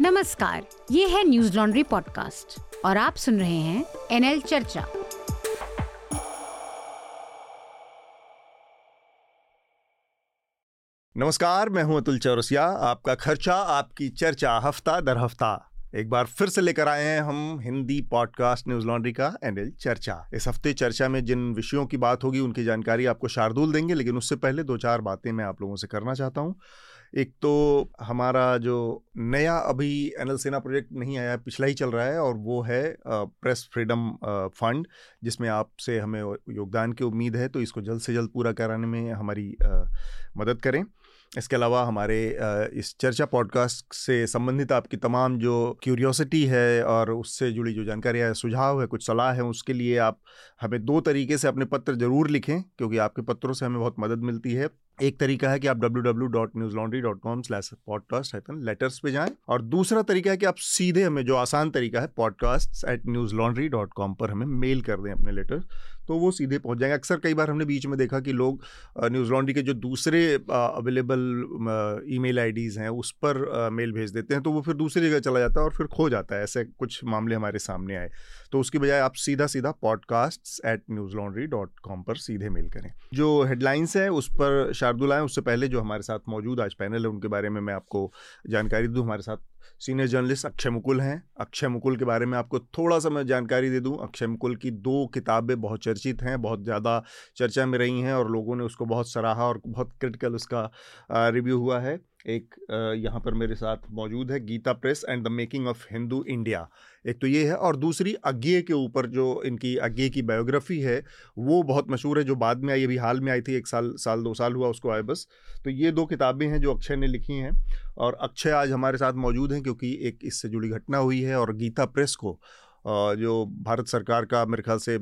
नमस्कार, ये है न्यूज़ लॉन्ड्री पॉडकास्ट और आप सुन रहे हैं एनएल चर्चा। नमस्कार, मैं हूँ अतुल चौरसिया, आपका खर्चा, आपकी चर्चा, हफ़्ता दर हफ़्ता। एक बार फिर से लेकर आए हैं हम हिंदी पॉडकास्ट न्यूज़ लॉन्ड्री का एनएल चर्चा। इस हफ़्ते चर्चा में जिन विषयों की बात होगी, उनकी जानकारी आपको शार्दुल देंगे, लेकिन उससे पहले दो चार बातें मैं आप लोगों से करना चाहता हूँ। एक तो हमारा जो नया अभी एनएल सेना प्रोजेक्ट नहीं आया पिछला ही चल रहा है और वो है प्रेस फ्रीडम फंड, जिसमें आपसे हमें योगदान की उम्मीद है तो इसको जल्द से जल्द पूरा कराने में हमारी मदद करें। इसके अलावा हमारे इस चर्चा पॉडकास्ट से संबंधित आपकी तमाम जो क्यूरियोसिटी है और उससे जुड़ी जो जानकारी है, सुझाव है, कुछ सलाह है, उसके लिए आप हमें दो तरीके से अपने पत्र ज़रूर लिखें, क्योंकि आपके पत्रों से हमें बहुत मदद मिलती है। एक तरीका है कि आप W W dot news laundry dot com slash podcast letters पे जाएँ और दूसरा तरीका है कि आप सीधे हमें जो आसान तरीका है podcast at news laundry dot com पर हमें मेल कर दें अपने लेटर तो वो सीधे पहुँच जाएँगे। अक्सर कई बार हमने बीच में देखा कि लोग न्यूज़ लॉन्ड्री के जो दूसरे अवेलेबल ईमेल आईडीज़ हैं, उस पर मेल भेज देते हैं तो वो फिर दूसरी जगह चला जाता है और फिर खो जाता है, ऐसे कुछ मामले हमारे सामने आए। तो उसकी बजाय आप सीधा सीधा podcast at news laundry dot com पर सीधे मेल करें। जो हेडलाइंस हैं, उस पर शार्दुल आए, उससे पहले जो हमारे साथ मौजूद आज पैनल है, उनके बारे में मैं आपको जानकारी दूँ, हमारे साथ सीनियर जर्नलिस्ट अक्षय मुकुल हैं। अक्षय मुकुल के बारे में आपको थोड़ा सा मैं जानकारी दे दूँ। अक्षय मुकुल की दो किताबें बहुत चर्चित हैं, बहुत ज़्यादा चर्चा में रही हैं और लोगों ने उसको बहुत सराहा और बहुत क्रिटिकल उसका रिव्यू हुआ है। एक यहाँ पर मेरे साथ मौजूद है Gita press and the making of Hindu India एक तो ये है और दूसरी अज्ञे के ऊपर जो इनकी अज्ञे की बायोग्राफी है, वो बहुत मशहूर है, जो बाद में आई, अभी हाल में आई थी, एक साल साल, दो साल हुआ उसको आए बस। तो ये दो किताबें हैं जो अक्षय ने लिखी हैं और अक्षय आज हमारे साथ मौजूद हैं क्योंकि एक इससे जुड़ी घटना हुई है और गीता प्रेस को जो भारत सरकार का मेरे ख्याल से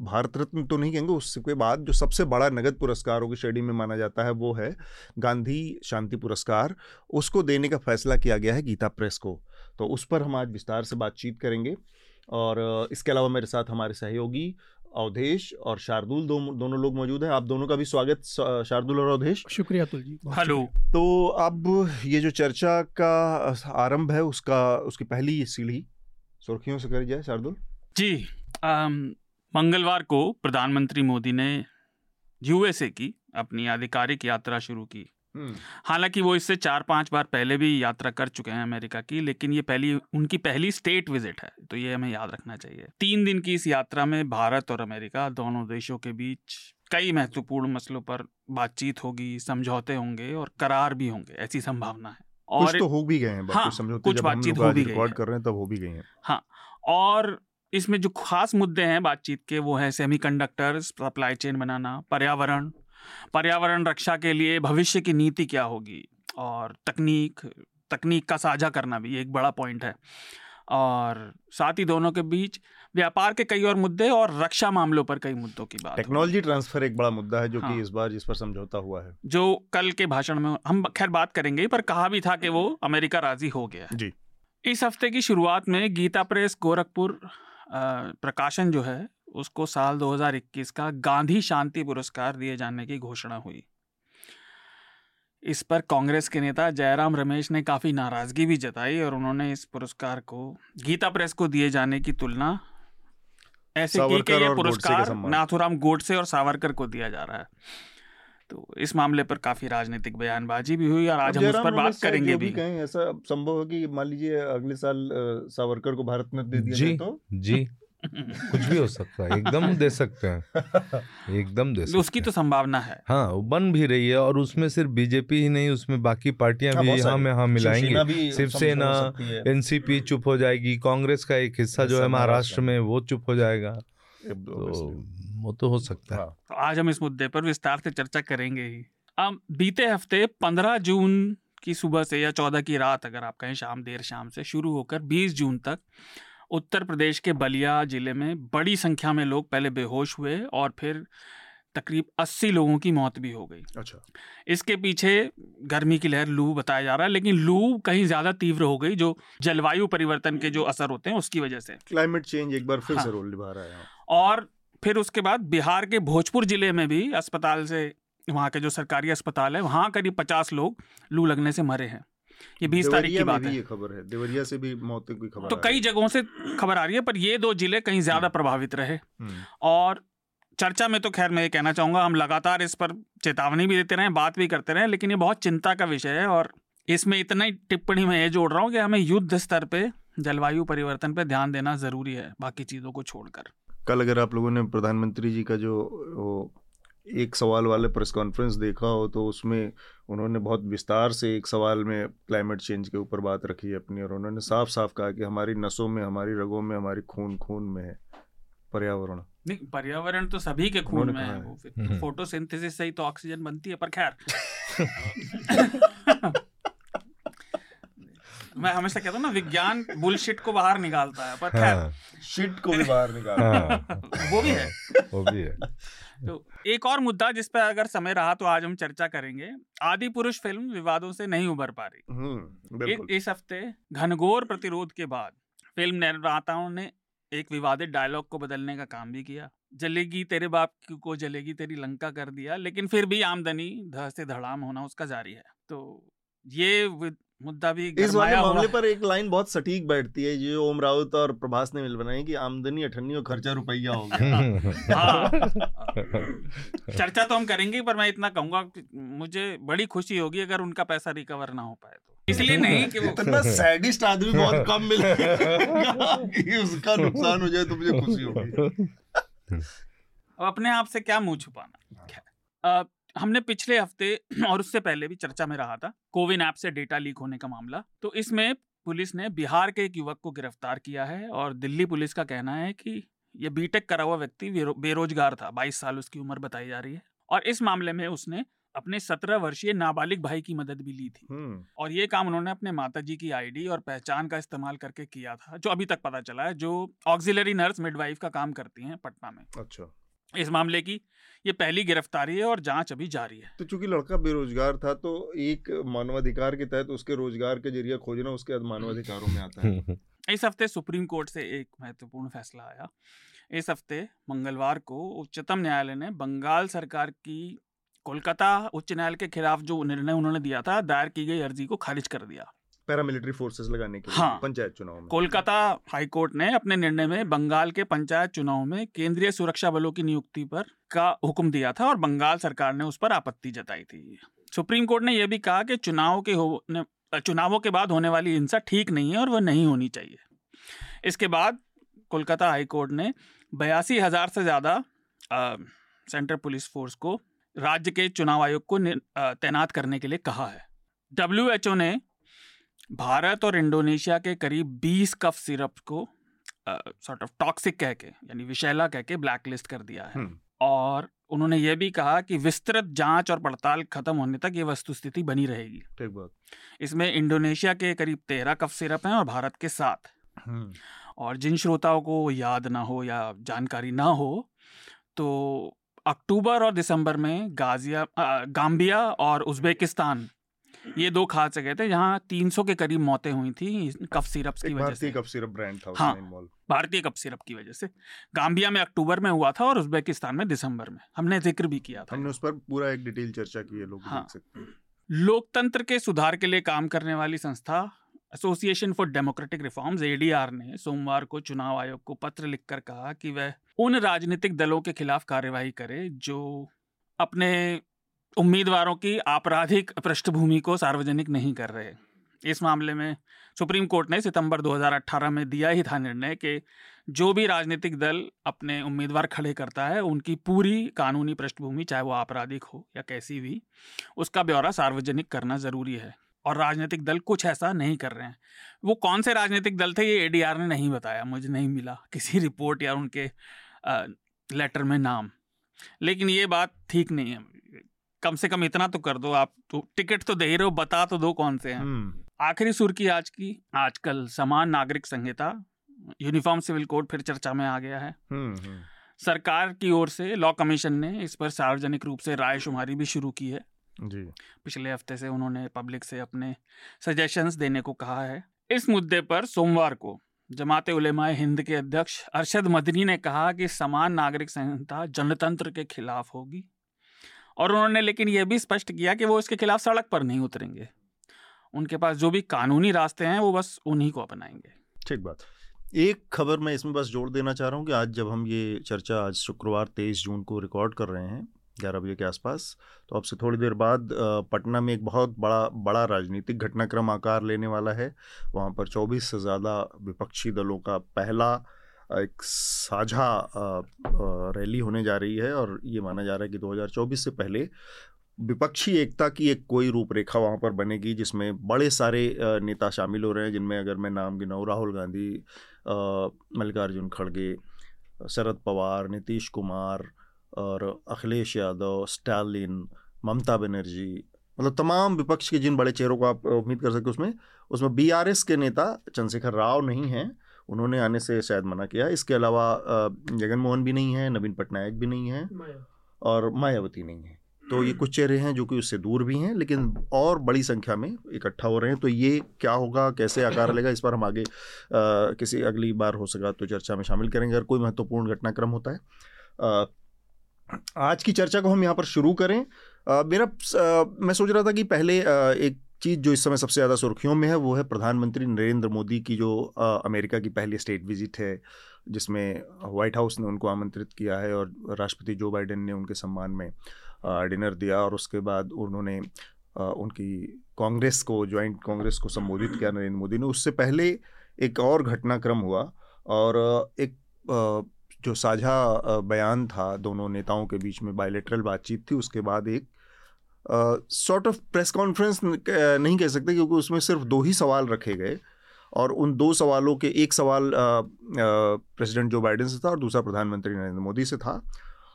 भारत रत्न तो नहीं कहेंगे, उसके बाद जो सबसे बड़ा नगद पुरस्कारों की श्रेणी में माना जाता है वो है गांधी शांति पुरस्कार। उसको देने का फैसला किया गया है गीता प्रेस को। तो उस पर हम आज विस्तार से बातचीत करेंगे। और इसके अलावा मेरे साथ हमारे सहयोगी अवधेश और शार्दुल दो, दोनों लोग मौजूद हैं। आप दोनों का भी स्वागत शार्दुल और अवधेश। शुक्रिया अतुल जी हेलो। तो अब ये जो चर्चा का आरंभ है उसका उसकी पहली सीढ़ी सुर्खियों से करी जाए। शार्दुल? जी मंगलवार को प्रधानमंत्री मोदी ने यूएसए की अपनी आधिकारिक यात्रा शुरू की। हालाँकि वो इससे चार पाँच बार पहले भी यात्रा कर चुके हैं अमेरिका की लेकिन ये पहली उनकी पहली स्टेट विज़िट है तो ये हमें याद रखना चाहिए। तीन दिन की इस यात्रा में भारत और अमेरिका दोनों देशों के बीच कई महत्वपूर्ण मसलों पर बातचीत होगी समझौते होंगे और करार भी होंगे ऐसी संभावना है। और कुछ तो हो भी गए हैं हाँ, कुछ बातचीत हो भी गई कर रहे हैं तब हो भी गई हैं। हाँ और इसमें जो खास मुद्दे हैं बातचीत के वो है सेमीकंडक्टर्स सप्लाई चेन बनाना पर्यावरण पर्यावरण रक्षा के लिए भविष्य की नीति क्या होगी? और तकनीक तकनीक का साझा करना भी एक बड़ा पॉइंट है। और साथ ही दोनों के बीच व्यापार के कई और मुद्दे और रक्षा मामलों पर कई मुद्दों की बात टेक्नोलॉजी ट्रांसफ़र एक बड़ा मुद्दा है जो हाँ, कि इस बार जिस पर समझौता हुआ है। जो कल के भाषण में हम खैर बात करेंगे पर कहा भी था कि वो अमेरिका राज़ी हो गया जी। इस हफ़्ते की शुरुआत में गीता प्रेस गोरखपुर प्रकाशन जो है उसको साल 2021 का गांधी शांति पुरस्कार दिए जाने की घोषणा हुई। इस पर कांग्रेस के नेता जयराम रमेश ने काफ़ी नाराज़गी भी जताई और उन्होंने इस पुरस्कार को गीता प्रेस को दिए जाने की तुलना ऐसे की कि यह पुरस्कार नाथुराम गोडसे और सावरकर को दिया जा रहा है। तो इस मामले पर काफ़ी राजनीतिक बयानबाजी भी हुई और आज हम उस पर बात करेंगे भी कहीं ऐसा संभव है कि मान लीजिए अगले साल सावरकर को भारत में दे दिया जी तो? जी। कुछ भी हो सकता है एकदम दे सकते हैं। एकदम दे सकते उसकी तो संभावना है। हाँ बन भी रही है और उसमें सिर्फ़ बीजेपी ही नहीं उसमें बाकी पार्टियाँ हाँ, भी यहाँ में हाँ मिलाएँगी। शिवसेना एनसीपी चुप हो जाएगी कांग्रेस का एक हिस्सा जो है महाराष्ट्र में वो चुप हो जाएगा। तो वो तो हो सकता है। हाँ। तो आज हम इस मुद्दे पर विस्तार से चर्चा करेंगे ही। अब बीते हफ़्ते पंद्रह जून की सुबह से या चौदह की रात अगर आप कहें शाम देर शाम से शुरू होकर बीस जून तक उत्तर प्रदेश के बलिया ज़िले में बड़ी संख्या में लोग पहले बेहोश हुए और फिर तकरीब 80 लोगों की मौत भी हो गई। अच्छा। इसके पीछे गर्मी की लहर लू बताया जा रहा है लेकिन लू कहीं ज़्यादा तीव्र हो गई जो जलवायु परिवर्तन के जो असर होते हैं उसकी वजह से। क्लाइमेट चेंज एक बार फिर हाँ। से रोल निभा रहा है। और फिर उसके बाद बिहार के भोजपुर ज़िले में भी अस्पताल से वहाँ के जो सरकारी अस्पताल है वहाँ करीब पचास लोग लू लगने से मरे हैं। ये बीस तारीख की बात है। ये खबर है। देवरिया से भी मौतें की खबर तो कई जगहों से खबर आ रही है पर ये दो ज़िले कहीं ज़्यादा हम्म। प्रभावित रहे। हम्म। और चर्चा में तो खैर मैं ये कहना चाहूँगा हम लगातार इस पर चेतावनी भी देते रहे बात भी करते रहे लेकिन ये बहुत चिंता का विषय है और इसमें इतना ही टिप्पणी मैं ये जोड़ रहा हूँ कि हमें युद्ध स्तर पे जलवायु परिवर्तन पे ध्यान देना ज़रूरी है बाकी चीज़ों को छोड़कर। कल अगर आप लोगों ने प्रधानमंत्री जी का जो एक सवाल वाले प्रेस कॉन्फ्रेंस देखा हो तो उसमें उन्होंने बहुत विस्तार से एक सवाल में क्लाइमेट चेंज के ऊपर बात रखी है अपनी और उन्होंने साफ़ साफ़ कहा कि हमारी नसों में हमारी रगों में हमारी खून खून में है। पर्यावरण। नहीं पर्यावरण तो सभी के खून में है वो फिर फोटोसिंथेसिस से ही तो ऑक्सीजन बनती है पर खैर। मैं हमेशा कहता हूँ ना विज्ञान बुलशिट को बाहर निकालता है पर खैर। शिट हाँ। को भी बाहर निकालता हाँ। वो भी है वो भी है। तो एक और मुद्दा जिस पर अगर समय रहा तो आज हम चर्चा करेंगे। आदि पुरुष फ़िल्म विवादों से नहीं उभर पा रही। हम्म, इस हफ़्ते घनघोर प्रतिरोध के बाद फ़िल्म निर्माताओं ने एक विवादित डायलॉग को बदलने का काम भी किया। जलेगी तेरे बाप को जलेगी तेरी लंका कर दिया लेकिन फिर भी आमदनी ध से धड़ाम होना उसका जारी है। तो ये मुद्दा भी इस वाले मामले पर एक लाइन बहुत सटीक बैठती है जो ओम राउत और प्रभास ने मिल बनाई कि आमदनी अठन्नी और खर्चा रुपया हो गया। हाँ। चर्चा तो हम करेंगे पर मैं इतना कहूँगा मुझे बड़ी खुशी होगी अगर उनका पैसा रिकवर ना हो पाए तो। इसलिए नहीं कि वो इतना सैडिस्ट आदमी बहुत कम मिले। उसका नुकसान हो जाए तो मुझे खुशी होगी। अब अपने आप से क्या मुँह छुपाना? हमने पिछले हफ़्ते और उससे पहले भी चर्चा में रहा था कोविन ऐप से डेटा लीक होने का मामला। तो इसमें पुलिस ने बिहार के एक युवक को गिरफ़्तार किया है और दिल्ली पुलिस का कहना है कि ये बीटेक करा हुआ व्यक्ति बेरोजगार था 22 साल उसकी उम्र बताई जा रही है। और इस मामले में उसने अपने सत्रह वर्षीय नाबालिग भाई की मदद भी ली थी। हम्म। और ये काम उन्होंने अपने माता जी की आईडी और पहचान का इस्तेमाल करके किया था जो अभी तक पता चला है जो ऑक्सिलरी नर्स मिडवाइफ का काम करती हैं पटना में। अच्छा। इस मामले की ये पहली गिरफ्तारी है और जाँच अभी जारी है। तो चूँकि लड़का बेरोजगार था तो एक मानवाधिकार के तहत उसके रोज़गार के ज़रिए खोजना उसके मानवाधिकारों में आता है। इस हफ़्ते सुप्रीम कोर्ट से एक महत्वपूर्ण फैसला आया। इस हफ़्ते मंगलवार को उच्चतम न्यायालय ने बंगाल सरकार की कोलकाता उच्च न्यायालय के खिलाफ जो निर्णय उन्होंने दिया था दायर की गई अर्जी को खारिज कर दिया। पैरामिलिट्री फोर्सेस लगाने के हाँ, पंचायत चुनाव में। कोलकाता हाईकोर्ट ने अपने निर्णय में बंगाल के पंचायत चुनाव में केंद्रीय सुरक्षा बलों की नियुक्ति पर का हुक्म दिया था और बंगाल सरकार ने उस पर आपत्ति जताई थी। सुप्रीम कोर्ट ने यह भी कहा कि चुनाव के होने चुनावों के बाद होने वाली हिंसा ठीक नहीं है और वह नहीं होनी चाहिए। इसके बाद कोलकाता हाईकोर्ट ने बयासी हज़ार से ज़्यादा सेंट्रल पुलिस फोर्स को राज्य के चुनाव आयोग को तैनात करने के लिए कहा है। डब्ल्यूएचओ ने भारत और इंडोनेशिया के करीब 20 कफ सिरप को सॉर्ट ऑफ़ टॉक्सिक कह के यानी विषैला कह के ब्लैक लिस्ट कर दिया है हम्म। और उन्होंने ये भी कहा कि विस्तृत जाँच और पड़ताल खत्म होने तक ये वस्तुस्थिति बनी रहेगी ठीक बात इसमें इंडोनेशिया के करीब तेरह कफ सिरप हैं और भारत के सात हम्म। और जिन श्रोताओं को याद ना हो या जानकारी ना हो तो अक्टूबर और दिसंबर में गाजिया गाम्बिया और उज्बेकिस्तान ये दो खास जगह थे जहाँ 300 के करीब मौतें हुई थी कफ सिरप की वजह से। कफ सिरप ब्रांड था हाँ भारतीय कफ सिरप की वजह से। गाम्बिया में अक्टूबर में हुआ था और उज्बेकिस्तान में दिसंबर में। हमने ज़िक्र भी किया था। हमने उस पर पूरा एक डिटेल चर्चा की है लोग हाँ। देख सकते लोकतंत्र के सुधार के लिए काम करने वाली संस्था association for democratic reforms ADR ने सोमवार को चुनाव आयोग को पत्र लिखकर कहा कि वह उन राजनीतिक दलों के खिलाफ कार्यवाही करे जो अपने उम्मीदवारों की आपराधिक पृष्ठभूमि को सार्वजनिक नहीं कर रहे। इस मामले में सुप्रीम कोर्ट ने सितंबर 2018 में दिया ही था निर्णय कि जो भी राजनीतिक दल अपने उम्मीदवार खड़े करता है, उनकी पूरी कानूनी पृष्ठभूमि, चाहे वो आपराधिक हो या कैसी भी, उसका ब्यौरा सार्वजनिक करना ज़रूरी है। और राजनीतिक दल कुछ ऐसा नहीं कर रहे हैं। वो कौन से राजनीतिक दल थे, ये एडीआर ने नहीं बताया, मुझे नहीं मिला किसी रिपोर्ट या उनके लेटर में नाम। लेकिन ये बात ठीक नहीं है। कम से कम इतना तो कर दो आप तो टिकट तो दे रहे हो बता तो दो कौन से हैं। हम्म। आखिरी सुर की आज की आजकल समान नागरिक संहिता यूनिफॉर्म सिविल कोड फिर चर्चा में आ गया है। हम्म, हम्म। सरकार की ओर से लॉ कमीशन ने इस पर सार्वजनिक रूप से राय शुमारी भी शुरू की है। जी। पिछले हफ़्ते से उन्होंने पब्लिक से अपने सजेशंस देने को कहा है। इस मुद्दे पर सोमवार को जमात उलेमाए हिंद के अध्यक्ष अरशद मदनी ने कहा कि समान नागरिक संहिता जनतंत्र के खिलाफ होगी। और उन्होंने लेकिन यह भी स्पष्ट किया कि वो इसके खिलाफ सड़क पर नहीं उतरेंगे। उनके पास जो भी कानूनी रास्ते हैं, वो बस उन्हीं को अपनाएँगे। ठीक बात। एक खबर मैं इसमें बस जोड़ देना चाह रहा हूँ कि आज जब हम ये चर्चा आज शुक्रवार तेईस जून को रिकॉर्ड कर रहे हैं, ग्यारह बजे के आसपास तो अब से थोड़ी देर बाद पटना में एक बहुत बड़ा बड़ा राजनीतिक घटनाक्रम आकार लेने वाला है। वहाँ पर चौबीस से ज़्यादा विपक्षी दलों का पहला एक साझा रैली होने जा रही है और ये माना जा रहा है कि 2024 से पहले विपक्षी एकता की एक कोई रूपरेखा वहाँ पर बनेगी जिसमें बड़े सारे नेता शामिल हो रहे हैं, जिनमें अगर मैं नाम गिनाऊँ, राहुल गांधी मल्लिकार्जुन खड़गे, शरद पवार, नीतीश कुमार और अखिलेश यादव, स्टालिन, ममता बनर्जी मतलब तमाम विपक्ष के जिन बड़े चेहरों को आप उम्मीद कर सकते उसमें उसमें बीआरएस के नेता चंद्रशेखर राव नहीं हैं। उन्होंने आने से शायद मना किया। इसके अलावा जगन मोहन भी नहीं है नवीन पटनायक भी नहीं है और मायावती नहीं है। तो ये कुछ चेहरे हैं जो कि उससे दूर भी हैं लेकिन और बड़ी संख्या में इकट्ठा हो रहे हैं। तो ये क्या होगा कैसे आकार लेगा इस पर हम आगे आ, किसी अगली बार हो सका तो चर्चा में शामिल करेंगे। अगर कोई महत्वपूर्ण घटनाक्रम होता है आ, आज की चर्चा को हम यहाँ पर शुरू करें। आ, मेरा आ, मैं सोच रहा था कि पहले आ, एक चीज़ जो इस समय सबसे ज़्यादा सुर्खियों में है वो है प्रधानमंत्री नरेंद्र मोदी की जो आ, अमेरिका की पहली स्टेट विज़िट है जिसमें व्हाइट हाउस ने उनको आमंत्रित किया है और राष्ट्रपति जो बाइडेन ने उनके सम्मान में डिनर दिया और उसके बाद उन्होंने उनकी कांग्रेस को ज्वाइंट कांग्रेस को संबोधित किया नरेंद्र मोदी ने। उससे पहले एक और घटनाक्रम हुआ और एक जो साझा बयान था दोनों नेताओं के बीच में बायोलेटरल बातचीत थी उसके बाद एक सॉर्ट ऑफ़ प्रेस कॉन्फ्रेंस नहीं कह सकते क्योंकि उसमें सिर्फ़ दो ही सवाल रखे गए और उन दो सवालों के एक सवाल प्रेसिडेंट जो बाइडेन से था और दूसरा प्रधानमंत्री नरेंद्र मोदी से था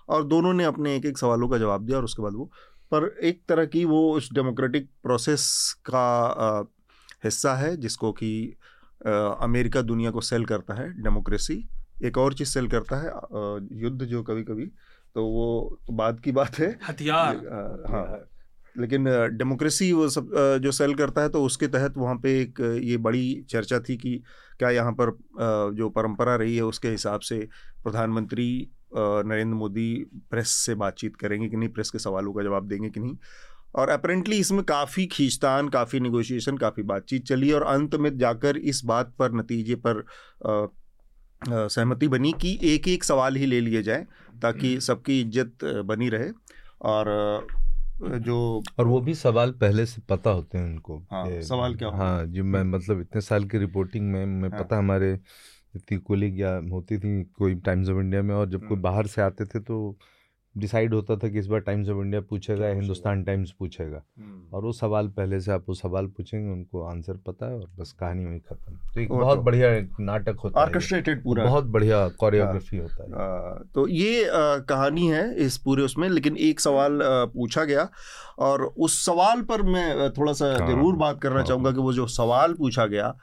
और दोनों ने अपने एक एक सवालों का जवाब दिया और उसके बाद वो पर एक तरह की वो उस डेमोक्रेटिक प्रोसेस का हिस्सा है जिसको कि अमेरिका दुनिया को सेल करता है डेमोक्रेसी एक और चीज़ सेल करता है युद्ध जो कभी कभी तो वो बाद की बात है। हथियार। हाँ। लेकिन डेमोक्रेसी वो सब जो सेल करता है तो उसके तहत वहाँ पे एक ये बड़ी चर्चा थी कि क्या यहाँ पर जो परंपरा रही है उसके हिसाब से प्रधानमंत्री नरेंद्र मोदी प्रेस से बातचीत करेंगे कि नहीं प्रेस के सवालों का जवाब देंगे कि नहीं। और अपेरेंटली इसमें काफ़ी खींचतान काफ़ी निगोशिएशन काफ़ी बातचीत चली और अंत में जाकर इस बात पर नतीजे पर सहमति बनी कि एक एक सवाल ही ले लिए जाए ताकि सबकी इज़्ज़त बनी रहे। और जो और वो भी सवाल पहले से पता होते हैं उनको हाँ, सवाल क्या हाँ जी मैं मतलब इतने साल की रिपोर्टिंग में मैं हाँ, पता हमारे इतनी कोलिग या होती थी कोई टाइम्स ऑफ़ इंडिया में और जब कोई बाहर से आते थे तो डिसाइड होता था कि इस बार टाइम्स ऑफ़ इंडिया पूछेगा या हिंदुस्तान टाइम्स पूछेगा। और वो सवाल पहले से आप वो सवाल पूछेंगे उनको आंसर पता है और बस कहानी वही खत्म। तो एक बहुत तो बढ़िया नाटक होता है ऑर्केस्ट्रेटेड पूरा। बहुत बढ़िया कोरियोग्राफी होता है। तो ये कहानी है इस पूरे उसमें लेकिन एक सवाल पूछा गया। और उस सवाल पर मैं थोड़ा सा हाँ। ज़रूर बात करना हाँ। चाहूँगा कि वो जो सवाल पूछा गया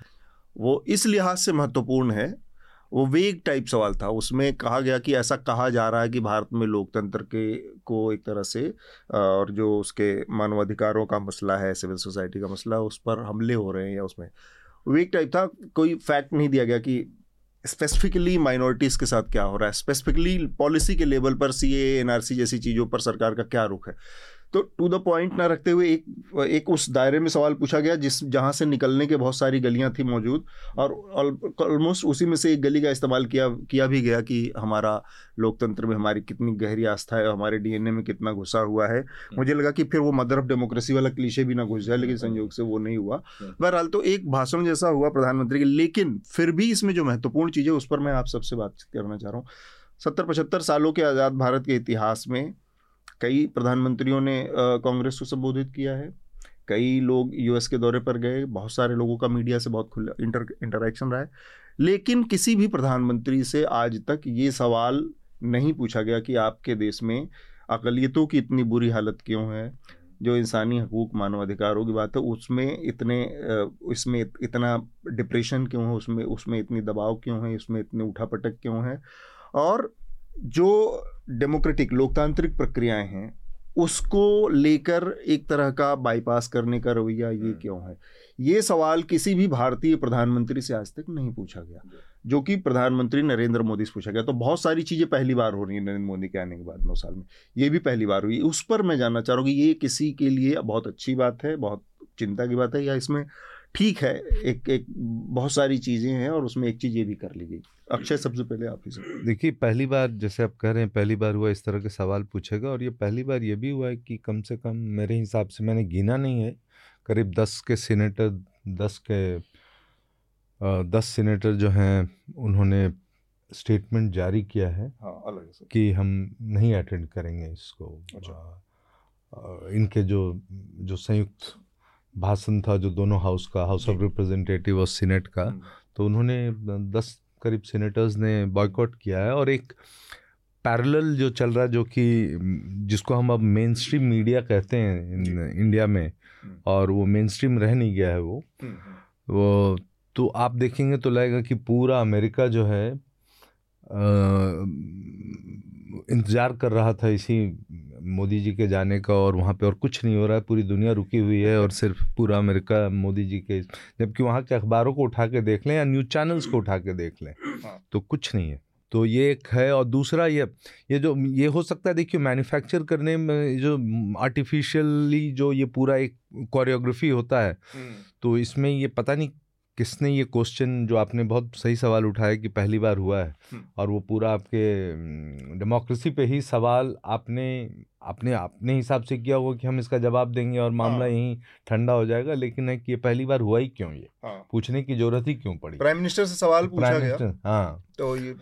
वो इस लिहाज से महत्वपूर्ण है वो वेग टाइप सवाल था। उसमें कहा गया कि ऐसा कहा जा रहा है कि भारत में लोकतंत्र के, को एक तरह से और जो उसके मानवाधिकारों का मसला है, सिविल सोसाइटी का मसला, उस पर हमले हो रहे हैं या उसमें। वेग टाइप था, कोई फैक्ट नहीं दिया गया कि स्पेसिफिकली माइनॉरिटीज़ के साथ क्या हो रहा है। स्पेसिफिकली पॉलिसी के लेवल पर सी ए एन जैसी चीज़ों पर सरकार का क्या रुख है? तो टू द पॉइंट ना रखते हुए एक एक उस दायरे में सवाल पूछा गया जिस जहाँ से निकलने के बहुत सारी गलियाँ थी मौजूद और ऑलमोस्ट उसी में से एक गली का इस्तेमाल किया किया भी गया कि हमारा लोकतंत्र में हमारी कितनी गहरी आस्था है हमारे डीएनए में कितना घुसा हुआ है। मुझे लगा कि फिर वो मदर ऑफ़ डेमोक्रेसी वाला क्लीशे भी ना घुस जाए लेकिन संयोग से वो नहीं हुआ। बहरहाल तो एक भाषण जैसा हुआ प्रधानमंत्री के लेकिन फिर भी इसमें जो महत्वपूर्ण चीज़ है उस पर मैं आप सबसे बातचीत करना चाह रहा हूँ। सत्तर पचहत्तर सालों के आज़ाद भारत के इतिहास में कई प्रधानमंत्रियों ने कांग्रेस को संबोधित किया है। कई लोग यूएस के दौरे पर गए। बहुत सारे लोगों का मीडिया से बहुत खुला, इंटर, इंटरेक्शन रहा है। लेकिन किसी भी प्रधानमंत्री से आज तक ये सवाल नहीं पूछा गया कि आपके देश में अकलीतों की इतनी बुरी हालत क्यों है? जो इंसानी हकूक, मानवाधिकारों की बात है, उसमें इतने इसमें इतना डिप्रेशन क्यों है? उसमें उसमें इतनी दबाव क्यों है? उसमें इतने उठापटक क्यों है? और जो डेमोक्रेटिक लोकतांत्रिक प्रक्रियाएँ हैं उसको लेकर एक तरह का बाईपास करने का रवैया ये हम्म। क्यों है? ये सवाल किसी भी भारतीय प्रधानमंत्री से आज तक नहीं पूछा गया। जो कि प्रधानमंत्री नरेंद्र मोदी से पूछा गया। तो बहुत सारी चीज़ें पहली बार हो रही हैं नरेंद्र मोदी के आने के बाद नौ साल में। ये भी पहली बार हुई। उस पर मैं जानना चाह रहा हूँ कि ये किसी के लिए बहुत अच्छी बात है बहुत चिंता की बात है या इसमें ठीक है एक एक बहुत सारी चीज़ें हैं और उसमें एक चीज़ ये भी कर ली गई अक्षय सबसे पहले आप ही देखिए पहली बार जैसे आप कह रहे हैं पहली बार हुआ इस तरह के सवाल पूछेगा और ये पहली बार ये भी हुआ है कि कम से कम मेरे हिसाब से मैंने गिना नहीं है करीब दस के सीनेटर दस के दस सीनेटर जो हैं उन्होंने स्टेटमेंट जारी किया है हाँ, अलग। कि हम नहीं अटेंड करेंगे इसको अच्छा। आ, इनके जो जो संयुक्त भाषण था जो दोनों हाउस का हाउस ऑफ़ रिप्रेजेंटेटिव और सीनेट का। हम्म। तो उन्होंने दस करीब सीनेटर्स ने बॉयकॉट किया है और एक पैरेलल जो चल रहा है जो कि जिसको हम अब मेन स्ट्रीम मीडिया कहते हैं इंडिया में हम्म। और वो मेन स्ट्रीम रह नहीं गया है वो। हम्म, वो तो आप देखेंगे तो लगेगा कि पूरा अमेरिका जो है इंतज़ार कर रहा था इसी मोदी जी के जाने का और वहाँ पे और कुछ नहीं हो रहा है पूरी दुनिया रुकी हुई है और सिर्फ़ पूरा अमेरिका मोदी जी के जबकि वहाँ के अखबारों को उठा के देख लें या न्यूज़ चैनल्स को उठा के देख लें हाँ। तो कुछ नहीं है तो ये एक है और दूसरा ये ये जो ये हो सकता है देखिए मैन्युफैक्चर करने में जो आर्टिफिशियली जो ये पूरा एक कोरियोग्राफी होता है हम्म। तो इसमें ये पता नहीं किसने ये क्वेश्चन जो आपने बहुत सही सवाल उठाया कि पहली बार हुआ है हम्म। और वो पूरा आपके डेमोक्रेसी पे ही सवाल आपने अपने अपने हिसाब से किया होगा कि हम इसका जवाब देंगे और मामला हाँ। यहीं ठंडा हो जाएगा लेकिन है कि ये पहली बार हुआ ही क्यों ये? हाँ। पूछने की ज़रूरत ही क्यों पड़ी? प्राइम मिनिस्टर से सवाल पूछा गया। हाँ। तो ये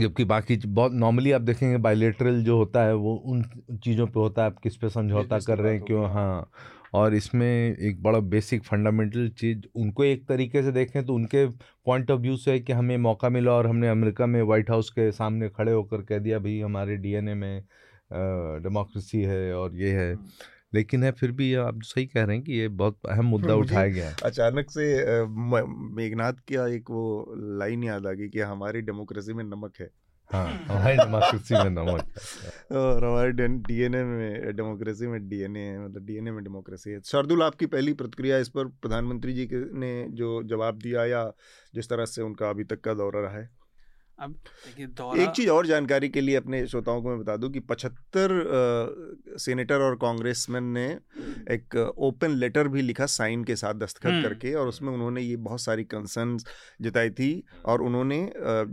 जबकि बाकी बहुत नॉर्मली आप देखेंगे बायोलेटरल जो होता है वो उन चीज़ों पे होता है आप किस पे समझौता कर रहे हैं क्यों? हाँ। और इसमें एक बड़ा बेसिक फंडामेंटल चीज़ उनको एक तरीके से देखें तो उनके पॉइंट ऑफ़ व्यू से है कि हमें मौका मिला और हमने अमेरिका में वाइट हाउस के सामने खड़े होकर कह दिया भाई हमारे डीएनए में डेमोक्रेसी है और ये है। हम्म। लेकिन है फिर भी आप सही कह रहे हैं कि ये बहुत अहम मुद्दा उठाया गया है। अचानक से मेघनाथ का एक वो लाइन याद आ गई कि हमारी डेमोक्रेसी में नमक है। हाँ हमारी डेमोक्रेसी में नमक और हमारे डीएनए में, डेमोक्रेसी में डीएनए है मतलब डीएनए में डेमोक्रेसी है। शार्दुल, आपकी पहली प्रतिक्रिया इस पर प्रधानमंत्री जी के ने जो जवाब दिया या जिस तरह से उनका अभी तक का दौरा रहा है? अब एक चीज़ और जानकारी के लिए अपने श्रोताओं को मैं बता दूँ कि पचहत्तर सेनेटर और कांग्रेसमैन ने एक ओपन लेटर भी लिखा साइन के साथ दस्तखत हम्म। करके और उसमें उन्होंने ये बहुत सारी कंसर्न जताई थी और उन्होंने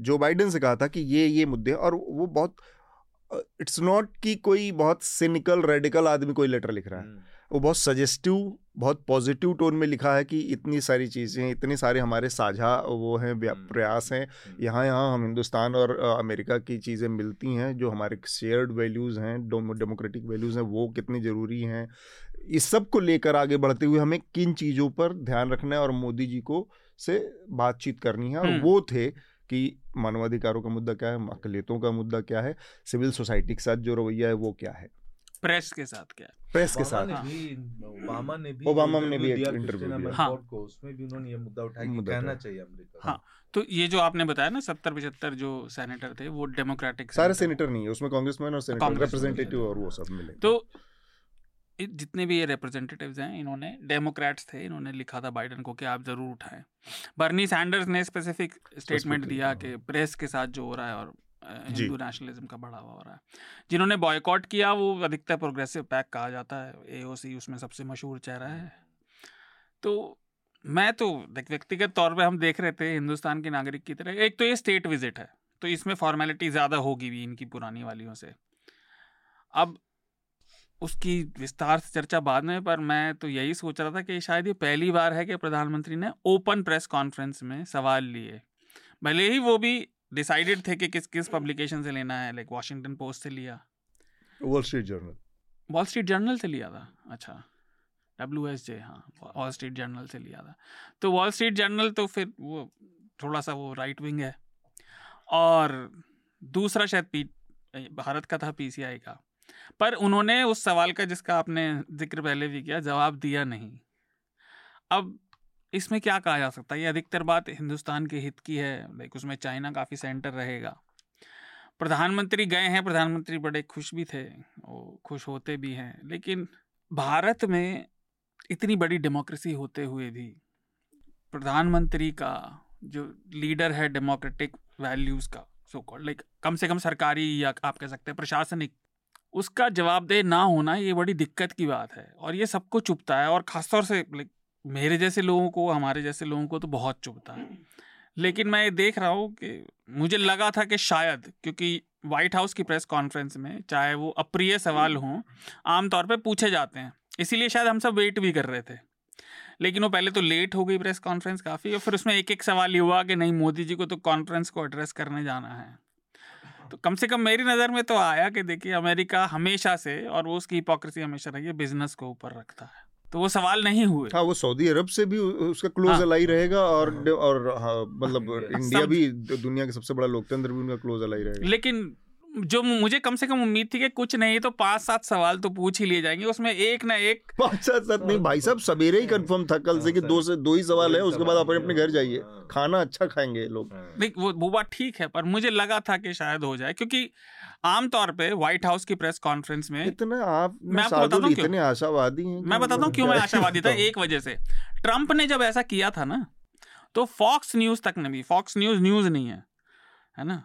जो बाइडन से कहा था कि ये ये मुद्दे और वो बहुत इट्स नॉट कि कोई बहुत सिनिकल रेडिकल आदमी कोई लेटर लिख रहा है हम्म। वो बहुत सजेस्टिव बहुत पॉजिटिव टोन में लिखा है कि इतनी सारी चीज़ें इतने सारे हमारे साझा वो हैं। प्रयास हैं। यहाँ यहाँ हम हिंदुस्तान और अमेरिका की चीज़ें मिलती हैं जो हमारे शेयर्ड वैल्यूज़ हैं डेमोक्रेटिक वैल्यूज़ हैं वो कितनी ज़रूरी हैं इस सबको लेकर आगे बढ़ते हुए हमें किन चीज़ों पर ध्यान रखना है और मोदी जी को से बातचीत करनी है और। वो थे कि मानवाधिकारों का मुद्दा क्या है अकलीतों का मुद्दा क्या है सिविल सोसाइटी के साथ जो रवैया है वो क्या है प्रेस के साथ क्या प्रेस के साथ। ओबामा ने भी ओबामा ने भी एक इंटरव्यू दिया। हाँ। को उसमें भी उन्होंने ये मुद्दा उठाया कि कहना चाहिए अमेरिका हाँ तो ये जो आपने बताया ना सत्तर पचहत्तर जो सेनेटर थे वो डेमोक्रेटिक सारे सेनेटर नहीं है उसमें कांग्रेसमैन और सेनेटर रिप्रेजेंटेटिव और वो सब मिले। तो जितने भी ये रिप्रेजेंटेटिव्स हैं इन्होंने डेमोक्रेट्स थे इन्होंने लिखा था बाइडन को कि आप ज़रूर उठाएँ। बर्नी सैंडर्स ने स्पेसिफिक स्टेटमेंट दिया कि प्रेस के साथ जो हो रहा है और हिंदू नेशनलिज्म का बढ़ावा हो रहा है। जिन्होंने बॉयकॉट किया वो अधिकतर प्रोग्रेसिव पैक कहा जाता है। एओसी उसमें सबसे मशहूर चेहरा है। तो मैं तो व्यक्तिगत तौर पे हम देख रहे थे हिंदुस्तान के नागरिक की तरह। एक तो ये स्टेट विज़िट है तो इसमें फॉर्मेलिटी ज़्यादा होगी भी इनकी पुरानी वालियों से। अब उसकी विस्तार से चर्चा बाद में पर मैं तो यही सोच रहा था कि शायद ये पहली बार है कि प्रधानमंत्री ने ओपन प्रेस कॉन्फ्रेंस में सवाल लिए। भले ही वो भी डिसाइडेड थे कि किस किस पब्लिकेशन से लेना है लाइक वाशिंगटन पोस्ट से लिया। Wall Street Journal Wall Street Journal से लिया था? अच्छा। डब्ल्यू एस जे हाँ वॉल स्ट्रीट जर्नल से लिया था। तो वॉल स्ट्रीट जर्नल तो फिर वो थोड़ा सा वो राइट विंग है। और दूसरा शायद पी भारत का था पीसीआई का। पर उन्होंने उस सवाल का जिसका आपने ज़िक्र पहले भी किया जवाब दिया नहीं। अब इसमें क्या कहा जा सकता है? ये अधिकतर बात हिंदुस्तान के हित की है, लाइक उसमें चाइना काफ़ी सेंटर रहेगा। प्रधानमंत्री गए हैं, प्रधानमंत्री बड़े खुश भी थे वो खुश होते भी हैं, लेकिन भारत में इतनी बड़ी डेमोक्रेसी होते हुए भी प्रधानमंत्री का जो लीडर है डेमोक्रेटिक वैल्यूज़ का सो कॉल्ड लाइक कम से कम सरकारी या आप कह सकते हैं प्रशासनिक, उसका जवाबदेह ना होना ये बड़ी दिक्कत की बात है और ये सबको चुपता है और ख़ासतौर से मेरे जैसे लोगों को, हमारे जैसे लोगों को तो बहुत चुपता है। लेकिन मैं ये देख रहा हूँ कि मुझे लगा था कि शायद, क्योंकि वाइट हाउस की प्रेस कॉन्फ्रेंस में, चाहे वो अप्रिय सवाल हों, आमतौर पर पूछे जाते हैं। इसीलिए शायद हम सब वेट भी कर रहे थे। लेकिन वो पहले तो लेट हो गई प्रेस कॉन्फ्रेंस काफ़ी, और फिर उसमें एक एक सवाल ये हुआ कि नहीं, मोदी जी को तो कॉन्फ्रेंस को एड्रेस करने जाना है। तो कम से कम मेरी नज़र में तो आया कि देखिए, अमेरिका हमेशा से, और वो उसकी हिपोक्रेसी हमेशा रही है बिज़नेस को ऊपर रखता है। तो वो सवाल नहीं हुए। हाँ वो सऊदी अरब से भी उसका क्लोज हाँ, अलाई रहेगा और और हाँ, मतलब इंडिया भी दुनिया का सबसे बड़ा लोकतंत्र भी उनका क्लोज अलाई रहेगा। लेकिन जो मुझे कम से कम उम्मीद थी कि कुछ नहीं तो पाँच सात सवाल तो पूछ ही लिए जाएँगे। उसमें एक ना एक पाँच सात सात नहीं भाई साहब सवेरे ही कंफर्म था कल से कि दो से दो ही सवाल है उसके बाद अपने अपने घर जाइए। हाँ। खाना अच्छा खाएँगे लोग। नहीं वो वो बात ठीक है पर मुझे लगा था कि शायद हो जाए क्योंकि आमतौर पे व्हाइट हाउस की प्रेस कॉन्फ्रेंस में इतना आप मैं आपको बताता हूँ इतने आशावादी हैं मैं बताता हूँ क्यों मैं आशावादी था एक वजह से। ट्रंप ने जब ऐसा किया था ना तो फॉक्स न्यूज़ तक ने भी फॉक्स न्यूज़ न्यूज़ नहीं है है ना?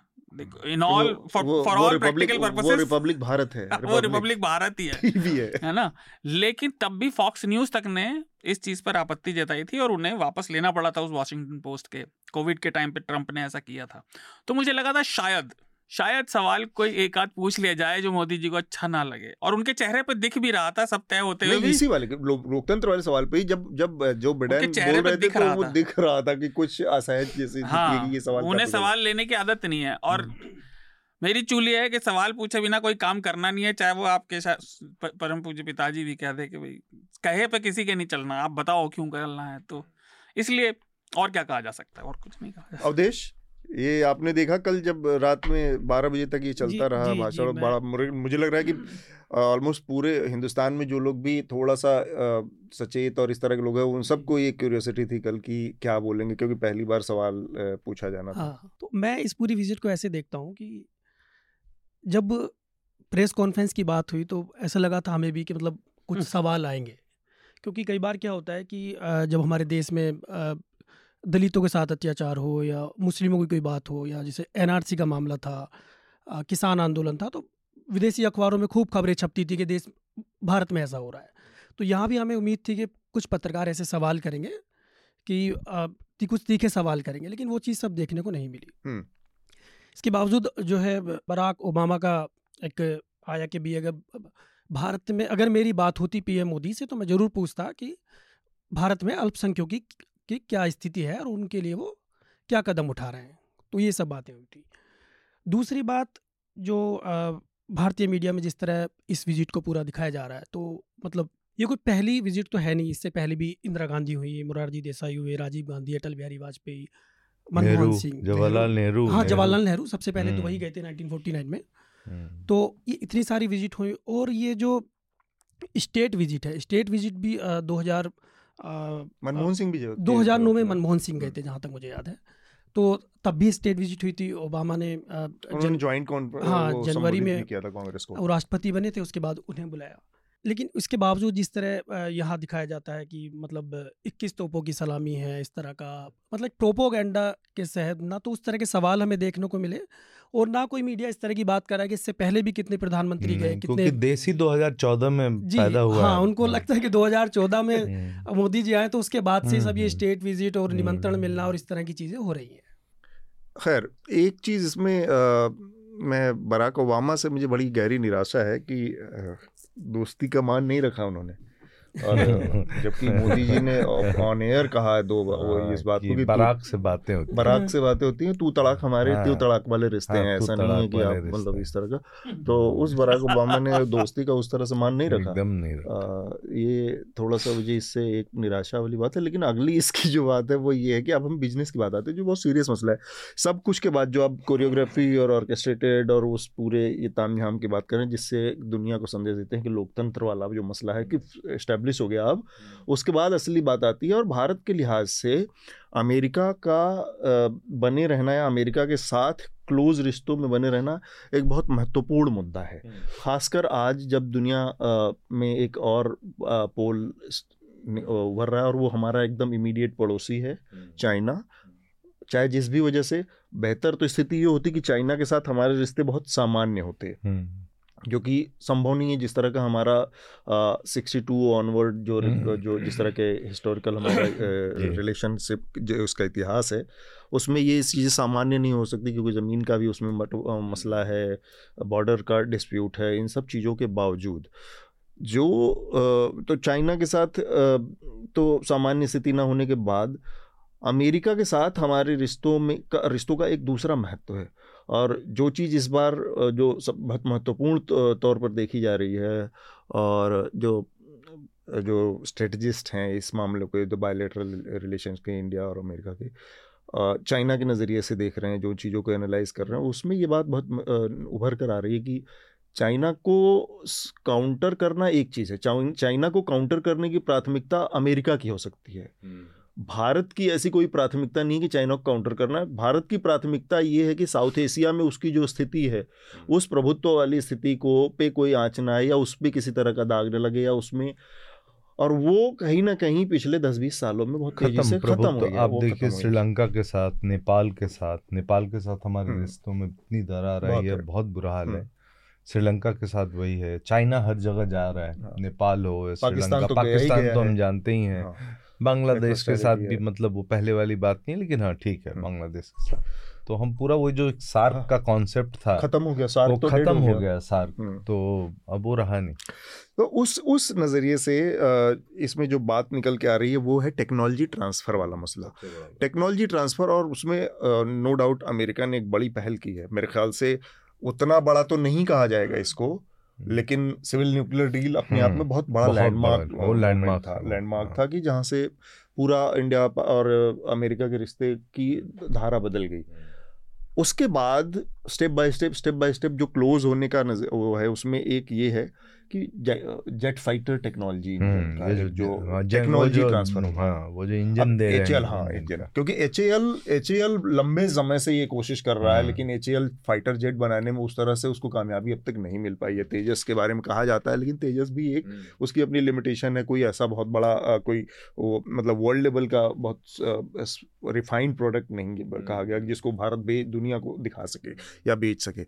In all for all practical purposes वो रिपब्लिक भारत है वो रिपब्लिक भारत ही है। भी है। है ना? लेकिन तब भी फॉक्स न्यूज़ तक ने इस चीज़ पर आपत्ति जताई थी और उन्हें वापस लेना पड़ा था उस वॉशिंगटन पोस्ट के। कोविड के टाइम पे ट्रंप ने ऐसा किया था। तो मुझे लगा था शायद शायद सवाल कोई एक आध पूछ लिया जाए जो मोदी जी को अच्छा ना लगे। और उनके चेहरे पर दिख भी रहा था सब तय होते हुए इसी वाले लोकतंत्र वाले सवाल पे जब जब जो बिडेन बोल रहे थे तो वो दिख रहा था कि कुछ असहज जैसे हाँ, ये सवाल उन्हें सवाल लेने की आदत नहीं है। और हम्म। मेरी चूली है कि सवाल पूछे बिना कोई काम करना नहीं है चाहे वो आपके परम पूज्य पिताजी भी कह दे कि भाई कहे पे किसी के नहीं चलना आप बताओ क्यों करना है तो। इसलिए और क्या कहा जा सकता है? और कुछ नहीं कहा अवधेश? ये आपने देखा कल जब रात में बारह बजे तक ये चलता रहा भाषण बड़ा मुझे लग रहा है कि ऑलमोस्ट पूरे हिंदुस्तान में जो लोग भी थोड़ा सा सचेत और इस तरह के लोग हैं उन सबको ये क्यूरियोसिटी थी कल की क्या बोलेंगे क्योंकि पहली बार सवाल पूछा जाना था। हाँ, तो मैं इस पूरी विज़िट को ऐसे देखता हूँ कि जब प्रेस कॉन्फ्रेंस की बात हुई तो ऐसा लगा था हमें भी कि मतलब कुछ सवाल आएँगे। क्योंकि कई बार क्या होता है कि जब हमारे देश में दलितों के साथ अत्याचार हो या मुस्लिमों की कोई बात हो या जैसे एनआरसी का मामला था आ, किसान आंदोलन था तो विदेशी अखबारों में खूब खबरें छपती थी कि देश भारत में ऐसा हो रहा है। तो यहाँ भी हमें उम्मीद थी कि कुछ पत्रकार ऐसे सवाल करेंगे कि कुछ तीखे सवाल करेंगे लेकिन वो चीज़ सब देखने को नहीं मिली। इसके बावजूद जो है बराक ओबामा का एक आया कि भी अगर भारत में अगर मेरी बात होती पीएम मोदी से तो मैं ज़रूर पूछता कि भारत में अल्पसंख्यकों की कि क्या स्थिति है और उनके लिए वो क्या कदम उठा रहे हैं तो ये सब बातें हुई थी दूसरी बात जो भारतीय मीडिया में जिस तरह इस विज़िट को पूरा दिखाया जा रहा है तो मतलब ये कोई पहली विज़िट तो है नहीं इससे पहले भी इंदिरा गांधी हुई मुरारजी देसाई हुए राजीव गांधी अटल बिहारी वाजपेयी मनमोहन सिंह जवाहरलाल नेहरू हाँ जवाहरलाल नेहरू सबसे पहले तो वही हम्म। गए थे 1949 में हम्म। तो ये इतनी सारी विज़िट हुई और ये जो स्टेट विज़िट है स्टेट विज़िट भी दो हज़ार मनमोहन सिंह भी दो हज़ार नौ में मनमोहन सिंह गए थे जहाँ तक मुझे याद है। तो तब भी स्टेट विज़िट हुई थी ओबामा ने जन ज्वाइंट हाँ जनवरी में किया था कांग्रेस को। और राष्ट्रपति बने थे उसके बाद उन्हें बुलाया। लेकिन उसके बावजूद जिस तरह यहाँ दिखाया जाता है कि मतलब 21 तोपों की सलामी है इस तरह का मतलब प्रोपोगेंडा के सहद ना तो उस तरह के सवाल हमें देखने को मिले और ना कोई मीडिया इस तरह की बात कर रहा है कि इससे पहले भी कितने प्रधानमंत्री गए कितने देसी 2014 में पैदा हुआ हाँ उनको लगता है कि 2014 में हम्म। मोदी जी आए तो उसके बाद से सब ये स्टेट हम्म। विज़िट और निमंत्रण हम्म। मिलना और इस तरह की चीज़ें हो रही हैं खैर एक चीज़ इसमें मैं बराक ओबामा से मुझे बड़ी गहरी निराशा है कि दोस्ती का मान नहीं रखा उन्होंने और जबकि मोदी जी ने ऑन एयर कहा है दो वो हाँ, इस बात को कि बराक से बातें होती बराक से बातें होती हैं तू तड़ाक हमारे हाँ, तू तड़ाक वाले रिश्ते हाँ, हैं ऐसा नहीं है कि आप मतलब इस तरह का। तो उस बराक ओबामा ने दोस्ती का उस तरह से मान नहीं रखा। एकदम नहीं रखा। ये थोड़ा सा मुझे इससे एक निराशा वाली बात है लेकिन अगली इसकी जो बात है वो ये है कि अब हम बिज़नेस की बात आते हैं जो बहुत सीरियस मसला है। सब कुछ के बाद जो आप कोरियोग्राफी और ऑर्केस्ट्रेटेड और उस पूरे ये तामझाम की बात करें जिससे दुनिया को संदेश देते हैं कि लोकतंत्र वाला जो मसला है कि स्टैब्लिश हो गया अब उसके बाद असली बात आती है और भारत के लिहाज से अमेरिका का बने रहना या अमेरिका के साथ क्लोज रिश्तों में बने रहना एक बहुत महत्वपूर्ण मुद्दा है हम्म। खासकर आज जब दुनिया में एक और पोल उभर रहा है और वो हमारा एकदम इमीडिएट पड़ोसी है हम्म। चाइना चाहे जिस भी वजह से बेहतर तो स्थिति ये होती कि चाइना के साथ हमारे रिश्ते बहुत सामान्य होते हम्म। जो कि संभव नहीं है जिस तरह का हमारा सिक्सटी टू ऑनवर्ड जो हम्म। जो जिस तरह के हिस्टोरिकल हमारा रिलेशनशिप जो। उसका इतिहास है उसमें ये चीज़ें सामान्य नहीं हो सकती क्योंकि ज़मीन का भी उसमें मसला है बॉर्डर का डिस्प्यूट है इन सब चीज़ों के बावजूद। जो तो चाइना के साथ तो सामान्य स्थिति ना होने के बाद अमेरिका के साथ हमारे रिश्तों में का रिश्तों का एक दूसरा महत्व है। और जो चीज़ इस बार जो सब बहुत महत्वपूर्ण तौर पर देखी जा रही है और जो जो स्ट्रेटजिस्ट हैं इस मामले को, जो बायोलेटरल रिलेशन के इंडिया और अमेरिका के चाइना के नज़रिए से देख रहे हैं, जो चीज़ों को एनालाइज कर रहे हैं, उसमें ये बात बहुत उभर कर आ रही है कि चाइना को काउंटर करना एक चीज़ है चाइना को काउंटर करने की प्राथमिकता अमेरिका की हो सकती है। भारत की ऐसी कोई प्राथमिकता नहीं कि चाइना को काउंटर करना है भारत की प्राथमिकता ये है कि साउथ एशिया में उसकी जो स्थिति है हम्म। उस प्रभुत्व वाली स्थिति को पे कोई आँच ना आए या उस पर किसी तरह का दाग न लगे या उसमें और वो कहीं ना कहीं पिछले दस बीस सालों में बहुत तेज़ी से खत्म हो गया आप देखिए श्रीलंका के साथ नेपाल के साथ नेपाल के साथ हमारे हम्म। रिश्तों में इतनी दरार आई है बहुत बुरा हाल है हम्म। श्रीलंका के साथ वही है चाइना हर जगह जा रहा है हाँ। नेपाल हो श्रीलंका पाकिस्तान तो हम जानते ही हैं हाँ। बांग्लादेश के साथ भी मतलब वो पहले वाली बात नहीं लेकिन हाँ ठीक है हम्म। बांग्लादेश के साथ तो हम पूरा वो जो सार्क हाँ। का कॉन्सेप्ट था खत्म हो गया सार्क वो तो खत्म हो गया सार्क हम्म। तो अब वो रहा नहीं तो उस उस नज़रिए से इसमें जो बात निकल के आ रही है वो है टेक्नोलॉजी ट्रांसफ़र वाला मसला टेक्नोलॉजी ट्रांसफ़र और उसमें नो डाउट अमेरिका ने एक बड़ी पहल की है मेरे ख्याल से उतना बड़ा तो नहीं कहा जाएगा इसको। लेकिन सिविल न्यूक्लियर डील अपने आप में हम्म। बहुत बड़ा लैंडमार्क लैंडमार्क था लैंडमार्क था कि जहाँ से पूरा इंडिया और अमेरिका के रिश्ते की धारा बदल गई हम्म। उसके बाद step by step step by step जो क्लोज होने का वो है उसमें एक ये है कि जेट फाइटर टेक्नोलॉजी जो टेक्नोलॉजी ट्रांसफ़र हाँ वो जो इंजन दे एच एल हाँ इंजन क्योंकि एच एल एच एल लंबे समय से ये कोशिश कर रहा है हाँ। लेकिन एच एल फाइटर जेट बनाने में उस तरह से उसको कामयाबी अब तक नहीं मिल पाई है तेजस के बारे में कहा जाता है लेकिन तेजस भी एक हम्म। उसकी अपनी लिमिटेशन है कोई ऐसा बहुत बड़ा कोई मतलब वर्ल्ड लेवल का बहुत रिफाइंड प्रोडक्ट नहीं कहा हम्म। गया जिसको भारत दुनिया को दिखा सके या बेच सके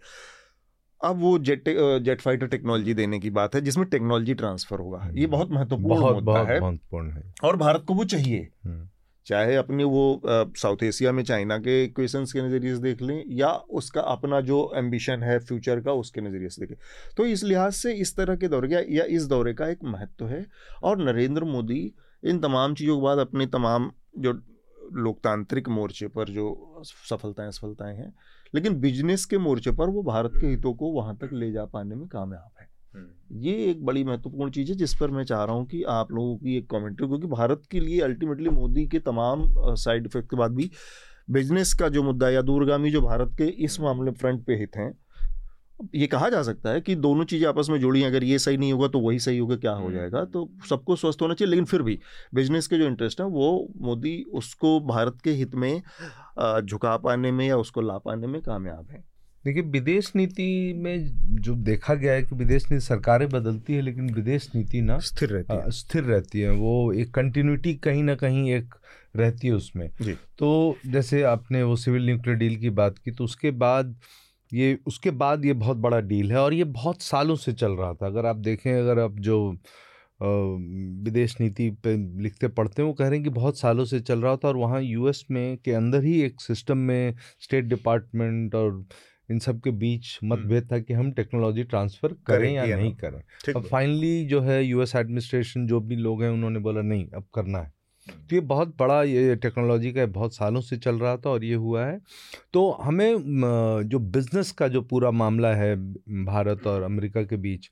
अब वो जेट जेट फाइटर टेक्नोलॉजी देने की बात है जिसमें टेक्नोलॉजी ट्रांसफ़र होगा। ये। बहुत महत्वपूर्ण बहुत, बहुत है। महत्वपूर्ण है। और भारत को वो चाहिए। हम्म। चाहे अपने वो साउथ एशिया में चाइना के क्वेश्चन के नज़रिए से देख लें या उसका अपना जो एम्बिशन है फ्यूचर का उसके नज़रिए से देखें। तो इस लिहाज से इस तरह के दौरे या इस दौरे का एक महत्व है। और नरेंद्र मोदी इन तमाम चीज़ों के बाद अपने तमाम जो लोकतांत्रिक मोर्चे पर जो सफलताएँ सफलताएँ हैं लेकिन बिज़नेस के मोर्चे पर वो भारत के हितों को वहाँ तक ले जा पाने में कामयाब है हम्म। ये एक बड़ी महत्वपूर्ण चीज़ है जिस पर मैं चाह रहा हूँ कि आप लोगों की एक कमेंट्री क्योंकि भारत के लिए अल्टीमेटली मोदी के तमाम साइड इफ़ेक्ट के बाद भी बिज़नेस का जो मुद्दा या दूरगामी जो भारत के इस मामले फ्रंट पे हित हैं ये कहा जा सकता है कि दोनों चीज़ें आपस में जुड़ी हैं अगर ये सही नहीं होगा तो वही सही होगा क्या हो हम्म। जाएगा तो सबको स्वस्थ होना चाहिए लेकिन फिर भी बिज़नेस के जो इंटरेस्ट है वो मोदी उसको भारत के हित में झुका पाने में या उसको ला पाने में कामयाब है। देखिए विदेश नीति में जो देखा गया है कि विदेश नीति सरकारें बदलती है लेकिन विदेश नीति ना स्थिर रहती है। स्थिर रहती है। वो एक कंटिन्यूटी कहीं ना कहीं एक रहती है उसमें। जी। तो जैसे आपने वो सिविल न्यूक्लियर डील की बात की तो उसके बाद ये उसके बाद ये बहुत बड़ा डील है और ये बहुत सालों से चल रहा था। अगर आप देखें अगर आप जो विदेश नीति पे लिखते पढ़ते हैं वो कह रहे हैं कि बहुत सालों से चल रहा था और वहाँ यूएस में के अंदर ही एक सिस्टम में स्टेट डिपार्टमेंट और इन सब के बीच मतभेद था कि हम टेक्नोलॉजी ट्रांसफ़र करें या नहीं करें। अब फाइनली जो है यूएस एडमिनिस्ट्रेशन जो भी लोग हैं उन्होंने बोला नहीं अब करना है। तो ये बहुत बड़ा ये टेक्नोलॉजी का बहुत सालों से चल रहा था और ये हुआ है। तो हमें जो बिज़नेस का जो पूरा मामला है भारत और अमेरिका के बीच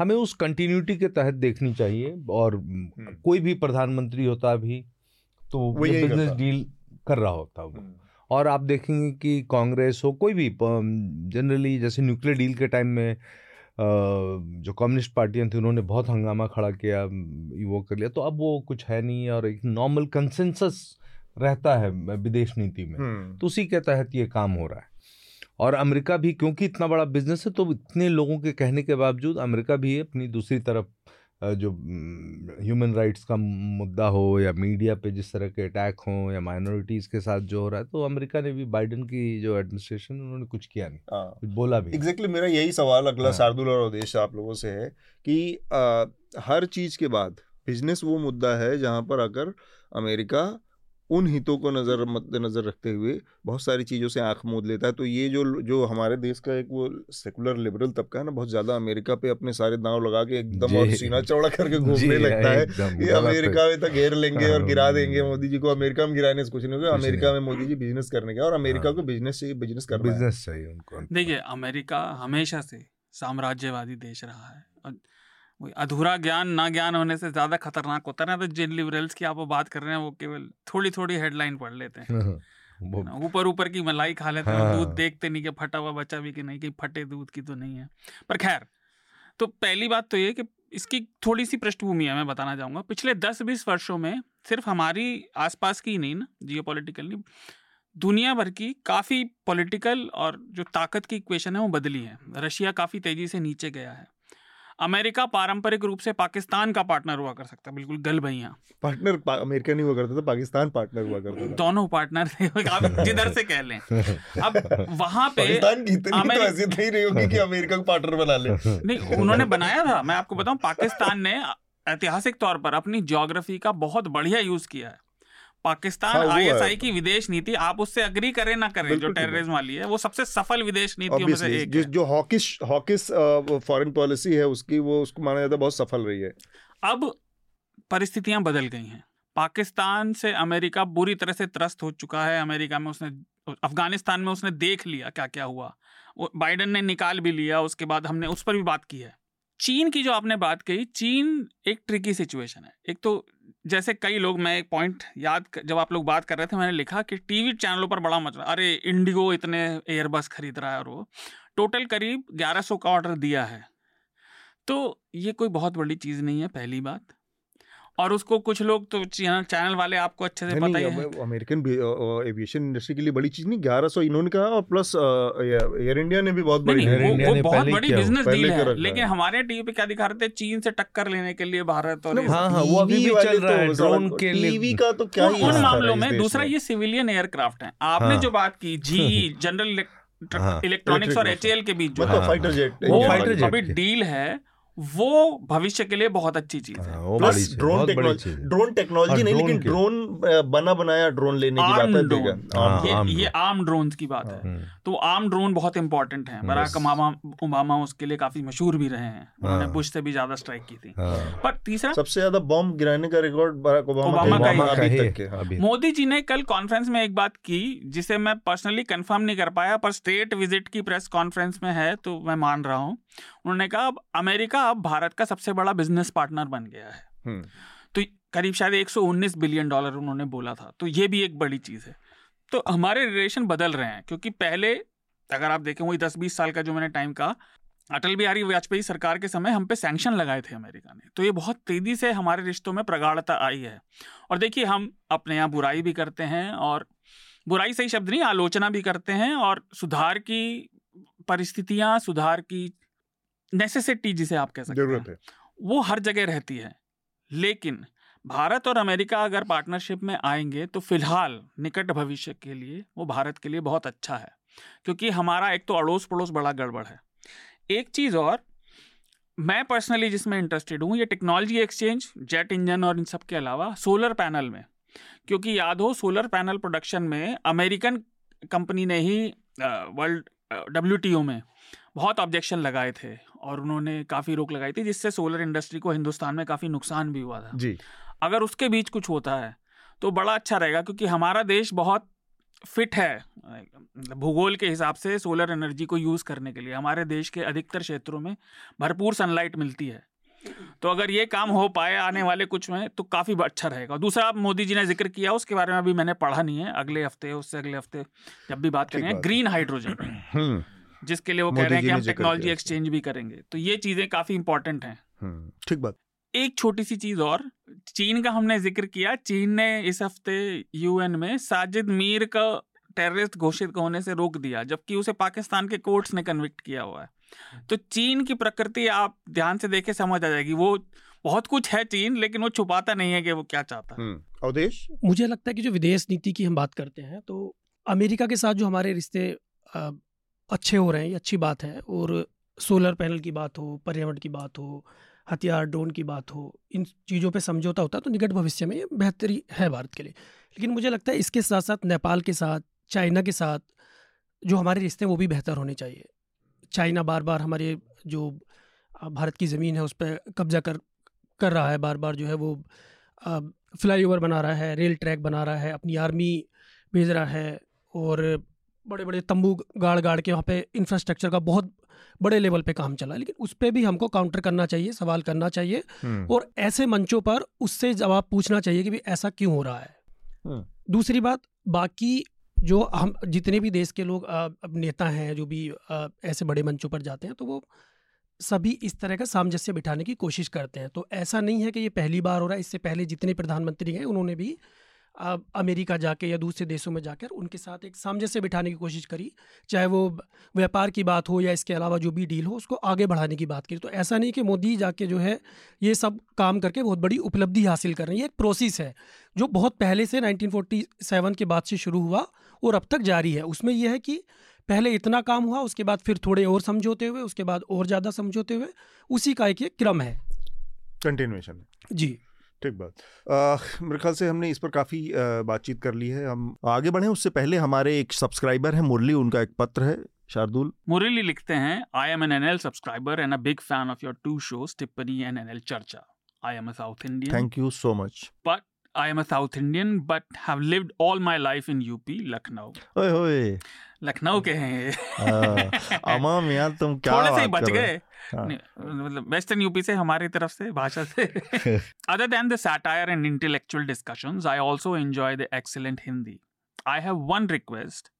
हमें उस कंटिन्यूटी के तहत देखनी चाहिए और हम्म। कोई भी प्रधानमंत्री होता भी तो बिज़नेस डील कर रहा होता वो हम्म। और आप देखेंगे कि कांग्रेस हो कोई भी जनरली जैसे न्यूक्लियर डील के टाइम में जो कम्युनिस्ट पार्टियाँ थी उन्होंने बहुत हंगामा खड़ा किया वो कर लिया तो अब वो कुछ है नहीं और एक नॉर्मल कंसेंसस रहता है विदेश नीति में हम्म। तो उसी के तहत ये काम हो रहा है और अमेरिका भी क्योंकि इतना बड़ा बिज़नेस है तो इतने लोगों के कहने के बावजूद अमेरिका भी अपनी दूसरी तरफ़ जो ह्यूमन राइट्स का मुद्दा हो या मीडिया पे जिस तरह के अटैक हों या माइनॉरिटीज़ के साथ जो हो रहा है तो अमेरिका ने भी बाइडन की जो एडमिनिस्ट्रेशन उन्होंने कुछ किया नहीं आ, हाँ। कुछ बोला भी एग्जैक्टली exactly मेरा यही सवाल अगला हाँ. शार्दुल और उद्देश्य आप लोगों से है कि आ, हर चीज़ के बाद बिज़नेस वो मुद्दा है जहाँ पर अगर अमेरिका उन हितों को नज़र मद्देनज़र रखते हुए बहुत सारी चीज़ों से आँख मूद लेता है। तो ये जो जो हमारे देश का एक वो सेकुलर लिबरल तबका है ना बहुत ज़्यादा अमेरिका पे अपने सारे दांव लगा के एकदम और सीना चौड़ा करके घूमने लगता है। ये अमेरिका में तो घेर लेंगे और गिरा हाँ, देंगे मोदी जी को। अमेरिका में गिराने से कुछ नहीं होगा अमेरिका में मोदी जी बिज़नेस करने का और अमेरिका हाँ। को बिज़नेस चाहिए बिज़नेस कर बिज़नेस चाहिए उनको। देखिए अमेरिका हमेशा से साम्राज्यवादी देश रहा है। अधूरा ज्ञान ना ज्ञान होने से ज़्यादा खतरनाक होता है ना तो जिन लिबरल्स की आप वो बात कर रहे हैं वो केवल थोड़ी थोड़ी हेडलाइन पढ़ लेते हैं। ऊपर ऊपर की मलाई खा लेते हैं हाँ। दूध देखते नहीं कि फटा हुआ बच्चा भी कि नहीं कि फटे दूध की तो नहीं है। पर खैर तो पहली बात तो ये कि इसकी थोड़ी सी पृष्ठभूमि है मैं बताना चाहूँगा। पिछले दस बीस वर्षों में सिर्फ़ हमारी आसपास की नहीं ना जियो पोलिटिकल दुनिया भर की काफ़ी पॉलिटिकल और जो ताकत की इक्वेशन है वो बदली है। रशिया काफ़ी तेज़ी से नीचे गया है। अमेरिका पारंपरिक रूप से पाकिस्तान का पार्टनर हुआ कर सकता है। बिल्कुल गल भैया पार्टनर पा, अमेरिका नहीं हुआ करता था पाकिस्तान पार्टनर हुआ करता था। दोनों पार्टनर थे आप जिधर से कह लें। अब वहाँ पे पाकिस्तान तो नहीं रही होगी कि अमेरिका को पार्टनर बना ले। नहीं उन्होंने बनाया था। मैं आपको बताऊँ पाकिस्तान ने ऐतिहासिक तौर पर अपनी ज्योग्राफी का बहुत बढ़िया यूज़ किया है। पाकिस्तान हाँ, आईएसआई की विदेश नीति आप उससे अग्री करें ना करें जो टेररिज्म वाली है वो सबसे सफल विदेश नीतियों में से एक है। जो हॉकिश हॉकिश फॉरेन पॉलिसी है उसकी वो उसको माना जाता है बहुत सफल रही है। अब परिस्थितियाँ बदल गई हैं। पाकिस्तान से अमेरिका बुरी तरह से त्रस्त हो चुका है। अमेरिका में उसने अफ़गानिस्तान में उसने देख लिया क्या क्या हुआ बाइडन ने निकाल भी लिया उसके बाद हमने उस पर भी बात की है। चीन की जो आपने बात कही चीन एक ट्रिकी सिचुएशन है। एक तो जैसे कई लोग, मैं एक पॉइंट याद जब आप लोग बात कर रहे थे, मैंने लिखा कि टीवी चैनलों पर बड़ा मच अरे, इंडिगो इतने एयरबस खरीद रहा है और वो। टोटल करीब 1100 का ऑर्डर दिया है। तो ये कोई बहुत बड़ी चीज़ नहीं है, पहली बात। और उसको कुछ लोग तो चैनल चैनल वाले आपको अच्छे से पता ही है। अमेरिकन एविएशन इंडस्ट्री के लिए बड़ी चीज़ नहीं ग्यारह सौ इन्होंने कहा और प्लस एयर इंडिया ने भी बहुत बड़ी वो, वो बहुत बड़ी बिज़नेस डील है। लेकिन हमारे टीवी पे क्या दिखा रहे थे? चीन से टक्कर लेने के लिए भारत और हाँ हाँ वो अभी भी चल रहा है ड्रोन तो के लिए। टीवी का तो क्या उन मामलों में दूसरा ये सिविलियन एयरक्राफ्ट है। आपने हाँ। जो बात की जी जनरल इलेक्ट्रॉनिक्स और एच के बीच जो फाइटर मतलब जेट अभी डील है वो भविष्य के लिए बहुत अच्छी चीज़ है। हाँ, plus drone technology drone technology नहीं लेकिन ड्रोन बना बनाया ड्रोन लेने की बात है हाँ, ये ये आर्म ड्रोन की बात है हाँ। तो आम ड्रोन बहुत इंपॉर्टेंट है। बराक ओबामा उसके लिए काफ़ी मशहूर भी रहे हैं। उन्होंने बुश से भी ज़्यादा स्ट्राइक की थी। पर तीसरा सबसे ज़्यादा बॉम्ब गिराने का रिकॉर्ड बराक ओबामा का ही मोदी जी ने कल कॉन्फ्रेंस में एक बात की जिसे मैं पर्सनली कंफर्म नहीं कर पाया पर स्टेट विज़िट की प्रेस कॉन्फ्रेंस में है तो मैं मान रहा हूँ। उन्होंने कहा अब अमेरिका अब भारत का सबसे बड़ा बिज़नेस पार्टनर बन गया है। हम्म। तो करीब शायद 119 बिलियन डॉलर उन्होंने बोला था। तो ये भी एक बड़ी चीज़ है। तो हमारे रिलेशन बदल रहे हैं क्योंकि पहले अगर आप देखें वही दस बीस साल का जो मैंने टाइम कहा अटल बिहारी वाजपेयी सरकार के समय हम पे सैंक्शन लगाए थे अमेरिका ने। तो ये बहुत तेज़ी से हमारे रिश्तों में प्रगाढ़ता आई है। और देखिए हम अपने यहाँ बुराई भी करते हैं और बुराई सही शब्द नहीं आलोचना भी करते हैं और सुधार की परिस्थितियाँ सुधार की नेसेसिटी जिसे आप कह सकते हैं वो हर जगह रहती है। लेकिन भारत और अमेरिका अगर पार्टनरशिप में आएँगे तो फ़िलहाल निकट भविष्य के लिए वो भारत के लिए बहुत अच्छा है। क्योंकि हमारा एक तो अड़ोस पड़ोस बड़ा गड़बड़ है। एक चीज़ और मैं पर्सनली जिसमें इंटरेस्टेड हूँ ये टेक्नोलॉजी एक्सचेंज जेट इंजन और इन सब के अलावा सोलर पैनल में। क्योंकि याद हो सोलर पैनल प्रोडक्शन में अमेरिकन कंपनी ने ही वर्ल्ड डब्ल्यूटीओ में बहुत ऑब्जेक्शन लगाए थे और उन्होंने काफ़ी रोक लगाई थी जिससे सोलर इंडस्ट्री को हिंदुस्तान में काफ़ी नुकसान भी हुआ था। जी। अगर उसके बीच कुछ होता है तो बड़ा अच्छा रहेगा क्योंकि हमारा देश बहुत फिट है भूगोल के हिसाब से सोलर एनर्जी को यूज़ करने के लिए। हमारे देश के अधिकतर क्षेत्रों में भरपूर सनलाइट मिलती है। तो अगर ये काम हो पाए आने वाले कुछ में तो काफ़ी अच्छा रहेगा। दूसरा आप मोदी जी ने ज़िक्र किया उसके बारे में अभी मैंने पढ़ा नहीं है। अगले हफ़्ते उससे अगले हफ़्ते जब भी बात करेंगे। ग्रीन हाइड्रोजन जिसके लिए वो कह रहे हैं कि हम टेक्नोलॉजी एक्सचेंज भी करेंगे। तो ये चीज़ें काफ़ी इंपॉर्टेंट हैं। हम्म, ठीक बात। एक छोटी सी चीज़ और चीन का हमने ज़िक्र किया। चीन ने इस हफ़्ते यूएन में साजिद मीर का टेररिस्ट घोषित होने से रोक दिया जबकि उसे पाकिस्तान के कोर्ट्स ने कन्विक्ट किया हुआ है। तो चीन की प्रकृति आप ध्यान से देखे समझ आ जाएगी। वो बहुत कुछ है चीन लेकिन वो छुपाता नहीं है कि वो क्या चाहता है। हम्म, अवदेश मुझे लगता है कि जो विदेश नीति की हम बात करते हैं तो अमेरिका के साथ जो हमारे रिश्ते अच्छे हो रहे हैं, ये अच्छी बात है। और सोलर पैनल की बात हो, पर्यावरण की बात हो, हथियार, ड्रोन की बात हो, इन चीज़ों पे समझौता होता है तो निकट भविष्य में ये बेहतरी है भारत के लिए। लेकिन मुझे लगता है इसके साथ साथ नेपाल के साथ, चाइना के साथ, जो हमारे रिश्ते हैं, वो भी बेहतर होने चाहिए। चाइना बार बार हमारे जो भारत की ज़मीन है, उस पर कब्जा कर कर रहा है बार बार जो है वो फ्लाई ओवर बना रहा है, रेल ट्रैक बना रहा है, अपनी आर्मी भेज रहा है, और बड़े बड़े तंबू गाड़ गाड़ के वहाँ पे इंफ्रास्ट्रक्चर का बहुत बड़े लेवल पे काम चला लेकिन उस पर भी हमको काउंटर करना चाहिए सवाल करना चाहिए हम्म। और ऐसे मंचों पर उससे जवाब पूछना चाहिए कि भी ऐसा क्यों हो रहा है हम्म। दूसरी बात बाकी जो हम जितने भी देश के लोग नेता हैं जो भी ऐसे बड़े मंचों पर जाते हैं तो वो सभी इस तरह का सामंजस्य बिठाने की कोशिश करते हैं तो ऐसा नहीं है कि ये पहली बार हो रहा है इससे पहले जितने प्रधानमंत्री हैं उन्होंने भी अमेरिका जाके या दूसरे देशों में जाकर उनके साथ एक सामंजस्य बिठाने की कोशिश करी चाहे वो व्यापार की बात हो या इसके अलावा जो भी डील हो उसको आगे बढ़ाने की बात करी। तो ऐसा नहीं कि मोदी जाके जो है ये सब काम करके बहुत बड़ी उपलब्धि हासिल कर रहे हैं। ये एक प्रोसेस है जो बहुत पहले से 1947 के बाद से शुरू हुआ और अब तक जारी है। उसमें यह है कि पहले इतना काम हुआ उसके बाद फिर थोड़े और समझौते हुए उसके बाद और ज़्यादा समझौते हुए उसी का एक क्रम है। कंटिन्यूएशन जी। ठीक बात। मेरे ख्याल से हमने इस पर काफ़ी बातचीत कर ली है। हम आगे बढ़े उससे पहले हमारे एक सब्सक्राइबर है मुरली उनका एक पत्र है शार्दुल। मुरली लिखते हैं I am N N L subscriber and a big fan of your two shows Tippani N N L Charcha I am a South Indian thank you so much but I am a South Indian, but have lived all my life in UP, Lucknow. ओए होए। लखनऊ के हैं। ये अमाम यार तुम क्या थोड़े से ही बच गए। मतलब वेस्टर्न यूपी से हमारी तरफ़ से भाषा से। Other than the satire and intellectual discussions I also enjoy the excellent Hindi I have one request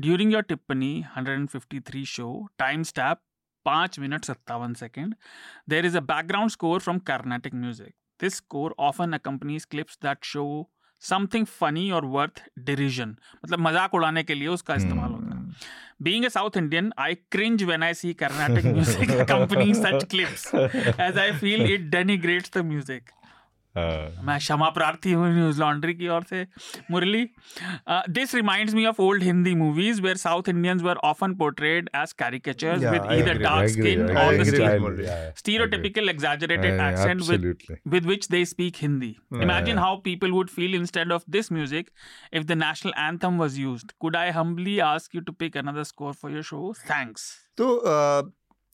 during your Tippani 153 show time stamp पाँच मिनट सत्तावन second there is a background score from Carnatic music This score often accompanies clips that show something funny और worth derision मतलब मज़ाक उड़ाने के लिए उसका इस्तेमाल होता है। Being a South Indian I cringe when I see Carnatic music company such clips as I feel it denigrates the music मैं क्षमा प्रार्थी हूँ न्यूज़ लॉन्ड्री की ओर से। Murali this reminds me of old Hindi movies where South Indians were often portrayed as caricature with either dark skin और stereotypical exaggerated accent with with which they speak Hindi imagine how people would feel instead of this music if the national anthem was used could I humbly ask you to pick another score for your show thanks तो uh,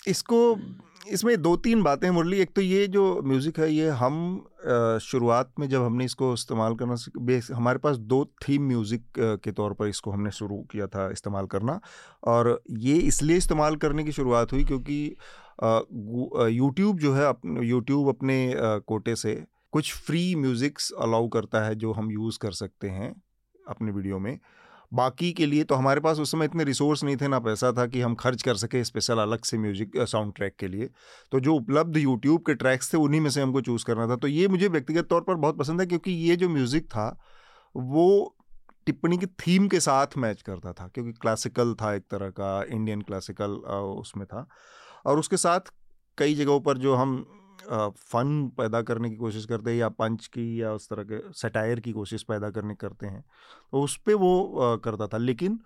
इसको इसमें दो तीन बातें मुरली। एक तो ये जो म्यूज़िक है, ये हम शुरुआत में जब हमने इसको इस्तेमाल करना बेस, हमारे पास दो थीम म्यूज़िक के तौर पर इसको हमने शुरू किया था इस्तेमाल करना। और ये इसलिए इस्तेमाल करने की शुरुआत हुई क्योंकि यूट्यूब जो है यूट्यूब अपने कोटे से कुछ फ्री म्यूज़िक्स अलाउ करता है जो हम यूज़ कर सकते हैं अपने वीडियो में। बाकी के लिए तो हमारे पास उस समय इतने रिसोर्स नहीं थे, ना पैसा था कि हम खर्च कर सके स्पेशल अलग से म्यूज़िक साउंड ट्रैक के लिए। तो जो उपलब्ध यूट्यूब के ट्रैक्स थे, उन्हीं में से हमको चूज़ करना था। तो ये मुझे व्यक्तिगत तौर पर बहुत पसंद है, क्योंकि ये जो म्यूज़िक था, वो टिप्पणी की थीम के साथ मैच करता था, क्योंकि क्लासिकल था एक तरह का इंडियन क्लासिकल उसमें था। और उसके साथ कई जगहों पर जो हम फ़न पैदा करने की कोशिश करते हैं या पंच की या उस तरह के सटायर की कोशिश पैदा करने करते हैं। तो उस पर वो करता था। लेकिन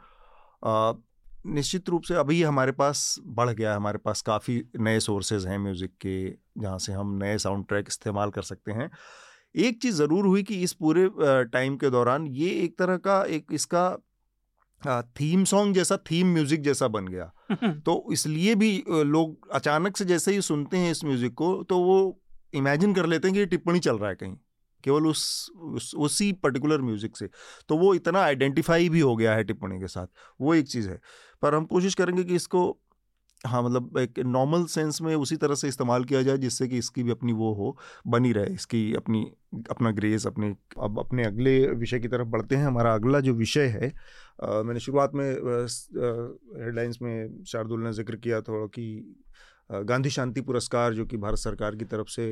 निश्चित रूप से अभी हमारे पास बढ़ गया है। हमारे पास काफ़ी नए सोर्सेज हैं म्यूज़िक के, जहाँ से हम नए साउंड ट्रैक इस्तेमाल कर सकते हैं। एक चीज़ ज़रूर हुई कि इस पूरे टाइम के दौरान ये एक तरह का एक इसका थीम सॉन्ग जैसा थीम म्यूज़िक जैसा बन गया। तो इसलिए भी लोग अचानक से जैसे ही सुनते हैं इस म्यूज़िक को तो वो इमेजिन कर लेते हैं कि ये टिप्पणी चल रहा है कहीं केवल उस, उस उसी पर्टिकुलर म्यूज़िक से। तो वो इतना आइडेंटिफाई भी हो गया है टिप्पणी के साथ। वो एक चीज़ है। पर हम कोशिश करेंगे कि इसको हाँ मतलब एक नॉर्मल सेंस में उसी तरह से इस्तेमाल किया जाए जिससे कि इसकी भी अपनी वो हो बनी रहे इसकी अपनी अपना ग्रेस अपने अब अपने अगले विषय की तरफ़ बढ़ते हैं। हमारा अगला जो विषय है आ, मैंने शुरुआत में हेडलाइंस में शार्दुल ने ज़िक्र किया थोड़ा कि गांधी शांति पुरस्कार जो कि भारत सरकार की तरफ़ से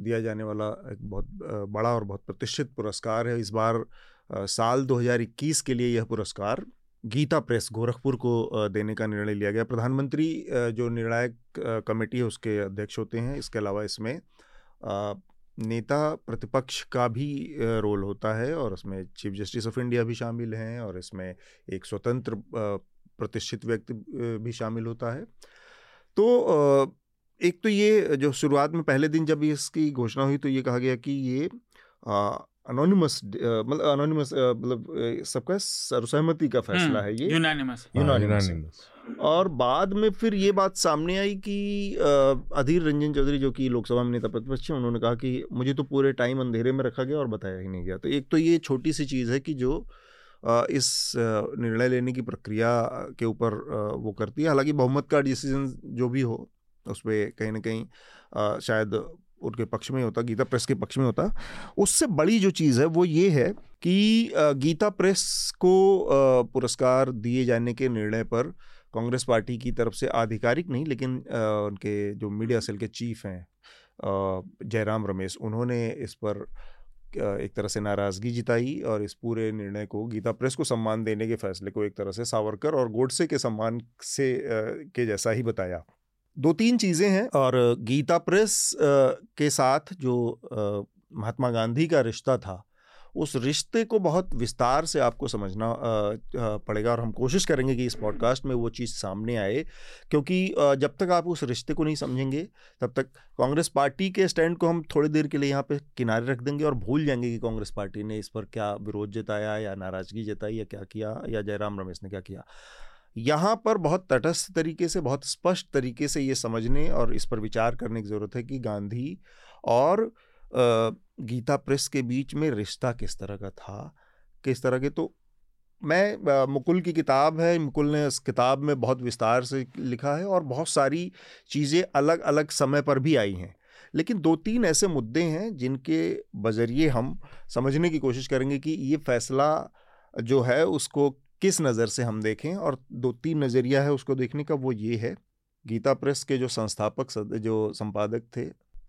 दिया जाने वाला एक बहुत बड़ा और बहुत प्रतिष्ठित पुरस्कार है। इस बार साल 2021 के लिए यह पुरस्कार गीता प्रेस, गोरखपुर को देने का निर्णय लिया गया। प्रधानमंत्री जो निर्णायक कमेटी है, उसके अध्यक्ष होते हैं। इसके अलावा इसमें नेता प्रतिपक्ष का भी रोल होता है और उसमें चीफ जस्टिस ऑफ़ इंडिया भी शामिल हैं और इसमें एक स्वतंत्र प्रतिष्ठित व्यक्ति भी शामिल होता है। तो एक तो ये, जो शुरुआत में पहले दिन जब इसकी घोषणा हुई तो ये कहा गया कि ये अनोनिमस मतलब अनोनिमस मतलब सबका सर्वसहमति का फैसला है ये। यूनानिमस यूनानिमस और बाद में फिर ये बात सामने आई कि अधीर रंजन चौधरी जो कि लोकसभा में नेता प्रतिपक्ष हैं उन्होंने कहा कि मुझे तो पूरे टाइम अंधेरे में रखा गया और बताया ही नहीं गया। तो एक तो ये छोटी सी चीज़ है कि जो इस निर्णय लेने की प्रक्रिया के ऊपर वो करती है। हालाँकि बहुमत का डिसीज़न जो भी हो उस पर कहीं ना कहीं शायद उनके पक्ष में होता, गीता प्रेस के पक्ष में होता। उससे बड़ी जो चीज़ है, वो ये है कि गीता प्रेस को पुरस्कार दिए जाने के निर्णय पर कांग्रेस पार्टी की तरफ़ से आधिकारिक नहीं, लेकिन उनके जो मीडिया सेल के चीफ हैं जयराम रमेश, उन्होंने इस पर एक तरह से नाराज़गी जिताई और इस पूरे निर्णय को गीता प्रेस को सम्मान देने के फैसले को एक तरह से सावरकर और गोडसे के सम्मान से के जैसा ही बताया। दो तीन चीज़ें हैं और गीता प्रेस के साथ जो महात्मा गांधी का रिश्ता था, उस रिश्ते को बहुत विस्तार से आपको समझना पड़ेगा और हम कोशिश करेंगे कि इस पॉडकास्ट में वो चीज़ सामने आए, क्योंकि जब तक आप उस रिश्ते को नहीं समझेंगे, तब तक कांग्रेस पार्टी के स्टैंड को हम थोड़ी देर के लिए यहाँ पे किनारे रख देंगे और भूल जाएँगे कि कांग्रेस पार्टी ने इस पर क्या विरोध जताया या नाराज़गी जताई या क्या किया या जयराम रमेश ने क्या किया। यहाँ पर बहुत तटस्थ तरीके से, बहुत स्पष्ट तरीके से ये समझने और इस पर विचार करने की ज़रूरत है कि गांधी और गीता प्रेस के बीच में रिश्ता किस तरह का था, किस तरह के तो मैं मुकुल की किताब है, मुकुल ने इस किताब में बहुत विस्तार से लिखा है और बहुत सारी चीज़ें अलग अलग समय पर भी आई हैं। लेकिन दो तीन ऐसे मुद्दे हैं जिनके बजरिए हम समझने की कोशिश करेंगे कि ये फैसला जो है उसको किस नज़र से हम देखें? और दो तीन नज़रिया है उसको देखने का वो ये है गीता प्रेस के जो संस्थापक सद, जो संपादक थे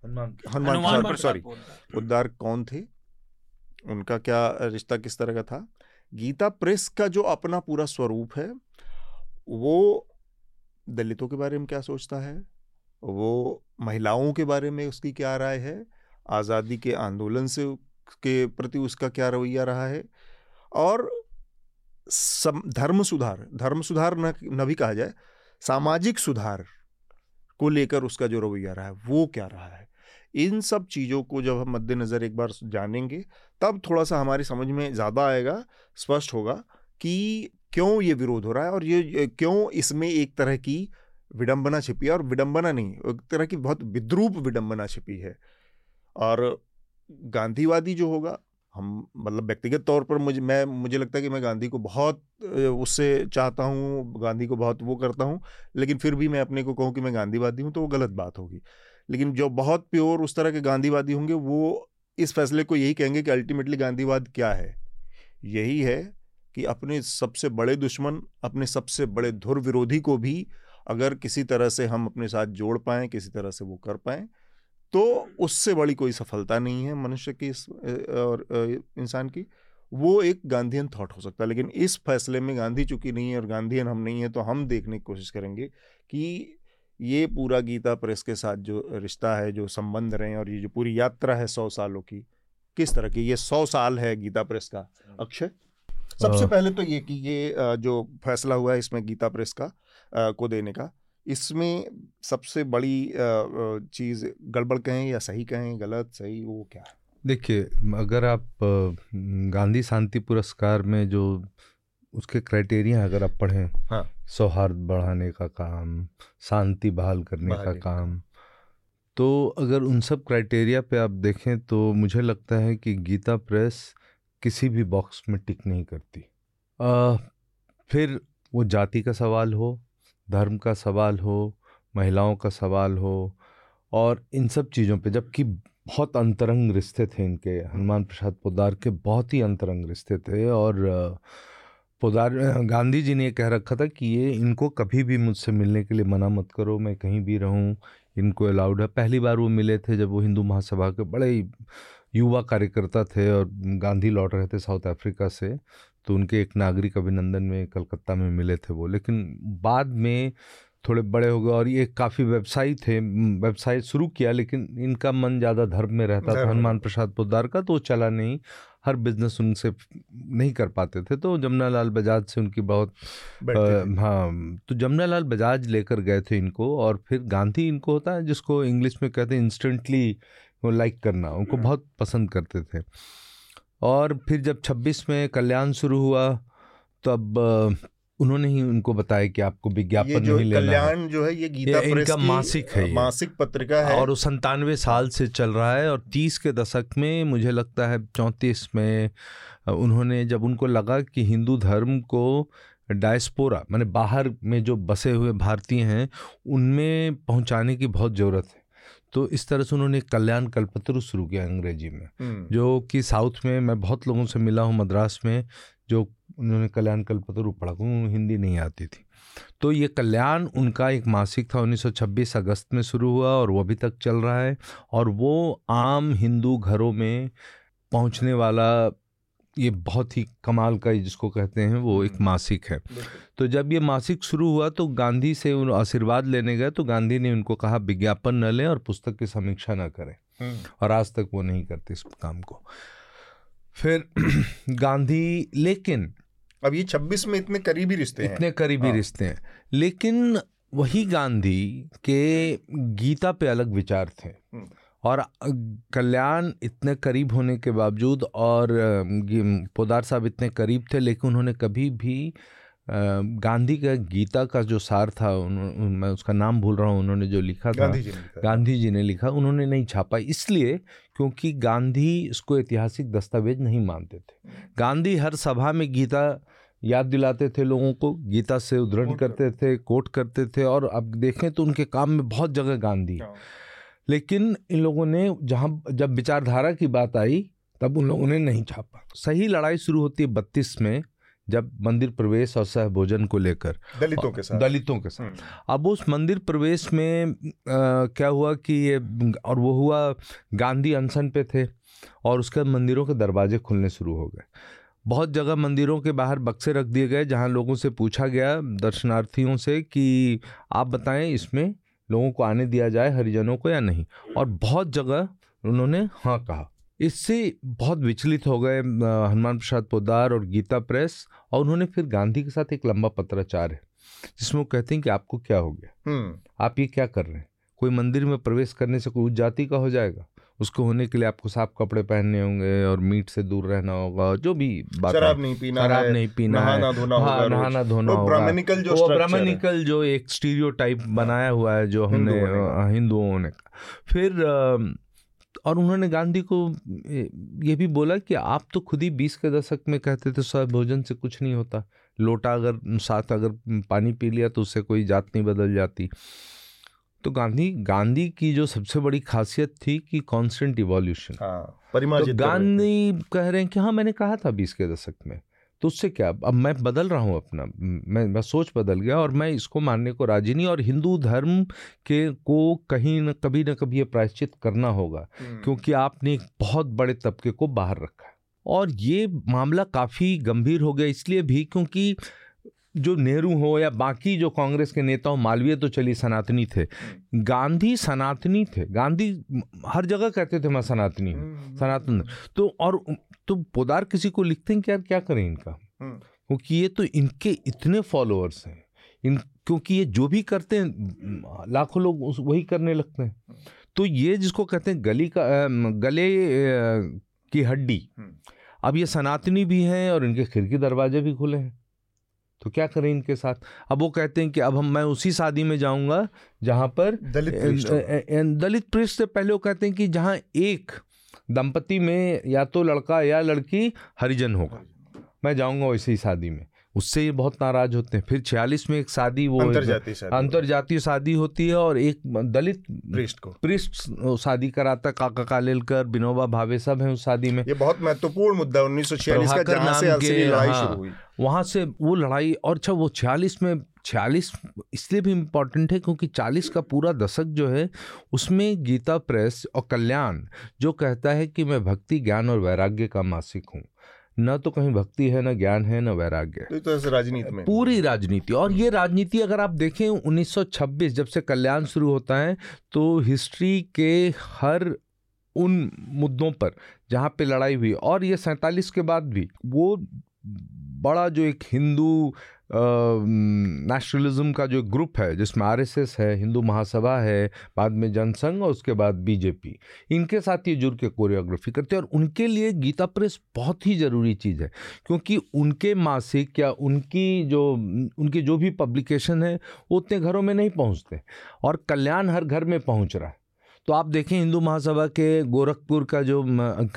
हनुमान सॉरी उद्धार कौन थे? उनका क्या रिश्ता किस तरह का था? गीता प्रेस का जो अपना पूरा स्वरूप है वो दलितों के बारे में क्या सोचता है? वो महिलाओं के बारे में उसकी क्या राय है? आज़ादी के आंदोलन से के प्रति उसका क्या रवैया रहा है? और सम, धर्म सुधार धर्म सुधार न न भी कहा जाए, सामाजिक सुधार को लेकर उसका जो रवैया रहा है, वो क्या रहा है? इन सब चीज़ों को जब हम मद्देनज़र एक बार जानेंगे, तब थोड़ा सा हमारी समझ में ज़्यादा आएगा, स्पष्ट होगा कि क्यों ये विरोध हो रहा है और ये क्यों इसमें एक तरह की विडंबना छिपी है और विडंबना नहीं, एक तरह की बहुत विद्रूप विडंबना छिपी है। और गांधीवादी जो होगा हम मतलब व्यक्तिगत तौर पर मुझे, मैं, मुझे लगता है कि मैं गांधी को बहुत उससे चाहता हूँ, गांधी को बहुत वो करता हूँ, लेकिन फिर भी मैं अपने को कहूँ कि मैं गांधीवादी हूँ तो वो गलत बात होगी। लेकिन जो बहुत प्योर उस तरह के गांधीवादी होंगे, वो इस फैसले को यही कहेंगे कि अल्टीमेटली गांधीवाद क्या है? यही है कि अपने सबसे बड़े दुश्मन, अपने सबसे बड़े धुर विरोधी को भी अगर किसी तरह से हम अपने साथ जोड़ पाएँ, किसी तरह से वो कर पाएँ तो उससे बड़ी कोई सफलता नहीं है मनुष्य की इस और इंसान की। वो एक गांधीयन थॉट हो सकता है लेकिन इस फैसले में गांधी चुकी नहीं है और गांधीयन हम नहीं है तो हम देखने की कोशिश करेंगे कि ये पूरा गीता प्रेस के साथ जो रिश्ता है जो संबंध रहे और ये जो पूरी यात्रा है सौ सालों की किस तरह की ये सौ साल है गीता प्रेस का अक्षय? सबसे पहले तो ये कि ये जो फैसला हुआ है इसमें गीता प्रेस का को देने का इसमें सबसे बड़ी चीज़ गड़बड़ कहें या सही कहें गलत सही वो क्या है? देखिए अगर आप गांधी शांति पुरस्कार में जो उसके क्राइटेरिया अगर आप पढ़ें हाँ। सौहार्द बढ़ाने का काम शांति बहाल करने का काम तो अगर उन सब क्राइटेरिया पे आप देखें तो मुझे लगता है कि गीता प्रेस किसी भी बॉक्स में टिक नहीं करती। आ, फिर वो जाति का सवाल हो धर्म का सवाल हो, महिलाओं का सवाल हो, और इन सब चीज़ों पे जबकि बहुत अंतरंग रिश्ते थे इनके, हनुमान प्रसाद पोदार के बहुत ही अंतरंग रिश्ते थे और पोदार गांधी जी ने ये कह रखा था कि ये इनको कभी भी मुझसे मिलने के लिए मना मत करो, मैं कहीं भी रहूँ, इनको अलाउड है। पहली बार वो मिले थे जब वो हिंदू महासभा के बड़े युवा कार्यकर्ता थे और गांधी लौट रहे थे साउथ अफ्रीका से तो उनके एक नागरिक अभिनंदन में कलकत्ता में मिले थे वो। लेकिन बाद में थोड़े बड़े हो गए और ये काफ़ी व्यवसायी थे व्यवसाय शुरू किया लेकिन इनका मन ज़्यादा धर्म में रहता था हनुमान प्रसाद पोदार का तो चला नहीं। हर बिज़नेस उनसे नहीं कर पाते थे तो जमुना लाल बजाज से उनकी बहुत हाँ तो जमुना लाल बजाज लेकर गए थे इनको और फिर गांधी इनको होता है जिसको इंग्लिश में कहते हैं इंस्टेंटली वो लाइक करना उनको हाँ। बहुत पसंद करते थे। और फिर जब 26 में कल्याण शुरू हुआ तब उन्होंने ही उनको बताया कि आपको विज्ञापन नहीं लेना कल्याण जो है ये गीता ये इनका मासिक है मासिक पत्रिका है। और वो संतानवे साल से चल रहा है और तीस के दशक में मुझे लगता है चौंतीस में उन्होंने जब उनको लगा कि हिंदू धर्म को डायस्पोरा मैंने बाहर में जो बसे हुए भारतीय हैं उनमें पहुँचाने की बहुत ज़रूरत है। तो इस तरह से उन्होंने कल्याण कल्पतरु शुरू किया अंग्रेज़ी में। हम्म। जो कि साउथ में मैं बहुत लोगों से मिला हूँ मद्रास में जो उन्होंने कल्याण कल्पतरु पढ़ा हिंदी नहीं आती थी। तो ये कल्याण उनका एक मासिक था 1926 अगस्त में शुरू हुआ और वो अभी तक चल रहा है। और वो आम हिंदू घरों में पहुँचने वाला ये बहुत ही कमाल का जिसको कहते हैं वो एक मासिक है। तो जब ये मासिक शुरू हुआ तो गांधी से उन आशीर्वाद लेने गए तो गांधी ने उनको कहा विज्ञापन न लें और पुस्तक की समीक्षा न करें। हम्म। और आज तक वो नहीं करते इस काम को। फिर गांधी लेकिन अब ये 26 में इतने करीबी रिश्ते हैं। इतने करीबी हाँ। रिश्ते हैं। लेकिन वही गांधी के गीता पे अलग विचार थे। हम्म। और कल्याण इतने करीब होने के बावजूद और पोदार साहब इतने करीब थे लेकिन उन्होंने कभी भी गांधी का गीता का जो सार था मैं उसका नाम भूल रहा हूँ उन्होंने जो लिखा था गांधी जी ने गांधी जी ने लिखा उन्होंने नहीं छापा इसलिए क्योंकि गांधी इसको ऐतिहासिक दस्तावेज़ नहीं मानते थे। गांधी हर सभा में गीता याद दिलाते थे लोगों को गीता से उद्धरण करते थे कोट करते थे और अब देखें तो उनके काम में बहुत जगह गांधी हाँ। लेकिन इन लोगों ने जहाँ जब विचारधारा की बात आई तब उन लोगों ने नहीं छापा। सही लड़ाई शुरू होती है बत्तीस में जब मंदिर प्रवेश और सह भोजन को लेकर। दलितों के साथ। दलितों के साथ। हम्म। अब उस मंदिर प्रवेश में आ, क्या हुआ कि ये और वो हुआ गांधी अनशन पे थे और उसके मंदिरों के दरवाजे खुलने शुरू हो गए। बहुत जगह मंदिरों के बाहर बक्से रख दिए गए जहाँ लोगों से पूछा गया दर्शनार्थियों से कि आप बताएँ इसमें लोगों को आने दिया जाए हरिजनों को या नहीं। और बहुत जगह उन्होंने हाँ कहा। इससे बहुत विचलित हो गए हनुमान प्रसाद पोदार और गीता प्रेस और उन्होंने फिर गांधी के साथ एक लंबा पत्राचार है जिसमें वो कहते हैं कि आपको क्या हो गया? हम्म। आप ये क्या कर रहे हैं? कोई मंदिर में प्रवेश करने से कोई उच्च जाति का हो जाएगा? उसको होने के लिए आपको साफ़ कपड़े पहनने होंगे और मीट से दूर रहना होगा जो भी बात शराब नहीं पीना शराब नहीं पीना नहाना धोना हाँ, नहाना धोना होगा। ब्राह्मणिकल जो ब्राह्मणिकल जो एक स्टीरियो टाइप बनाया हुआ है जो हमने हिंदुओं ने फिर और उन्होंने गांधी को ये भी बोला कि आप तो खुद ही बीस के दशक में कहते थे स्व भोजन से कुछ नहीं होता। लोटा अगर साथ अगर पानी पी लिया तो उससे कोई जात नहीं बदल जाती। तो गांधी गांधी की जो सबसे बड़ी खासियत थी कि कांस्टेंट इवोल्यूशन हाँ, तो गांधी कह रहे हैं कि हाँ मैंने कहा था बीस के दशक में तो उससे क्या? अब मैं बदल रहा हूँ अपना मैं मैं सोच बदल गया और मैं इसको मानने को राज़ी नहीं और हिंदू धर्म के को कहीं न कभी ना कभी ये प्रायश्चित करना होगा हम्म। क्योंकि आपने एक बहुत बड़े तबके को बाहर रखा और ये मामला काफ़ी गंभीर हो गया इसलिए भी क्योंकि जो नेहरू हो या बाकी जो कांग्रेस के नेता हो मालवीय तो चलिए सनातनी थे। हम्म। गांधी सनातनी थे। गांधी हर जगह कहते थे मैं सनातनी हूँ हम्म, सनातन। तो और तो पोदार किसी को लिखते हैं कि यार क्या करें इनका? हम्म। क्योंकि ये तो इनके इतने फॉलोअर्स हैं। इन क्योंकि ये जो भी करते हैं लाखों लोग वही करने लगते हैं। तो ये जिसको कहते हैं गली का गले की हड्डी। अब ये सनातनी भी हैं और इनके खिड़की दरवाजे भी खुले हैं। तो क्या करें इनके साथ? अब वो कहते हैं कि अब हम मैं उसी शादी में जाऊँगा जहाँ पर दलित दलित पृष्ठ से पहले वो कहते हैं कि जहाँ एक दंपति में या तो लड़का या लड़की हरिजन होगा। मैं जाऊँगा वैसे ही शादी में। उससे ये बहुत नाराज़ होते हैं। फिर छियालीस में एक शादी वो अंतरजातीय शादी। होती है और एक दलित पृष्ठ को। पृष्ठ शादी कराता काका कालेलकर विनोबा भावे सब हैं उस शादी में। ये बहुत महत्वपूर्ण मुद्दा उन्नीस सौ छियालीस का जहाँ से लड़ाई हाँ, शुरू हुई। वहाँ से वो लड़ाई और अच्छा वो छियालीस में छियालीस इसलिए भी इम्पोर्टेंट है क्योंकि चालीस का पूरा दशक जो है उसमें गीता प्रेस और कल्याण जो कहता है कि मैं भक्ति ज्ञान और वैराग्य का मासिक हूँ। न तो कहीं भक्ति है न ज्ञान है न वैराग्य है। तो राजनीति में। पूरी राजनीति। और ये राजनीति अगर आप देखें 1926 जब से कल्याण शुरू होता है तो हिस्ट्री के हर उन मुद्दों पर जहाँ पे लड़ाई हुई और ये सैंतालीस के बाद भी वो बड़ा जो एक हिंदू नेशनलिज्म का जो ग्रुप है जिसमें आरएसएस है हिंदू महासभा है बाद में जनसंघ और उसके बाद बीजेपी इनके साथ ये जुड़ के कोरियोग्राफी करते हैं और उनके लिए गीता प्रेस बहुत ही ज़रूरी चीज़ है क्योंकि उनके मासिक या उनकी जो उनकी जो भी पब्लिकेशन है वो उतने घरों में नहीं पहुँचते और कल्याण हर घर में पहुँच रहा है तो आप देखें हिंदू महासभा के गोरखपुर का जो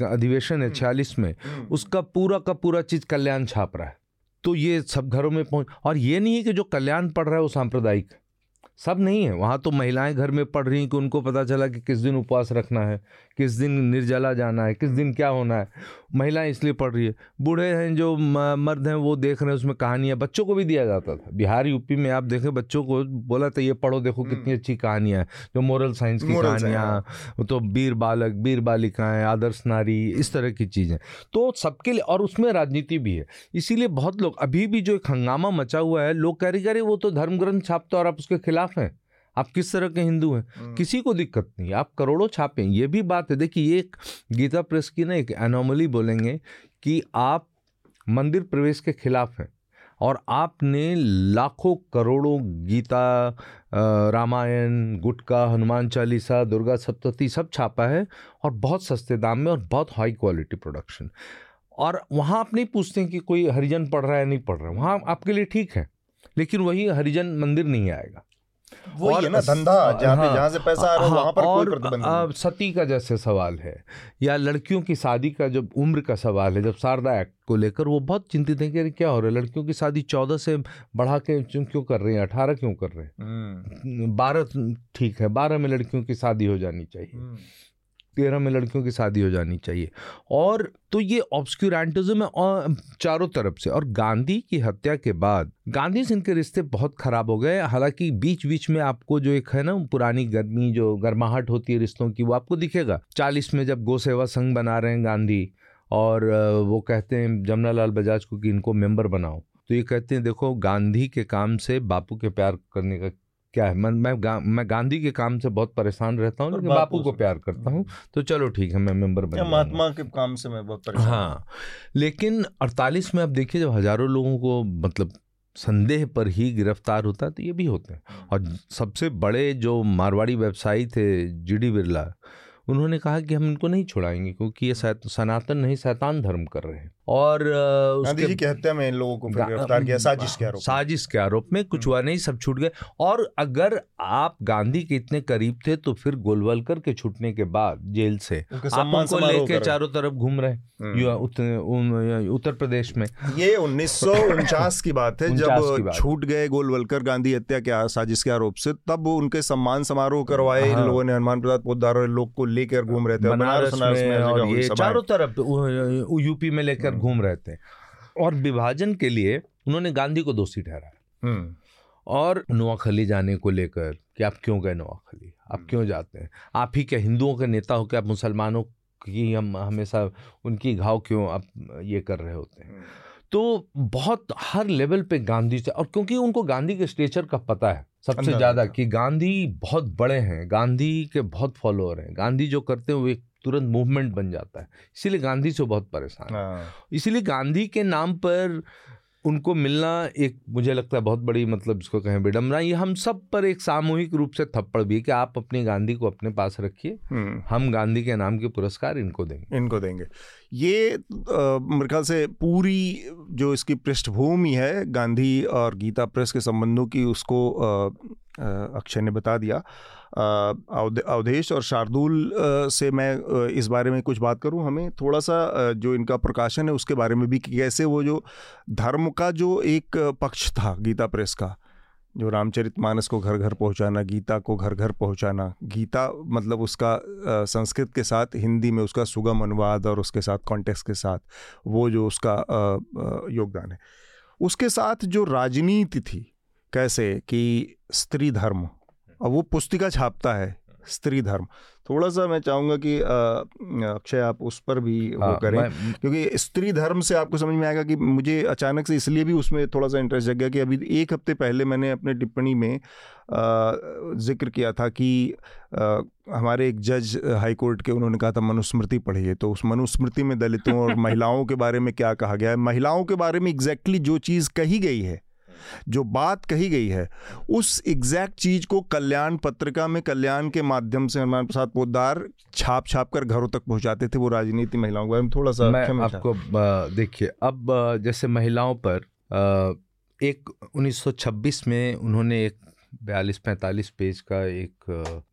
अधिवेशन है। छियालीस में हम्म। उसका पूरा का पूरा चीज़ कल्याण छाप रहा है तो ये सब घरों में पहुँच और ये नहीं है कि जो कल्याण पढ़ रहा है वो सांप्रदायिक। सब नहीं है। वहाँ तो महिलाएँ घर में पढ़ रही कि उनको पता चला कि किस दिन उपवास रखना है किस दिन निर्जला जाना है किस दिन क्या होना है। महिलाएँ इसलिए पढ़ रही है। बूढ़े हैं जो मर्द हैं वो देख रहे हैं उसमें कहानियाँ बच्चों को भी दिया जाता था। बिहार यूपी में आप देखें बच्चों को बोला था ये पढ़ो देखो कितनी हम्म। अच्छी कहानियाँ हैं। जो मोरल साइंस की कहानियाँ हाँ। तो वीर बालक वीर बालिकाएँ आदर्श नारी इस तरह की चीज़ें। तो सबके लिए और उसमें राजनीति भी है। इसीलिए बहुत लोग अभी भी जो एक हंगामा मचा हुआ है लोग कह रहे कह रहे वो तो धर्म ग्रंथ छापते और आप उसके खिलाफ हैं। आप किस तरह के हिंदू हैं? हम्म। किसी को दिक्कत नहीं। आप करोड़ों छापें ये भी बात है। देखिए ये एक गीता प्रेस की ना एक एनोमली बोलेंगे कि आप मंदिर प्रवेश के खिलाफ हैं और आपने लाखों करोड़ों गीता रामायण गुटका हनुमान चालीसा दुर्गा सप्तती सब छापा है और बहुत सस्ते दाम में और बहुत हाई क्वालिटी प्रोडक्शन और वहाँ आप नहीं पूछते हैं कि कोई हरिजन पढ़ रहा है नहीं पढ़ रहा है। वहाँ आपके लिए ठीक है। लेकिन वही हरिजन मंदिर नहीं आएगा। वो ये ना धंधा जहाँ पे हाँ, जहाँ से पैसा आ रहा है हाँ, वहाँ पर और कोई प्रतिबंध नहीं। सती का जैसे सवाल है या लड़कियों की शादी का जब उम्र का सवाल है जब शारदा एक्ट को लेकर वो बहुत चिंतित है कि क्या हो रहा है? लड़कियों की शादी चौदह से बढ़ा के क्यों कर रहे हैं? अठारह क्यों कर रहे हैं? हम्म। बारह ठीक है बारह में लड़कियों की शादी हो जानी चाहिए। हम्म। तेरह में लड़कियों की शादी हो जानी चाहिए। और तो ये ऑब्सक्यूरेंटिज्म है, और चारों तरफ़ से। और गांधी की हत्या के बाद, गांधी से इनके रिश्ते बहुत ख़राब हो गए। हालाँकि बीच बीच में आपको जो एक है ना, पुरानी गर्मी, जो गर्माहट होती है रिश्तों की, वो आपको दिखेगा। चालीस में जब गो सेवा संघ बना रहे हैं गांधी, और वो कहते हैं जमुना लाल बजाज को कि इनको मेंबर बनाओ। तो ये कहते हैं, देखो, गांधी के काम से बापू के प्यार करने का क्या है? मैं मैं गा, मैं गांधी के काम से बहुत परेशान रहता हूँ लेकिन बापू को प्यार करता हूँ। तो चलो ठीक है मैं मेंबर बन महात्मा के काम से मैं बहुत परेशान हाँ। लेकिन अड़तालीस में आप देखिए जब हज़ारों लोगों को मतलब संदेह पर ही गिरफ़्तार होता तो ये भी होते हैं। हम्म। और सबसे बड़े जो मारवाड़ी व्यवसायी थे जी डी बिरला उन्होंने कहा कि हम इनको नहीं छुड़ाएँगे क्योंकि ये सनातन नहीं शैतान धर्म कर रहे हैं। और गांधी जी की हत्या में इन लोगों को गिरफ़्तार किया साजिश के आरोप साजिश के आरोप में कुछ हुआ नहीं सब छूट गए। और अगर आप गांधी के इतने करीब थे तो फिर गोलवलकर के छूटने के बाद जेल से आप उनको लेके चारों तरफ़ घूम रहे हम्म। उत्तर प्रदेश में। ये उन्नीस सौ उनचास की बात है जब छूट गए गोलवलकर गांधी हत्या के साजिश के आरोप से तब उनके सम्मान समारोह करवाए इन हाँ। लोगों ने हनुमान प्रसाद पोदार लोग को लेकर घूम रहे थे। चारों तरफ़ यूपी में लेकर हम्म। घूम रहे थे। और विभाजन के लिए उन्होंने गांधी को दोषी ठहराया। हम्म। और नोआखली जाने को लेकर कि आप क्यों गए नोआखली? आप हम्म। क्यों जाते हैं? आप ही क्या हिंदुओं के नेता हो क्या आप मुसलमानों की हम हमेशा उनकी घाव क्यों आप ये कर रहे होते हैं? तो बहुत हर लेवल पे गांधी से और क्योंकि उनको गांधी के स्टेचर का पता है सबसे ज़्यादा कि गांधी बहुत बड़े हैं गांधी के बहुत फॉलोअर हैं। गांधी जो करते हैं वो एक तुरंत मूवमेंट बन जाता है। इसीलिए गांधी से बहुत परेशान है। हाँ। इसीलिए गांधी के नाम पर उनको मिलना एक मुझे लगता है बहुत बड़ी मतलब जिसको कहें विडम्बना ये हम सब पर एक सामूहिक रूप से थप्पड़ भी है कि आप अपने गांधी को अपने पास रखिए। हम्म। हम गांधी के नाम के पुरस्कार इनको देंगे। इनको देंगे। ये मेरे ख्याल से पूरी जो इसकी पृष्ठभूमि है, गांधी और गीता प्रेस के संबंधों की, उसको अक्षय ने बता दिया। अवधेश और शार्दुल से मैं इस बारे में कुछ बात करूँ? हमें थोड़ा सा जो इनका प्रकाशन है, उसके बारे में भी कि कैसे वो जो धर्म का जो एक पक्ष था गीता प्रेस का जो रामचरित मानस को घर घर पहुंचाना, गीता को घर घर पहुंचाना। गीता मतलब उसका संस्कृत के साथ, हिंदी में उसका सुगम अनुवाद और उसके साथ कॉन्टेक्स्ट के साथ, वो जो उसका योगदान है। उसके साथ जो राजनीति थी, कैसे कि स्त्री धर्म और वो पुस्तिका छापता है। स्त्री धर्म। थोड़ा सा मैं चाहूँगा कि अक्षय आप उस पर भी वो हाँ, करें क्योंकि स्त्री धर्म से आपको समझ में आएगा कि मुझे अचानक से इसलिए भी उसमें थोड़ा सा इंटरेस्ट जग गया कि अभी एक हफ़्ते पहले मैंने अपने टिप्पणी में ज़िक्र किया था कि आ, हमारे एक जज हाई कोर्ट के उन्होंने कहा था मनुस्मृति पढ़िए। तो उस मनुस्मृति में दलितों और महिलाओं के बारे में क्या कहा गया है? महिलाओं के बारे में एग्जैक्टली जो चीज़ कही गई है जो बात कही गई है उस एग्जैक्ट चीज़ को कल्याण पत्रिका में कल्याण के माध्यम से हनुमान प्रसाद पोदार छाप छाप कर घरों तक पहुंचाते थे वो राजनीति महिलाओं के। बारे में थोड़ा सा मैं आपको देखिए अब जैसे महिलाओं पर एक 1926 में उन्होंने एक बयालीस पैंतालीस पेज का एक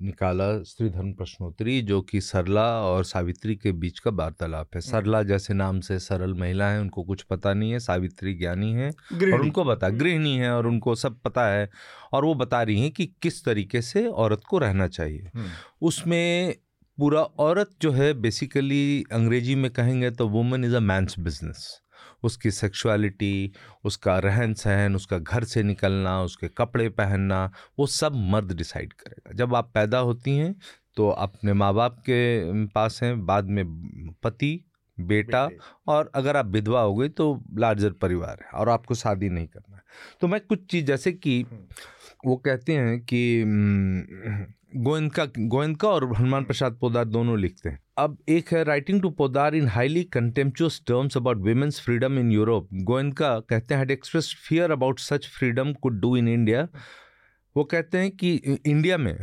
निकाला स्त्री धर्म प्रश्नोत्तरी जो कि सरला और सावित्री के बीच का वार्तालाप है। सरला जैसे नाम से सरल महिला है उनको कुछ पता नहीं है सावित्री ज्ञानी है और उनको बता गृहिणी है और उनको सब पता है और वो बता रही हैं कि किस तरीके से औरत को रहना चाहिए। हम्म। उसमें पूरा औरत जो है बेसिकली अंग्रेज़ी में कहेंगे तो women is a man's business उसकी सेक्सुअलिटी उसका रहन सहन उसका घर से निकलना उसके कपड़े पहनना वो सब मर्द डिसाइड करेगा। जब आप पैदा होती हैं तो अपने माँ बाप के पास हैं बाद में पति बेटा और अगर आप विधवा हो गई तो लार्जर परिवार है और आपको शादी नहीं करना है। तो मैं कुछ चीज़ जैसे कि वो कहते हैं कि गोयनका गोयनका और हनुमान प्रसाद पोदार दोनों लिखते हैं। अब एक है writing to Poddar in highly contemptuous terms about women's freedom in Europe Goenka कहते हैं express fear about such freedom could do in India वो कहते हैं कि इंडिया में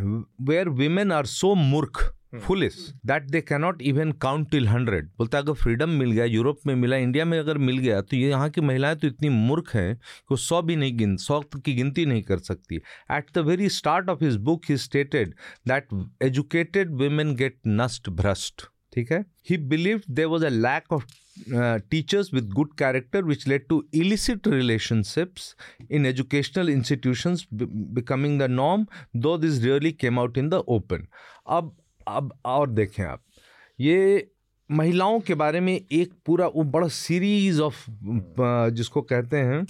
वेयर वीमेन आर सो मूर्ख foolish that they cannot even count till hundred बोलता अगर फ्रीडम मिल गया, यूरोप में मिला, इंडिया में अगर मिल गया तो ये यहाँ की महिलाएँ तो इतनी मूर्ख हैं कि वो सौ भी नहीं गिन, सौ की गिनती नहीं कर सकती। At the very start of his book he stated that educated women get Nernst भ्रस्ट ठीक है? He believe there was a lack of teachers with good character which led to illicit relationships in educational institutions becoming the norm though this rarely came out in the open अब अब और देखें आप। ये महिलाओं के बारे में एक पूरा वो बड़ा सीरीज़ ऑफ़ जिसको कहते हैं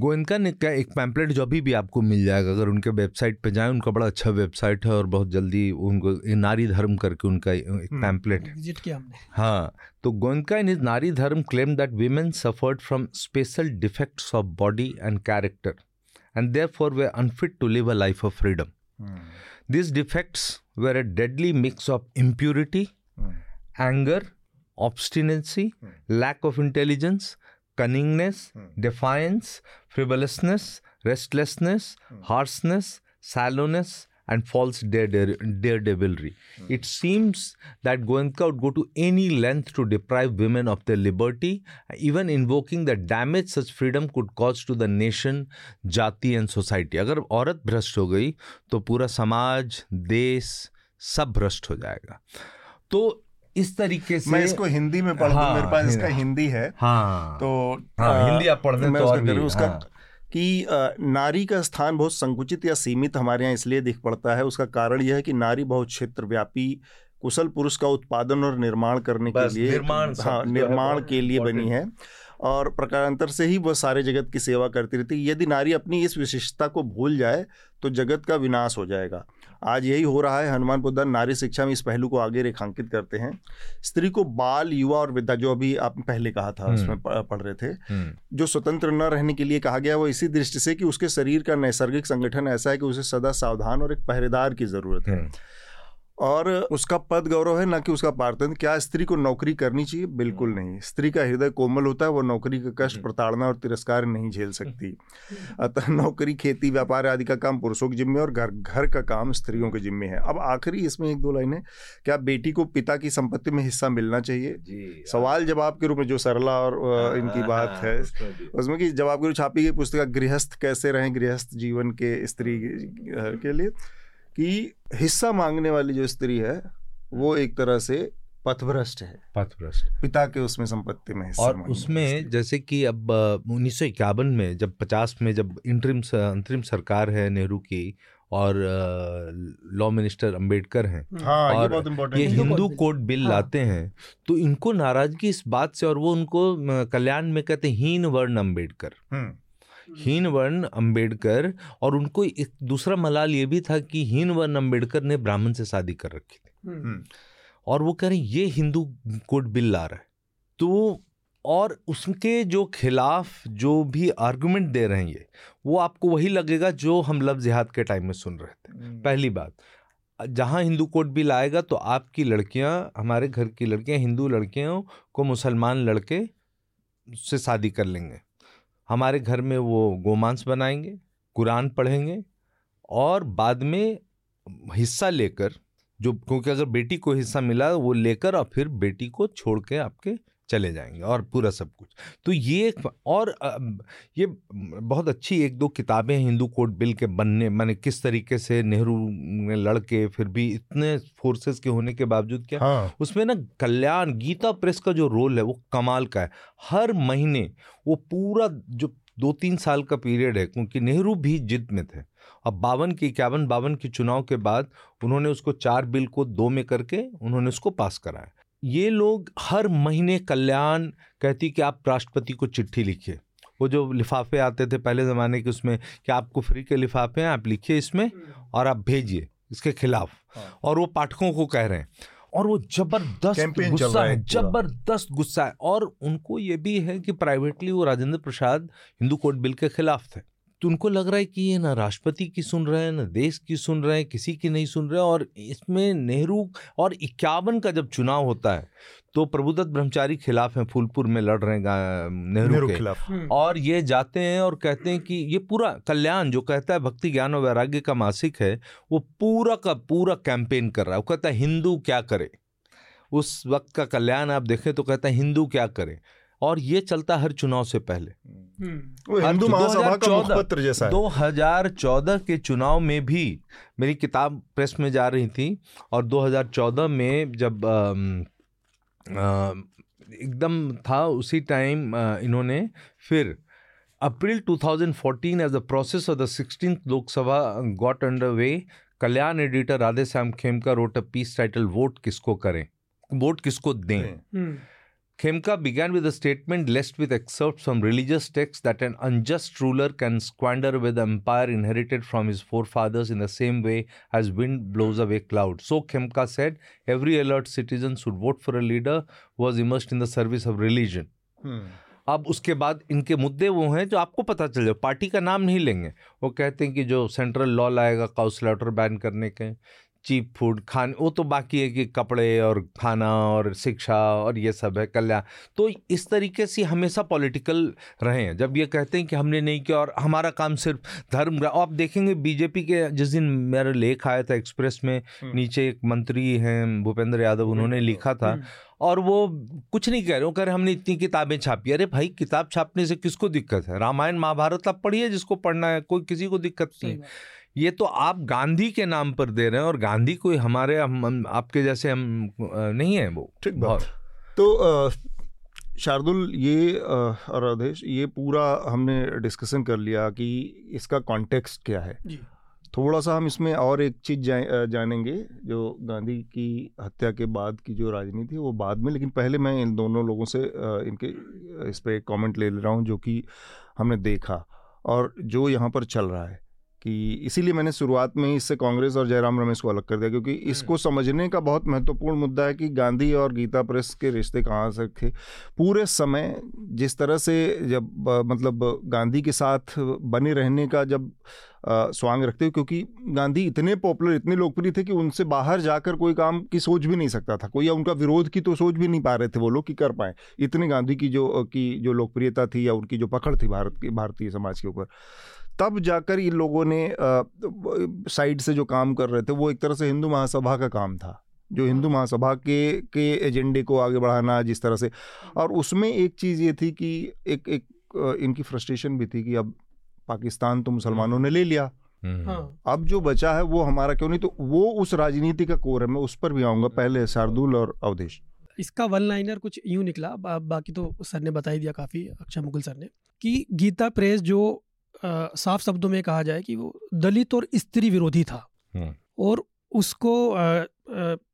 गोयनका ने क्या एक पैम्पलेट जो अभी भी आपको मिल जाएगा अगर उनके वेबसाइट पे जाएँ उनका बड़ा अच्छा वेबसाइट है और बहुत जल्दी उनको नारी धर्म करके उनका एक पैम्पलेट है। विज़िट किया हमने। हाँ तो Goenka in his Nari Dharma claim that women suffered from special defects of body and character and therefore they unfit to live a life of freedom These defects were a deadly mix of impurity, mm. anger, obstinacy, mm. lack of intelligence, cunningness, mm. defiance, frivolousness, restlessness, harshness, sallowness, and false daredevilry. Mm. It seems that Goenka would go to any length to deprive women of their liberty, even invoking the damage such freedom could cause to the nation, jati and society. अगर औरत भ्रष्ट हो गई तो पूरा समाज देश सब भ्रष्ट हो जाएगा तो इस तरीके से मैं इसको हिंदी में पढ़ हाँ, मेरे पास इसका हिंदी है हाँ तो हाँ, हिंदी आप पढ़ दें तो और भी उसका हाँ, कि नारी का स्थान बहुत संकुचित या सीमित हमारे यहाँ इसलिए दिख पड़ता है। उसका कारण यह है कि नारी बहुत क्षेत्रव्यापी कुशल पुरुष का उत्पादन और निर्माण करने के लिए निर्माण हाँ निर्माण के लिए बनी है। और प्रकारांतर से ही वह सारे जगत की सेवा करती रहती है। यदि नारी अपनी इस विशेषता को भूल जाए तो जगत का विनाश हो जाएगा। आज यही हो रहा है हनुमान बुद्धा नारी शिक्षा में इस पहलू को आगे रेखांकित करते हैं स्त्री को बाल युवा और विद्या जो अभी आपने पहले कहा था हम्म। उसमें पढ़ रहे थे हम्म। जो स्वतंत्र न रहने के लिए कहा गया वो इसी दृष्टि से कि उसके शरीर का नैसर्गिक संगठन ऐसा है कि उसे सदा सावधान और एक पहरेदार की ज़रूरत है हम्म। और उसका पद गौरव है ना कि उसका पारतंत्र क्या स्त्री को नौकरी करनी चाहिए? बिल्कुल हम्म। नहीं। स्त्री का हृदय कोमल होता है वो नौकरी का कष्ट हम्म। प्रताड़ना और तिरस्कार नहीं झेल सकती। हम्म। अतः नौकरी खेती व्यापार आदि का काम पुरुषों के जिम्मे और घर घर का काम स्त्रियों के जिम्मे है। अब आखिरी इसमें एक दो लाइनें क्या बेटी को पिता की संपत्ति में हिस्सा मिलना चाहिए? सवाल जवाब के रूप में जो सरला और हाँ, इनकी हाँ, बात हाँ, है उसमें कि जवाब के रूप छापी गई पुस्तक गृहस्थ कैसे रहें? गृहस्थ जीवन के स्त्री के लिए। कि हिस्सा मांगने वाली जो स्त्री है वो एक तरह से पथभ्रष्ट है। पथभ्रष्ट। पिता के उसमें संपत्ति में और उसमें जैसे कि अब उन्नीस सौ इक्यावन में जब पचास में जब इंटरिम अंतरिम सरकार है नेहरू की और लॉ मिनिस्टर अंबेडकर हैं हाँ, और ये, ये हिंदू कोड बिल हाँ। लाते हैं तो इनको नाराज़गी इस बात से और वो उनको कल्याण में कहते हीन वर्ण अंबेडकर। हम्म। हीन वर्ण अंबेडकर और उनको एक दूसरा मलाल ये भी था कि हीन वर्ण अंबेडकर ने ब्राह्मण से शादी कर रखी थी। हम्म। और वो कह रहे ये हिंदू कोड बिल ला रहा है। तो और उसके जो खिलाफ जो भी आर्गुमेंट दे रहे हैं ये वो आपको वही लगेगा जो हम लव जिहाद के टाइम में सुन रहे थे। हम्म। पहली बात जहाँ हिंदू कोड बिल आएगा तो आपकी लड़कियाँ हमारे घर की लड़कियाँ हिंदू लड़कियों को मुसलमान लड़के से शादी कर लेंगे। हमारे घर में वो गोमांस बनाएँगे, कुरान पढ़ेंगे और बाद में हिस्सा लेकर, जो क्योंकि अगर बेटी को हिस्सा मिला वो लेकर और फिर बेटी को छोड़ के आपके चले जाएँगे और पूरा सब कुछ। तो ये और ये बहुत अच्छी एक दो किताबें हिंदू कोड बिल के बनने माने किस तरीके से नेहरू ने लड़के फिर भी इतने फोर्सेस के होने के बावजूद क्या हाँ। उसमें ना कल्याण गीता प्रेस का जो रोल है वो कमाल का है। हर महीने वो पूरा जो दो तीन साल का पीरियड है क्योंकि नेहरू भी जिद में थे। अब बावन की इक्यावन बावन के चुनाव के बाद उन्होंने उसको चार बिल को दो में करके उन्होंने उसको पास कराया। ये लोग हर महीने कल्याण कहती कि आप राष्ट्रपति को चिट्ठी लिखिए। वो जो लिफाफे आते थे पहले ज़माने के उसमें कि आपको फ्री के लिफाफे हैं आप लिखिए इसमें और आप भेजिए इसके खिलाफ। हाँ। और वो पाठकों को कह रहे हैं। और वो ज़बरदस्त गुस्सा है ज़बरदस्त गुस्सा है। और उनको ये भी है कि प्राइवेटली वो राजेंद्र प्रसाद हिंदू कोड बिल के खिलाफ थे। तो उनको लग रहा है कि ये ना राष्ट्रपति की सुन रहे हैं ना देश की सुन रहे हैं किसी की नहीं सुन रहे और इसमें नेहरू और इक्यावन का जब चुनाव होता है तो प्रभुदत्त ब्रह्मचारी खिलाफ हैं फूलपुर में लड़ रहे हैं नेहरू के। खिलाफ। हम्म। और ये जाते हैं और कहते हैं कि ये पूरा कल्याण जो कहता है भक्ति ज्ञान और वैराग्य का मासिक है वो पूरा का पूरा कैंपेन कर रहा है। वो कहता है हिंदू क्या करे? उस वक्त का कल्याण आप देखें तो कहता है हिंदू क्या करे? और ये चलता हर चुनाव से पहले हम्म। हिंदू महासभा का मुखपत्र जैसा दो हज़ार चौदह के चुनाव में भी मेरी किताब प्रेस में जा रही थी और 2014 में जब एकदम था उसी टाइम इन्होंने फिर April 2014 as the process of the sixteen Lok Sabha got under way Kalyan editor Radhe Shyam Khemka wrote a piece title vote किसको करें वोट किसको दें हम्म। Khemka began with a statement laced with excerpts from religious texts that an unjust ruler can squander with the empire inherited from his forefathers in the same way as wind blows away clouds. So Khemka said, every alert citizen should vote for a leader who was immersed in the service of religion. Hmm. अब उसके बाद इनके मुद्दे वो हैं जो आपको पता चल जाए पार्टी का नाम नहीं लेंगे वो कहते हैं कि जो सेंट्रल लॉ लाएगा काउसलेटर बैन करने के चीप फ़ूड खाने वो तो बाकी है कि कपड़े और खाना और शिक्षा और ये सब है कल्याण। तो इस तरीके से हमेशा पॉलिटिकल रहे हैं। जब ये कहते हैं कि हमने नहीं किया और हमारा काम सिर्फ़ धर्म रहा आप देखेंगे बीजेपी के जिस दिन मेरा लेख आया था एक्सप्रेस में हम्म। नीचे एक मंत्री हैं भूपेंद्र यादव उन्होंने लिखा था हम्म। और वो कुछ नहीं कह रहे वो कह रहे हमने इतनी किताबें छापी। अरे भाई किताब छापने से किसको दिक्कत है? रामायण महाभारत आप पढ़िए जिसको पढ़ना है कोई किसी को दिक्कत नहीं है। ये तो आप गांधी के नाम पर दे रहे हैं और गांधी कोई हमारे हम, हम आपके जैसे हम नहीं है वो। ठीक बहुत। तो शार्दुल ये और अवधेश ये पूरा हमने डिस्कशन कर लिया कि इसका कॉन्टेक्स्ट क्या है। जी। थोड़ा सा हम इसमें और एक चीज़ जा, जानेंगे जो गांधी की हत्या के बाद की जो राजनीति है वो बाद में लेकिन पहले मैं इन दोनों लोगों से इनके इस पर एक कमेंट ले ले रहा हूँ जो कि हमने देखा। और जो यहाँ पर चल रहा है। कि इसीलिए मैंने शुरुआत में ही इससे कांग्रेस और जयराम रमेश को अलग कर दिया क्योंकि हम्म। इसको समझने का बहुत महत्वपूर्ण मुद्दा है कि गांधी और गीता प्रेस के रिश्ते कहाँ से थे पूरे समय जिस तरह से जब मतलब गांधी के साथ बने रहने का जब स्वांग रखते हुए क्योंकि गांधी इतने पॉपुलर इतने लोकप्रिय थे कि उनसे बाहर जाकर कोई काम की सोच भी नहीं सकता था। कोई या उनका विरोध की तो सोच भी नहीं पा रहे थे वो लोग कि कर पाए। इतने गांधी की जो की जो लोकप्रियता थी या उनकी जो पकड़ थी भारत की भारतीय समाज के ऊपर तब जाकर इन लोगों ने साइड से जो काम कर रहे थे वो एक तरह से हिंदू महासभा का काम था। जो हिंदू महासभा के के एजेंडे को आगे बढ़ाना जिस तरह से और उसमें एक चीज़ ये थी कि एक एक इनकी फ्रस्ट्रेशन भी थी कि अब पाकिस्तान तो मुसलमानों ने ले लिया हम्म। हाँ। अब जो बचा है वो हमारा क्यों नहीं तो वो उस राजनीति का कोर है मैं उस पर भी आऊँगा पहले शार्दुल और अवधेश इसका वन लाइनर कुछ यूँ निकला बा, बाकी तो सर ने बता ही दिया काफ़ी अक्षय मुगल सर ने कि गीता प्रेस जो साफ़ शब्दों में कहा जाए कि वो दलित और स्त्री विरोधी था हम्म। और उसको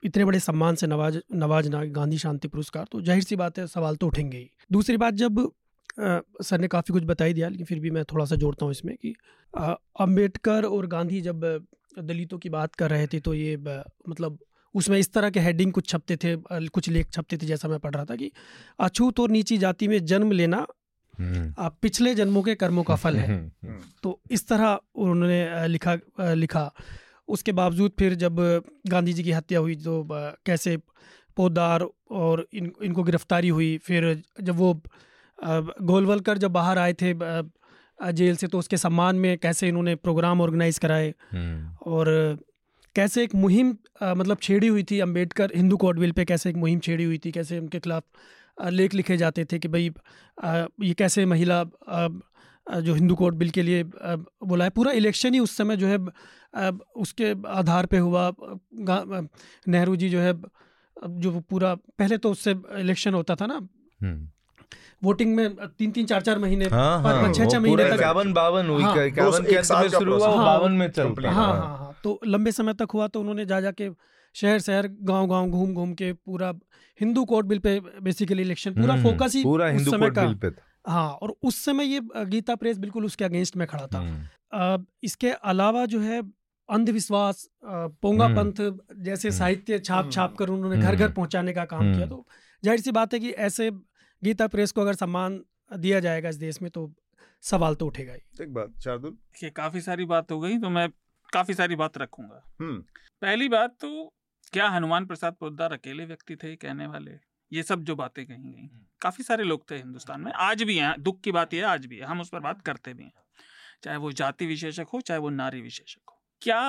इतने बड़े सम्मान से नवाज़ नवाजना गांधी शांति पुरस्कार तो ज़ाहिर सी बात है सवाल तो उठेंगे ही दूसरी बात जब सर ने काफ़ी कुछ बताई दिया लेकिन फिर भी मैं थोड़ा सा जोड़ता हूँ इसमें कि अंबेडकर और गांधी जब दलितों की बात कर रहे थे तो ये मतलब उसमें इस तरह के हेडिंग कुछ छपते थे कुछ लेख छपते थे जैसा मैं पढ़ रहा था कि अछूत और नीची जाति में जन्म लेना हम्म। पिछले जन्मों के कर्मों का फल है। हम्म, तो इस तरह उन्होंने लिखा लिखा। उसके बावजूद फिर जब गांधी जी की हत्या हुई तो कैसे पोदार और इन इनको गिरफ्तारी हुई फिर जब वो गोलवलकर जब बाहर आए थे जेल से तो उसके सम्मान में कैसे इन्होंने प्रोग्राम ऑर्गेनाइज कराए? और कैसे एक मुहिम मतलब छेड़ी हुई थी Ambedkar Hindu code bill pay कैसे एक मुहिम छेड़ी हुई थी? कैसे उनके खिलाफ लेख लिखे जाते थे कि भाई ये कैसे महिला जो हिंदू कोर्ट बिल के लिए बोला है पूरा इलेक्शन ही उस समय जो है उसके आधार पे हुआ। नेहरू जी जो है जो पूरा पहले तो उससे इलेक्शन होता था ना? हम्म। वोटिंग में तीन तीन चार चार महीने हाँ, हाँ, छह छह महीने इक्यावन बावन हुई हाँ, इक्यावन के में शुरू हुआ हाँ, बावन में चल हाँ, हाँ, हाँ, हाँ, तो लंबे समय तक हुआ तो उन्होंने जा जाके शहर शहर गाँव गाँव घूम घूम के पूरा हिंदू कोर्ट बिल पे बेसिकली इलेक्शन पूरा फोकस हम्म, ही पूरा हिंदू कोर्ट बिल पे हाँ और उस समय ये गीता प्रेस बिल्कुल उसके अगेंस्ट में खड़ा था। हम्म। इसके अलावा जो है अंधविश्वास पोंगा हम्म। पंथ जैसे साहित्य छाप छाप कर उन्होंने घर घर पहुँचाने का काम किया तो ज़ाहिर सी बात है कि ऐसे गीता प्रेस को अगर सम्मान दिया जाएगा इस देश में तो सवाल तो उठेगा ही। एक बात शार्दुल? ये काफ़ी सारी बात हो गई तो मैं काफ़ी सारी बात रखूँगा। हम्म। पहली बात तो क्या हनुमान प्रसाद पोद्दार अकेले व्यक्ति थे कहने वाले? ये सब जो बातें कही गई। हम्म। काफ़ी सारे लोग थे हिंदुस्तान में आज भी हैं दुख की बात यह आज भी है हम उस पर बात करते भी हैं। चाहे वो जाति विशेषक हो चाहे वो नारी विशेषक हो। क्या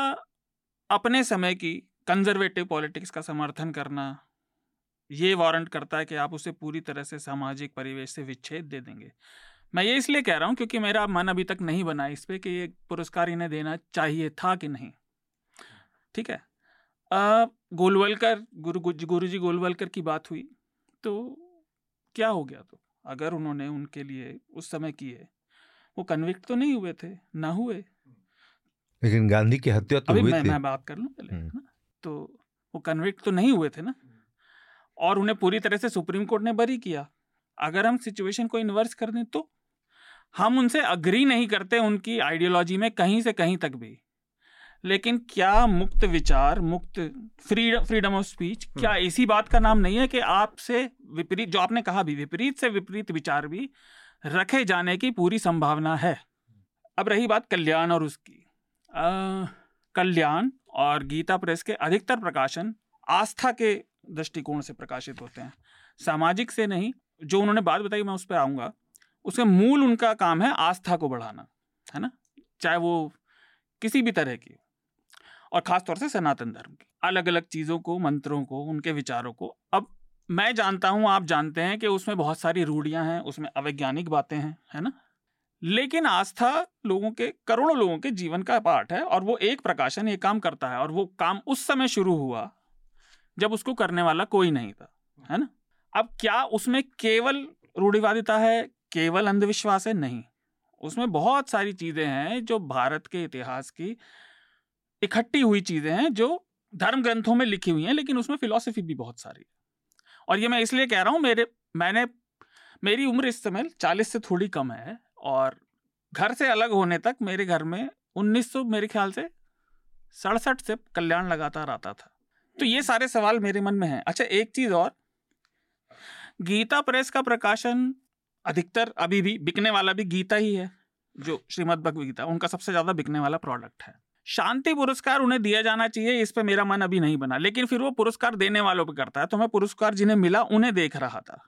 अपने समय की कंजर्वेटिव पॉलिटिक्स का समर्थन करना ये वारंट करता है कि आप उसे पूरी तरह से सामाजिक परिवेश से विच्छेद दे देंगे। मैं ये इसलिए कह रहा हूँ क्योंकि मेरा मन अभी तक नहीं बना इस पर कि ये पुरस्कार इन्हें देना चाहिए था कि नहीं। ठीक है? गोलवलकर गुरु गुरु जी गोलवलकर की बात हुई तो क्या हो गया तो? अगर उन्होंने उनके लिए उस समय किए वो कन्विक्ट तो नहीं हुए थे ना हुए। लेकिन गांधी की हत्या तो अभी हुई मैं, थी। मैं बात कर लूँ पहले हम्म। तो वो कन्विक्ट तो नहीं हुए थे ना? और उन्हें पूरी तरह से सुप्रीम कोर्ट ने बरी किया। अगर हम सिचुएशन को इन्वर्स कर दें तो? हम उनसे अग्री नहीं करते उनकी आइडियोलॉजी में कहीं से कहीं तक भी। लेकिन क्या मुक्त विचार मुक्त फ्रीडम फ्रीडम ऑफ़ स्पीच क्या हम्म। इसी बात का नाम नहीं है कि आपसे विपरीत जो आपने कहा भी विपरीत से विपरीत विचार भी रखे जाने की पूरी संभावना है। अब रही बात कल्याण और उसकी। कल्याण और गीता प्रेस के अधिकतर प्रकाशन आस्था के दृष्टिकोण से प्रकाशित होते हैं। सामाजिक से नहीं, जो उन्होंने बात बताई मैं उस पर आऊँगा। उसके मूल उनका काम है आस्था को बढ़ाना, है ना? चाहे वो किसी भी तरह की, और ख़ास तौर से सनातन धर्म की। अलग अलग चीज़ों को, मंत्रों को, उनके विचारों को। अब मैं जानता हूँ, आप जानते हैं कि उसमें बहुत सारी रूढ़ियाँ हैं, उसमें अवैज्ञानिक बातें हैं, है ना? लेकिन आस्था लोगों के, करोड़ों लोगों के जीवन का पार्ट है, और वो एक प्रकाशन ये काम करता है, और वो काम उस समय शुरू हुआ जब उसको करने वाला कोई नहीं था, है ना? अब क्या उसमें केवल रूढ़िवादिता है, केवल अंधविश्वास है? नहीं। उसमें बहुत सारी चीज़ें हैं जो भारत के इतिहास की इकट्ठी हुई चीज़ें हैं, जो धर्म ग्रंथों में लिखी हुई हैं, लेकिन उसमें फिलॉसफी भी बहुत सारी है। और ये मैं इसलिए कह रहा हूँ, मेरे, मैंने, मेरी उम्र इस समय चालीस से थोड़ी कम है और घर से अलग होने तक मेरे घर में 1900 मेरे ख्याल से, सड़सठ से कल्याण लगातार आता था। तो ये सारे सवाल मेरे मन में हैं। अच्छा एक चीज़ और। गीता प्रेस का प्रकाशन अधिकतर अभी भी बिकने वाला भी गीता ही है, जो श्रीमद गीता। उनका सबसे ज़्यादा बिकने वाला प्रोडक्ट है। शांति पुरस्कार उन्हें दिया जाना चाहिए, इस पे मेरा मन अभी नहीं बना। लेकिन फिर वो पुरस्कार देने वालों पे करता है तो मैं पुरस्कार जिन्हें मिला उन्हें देख रहा था।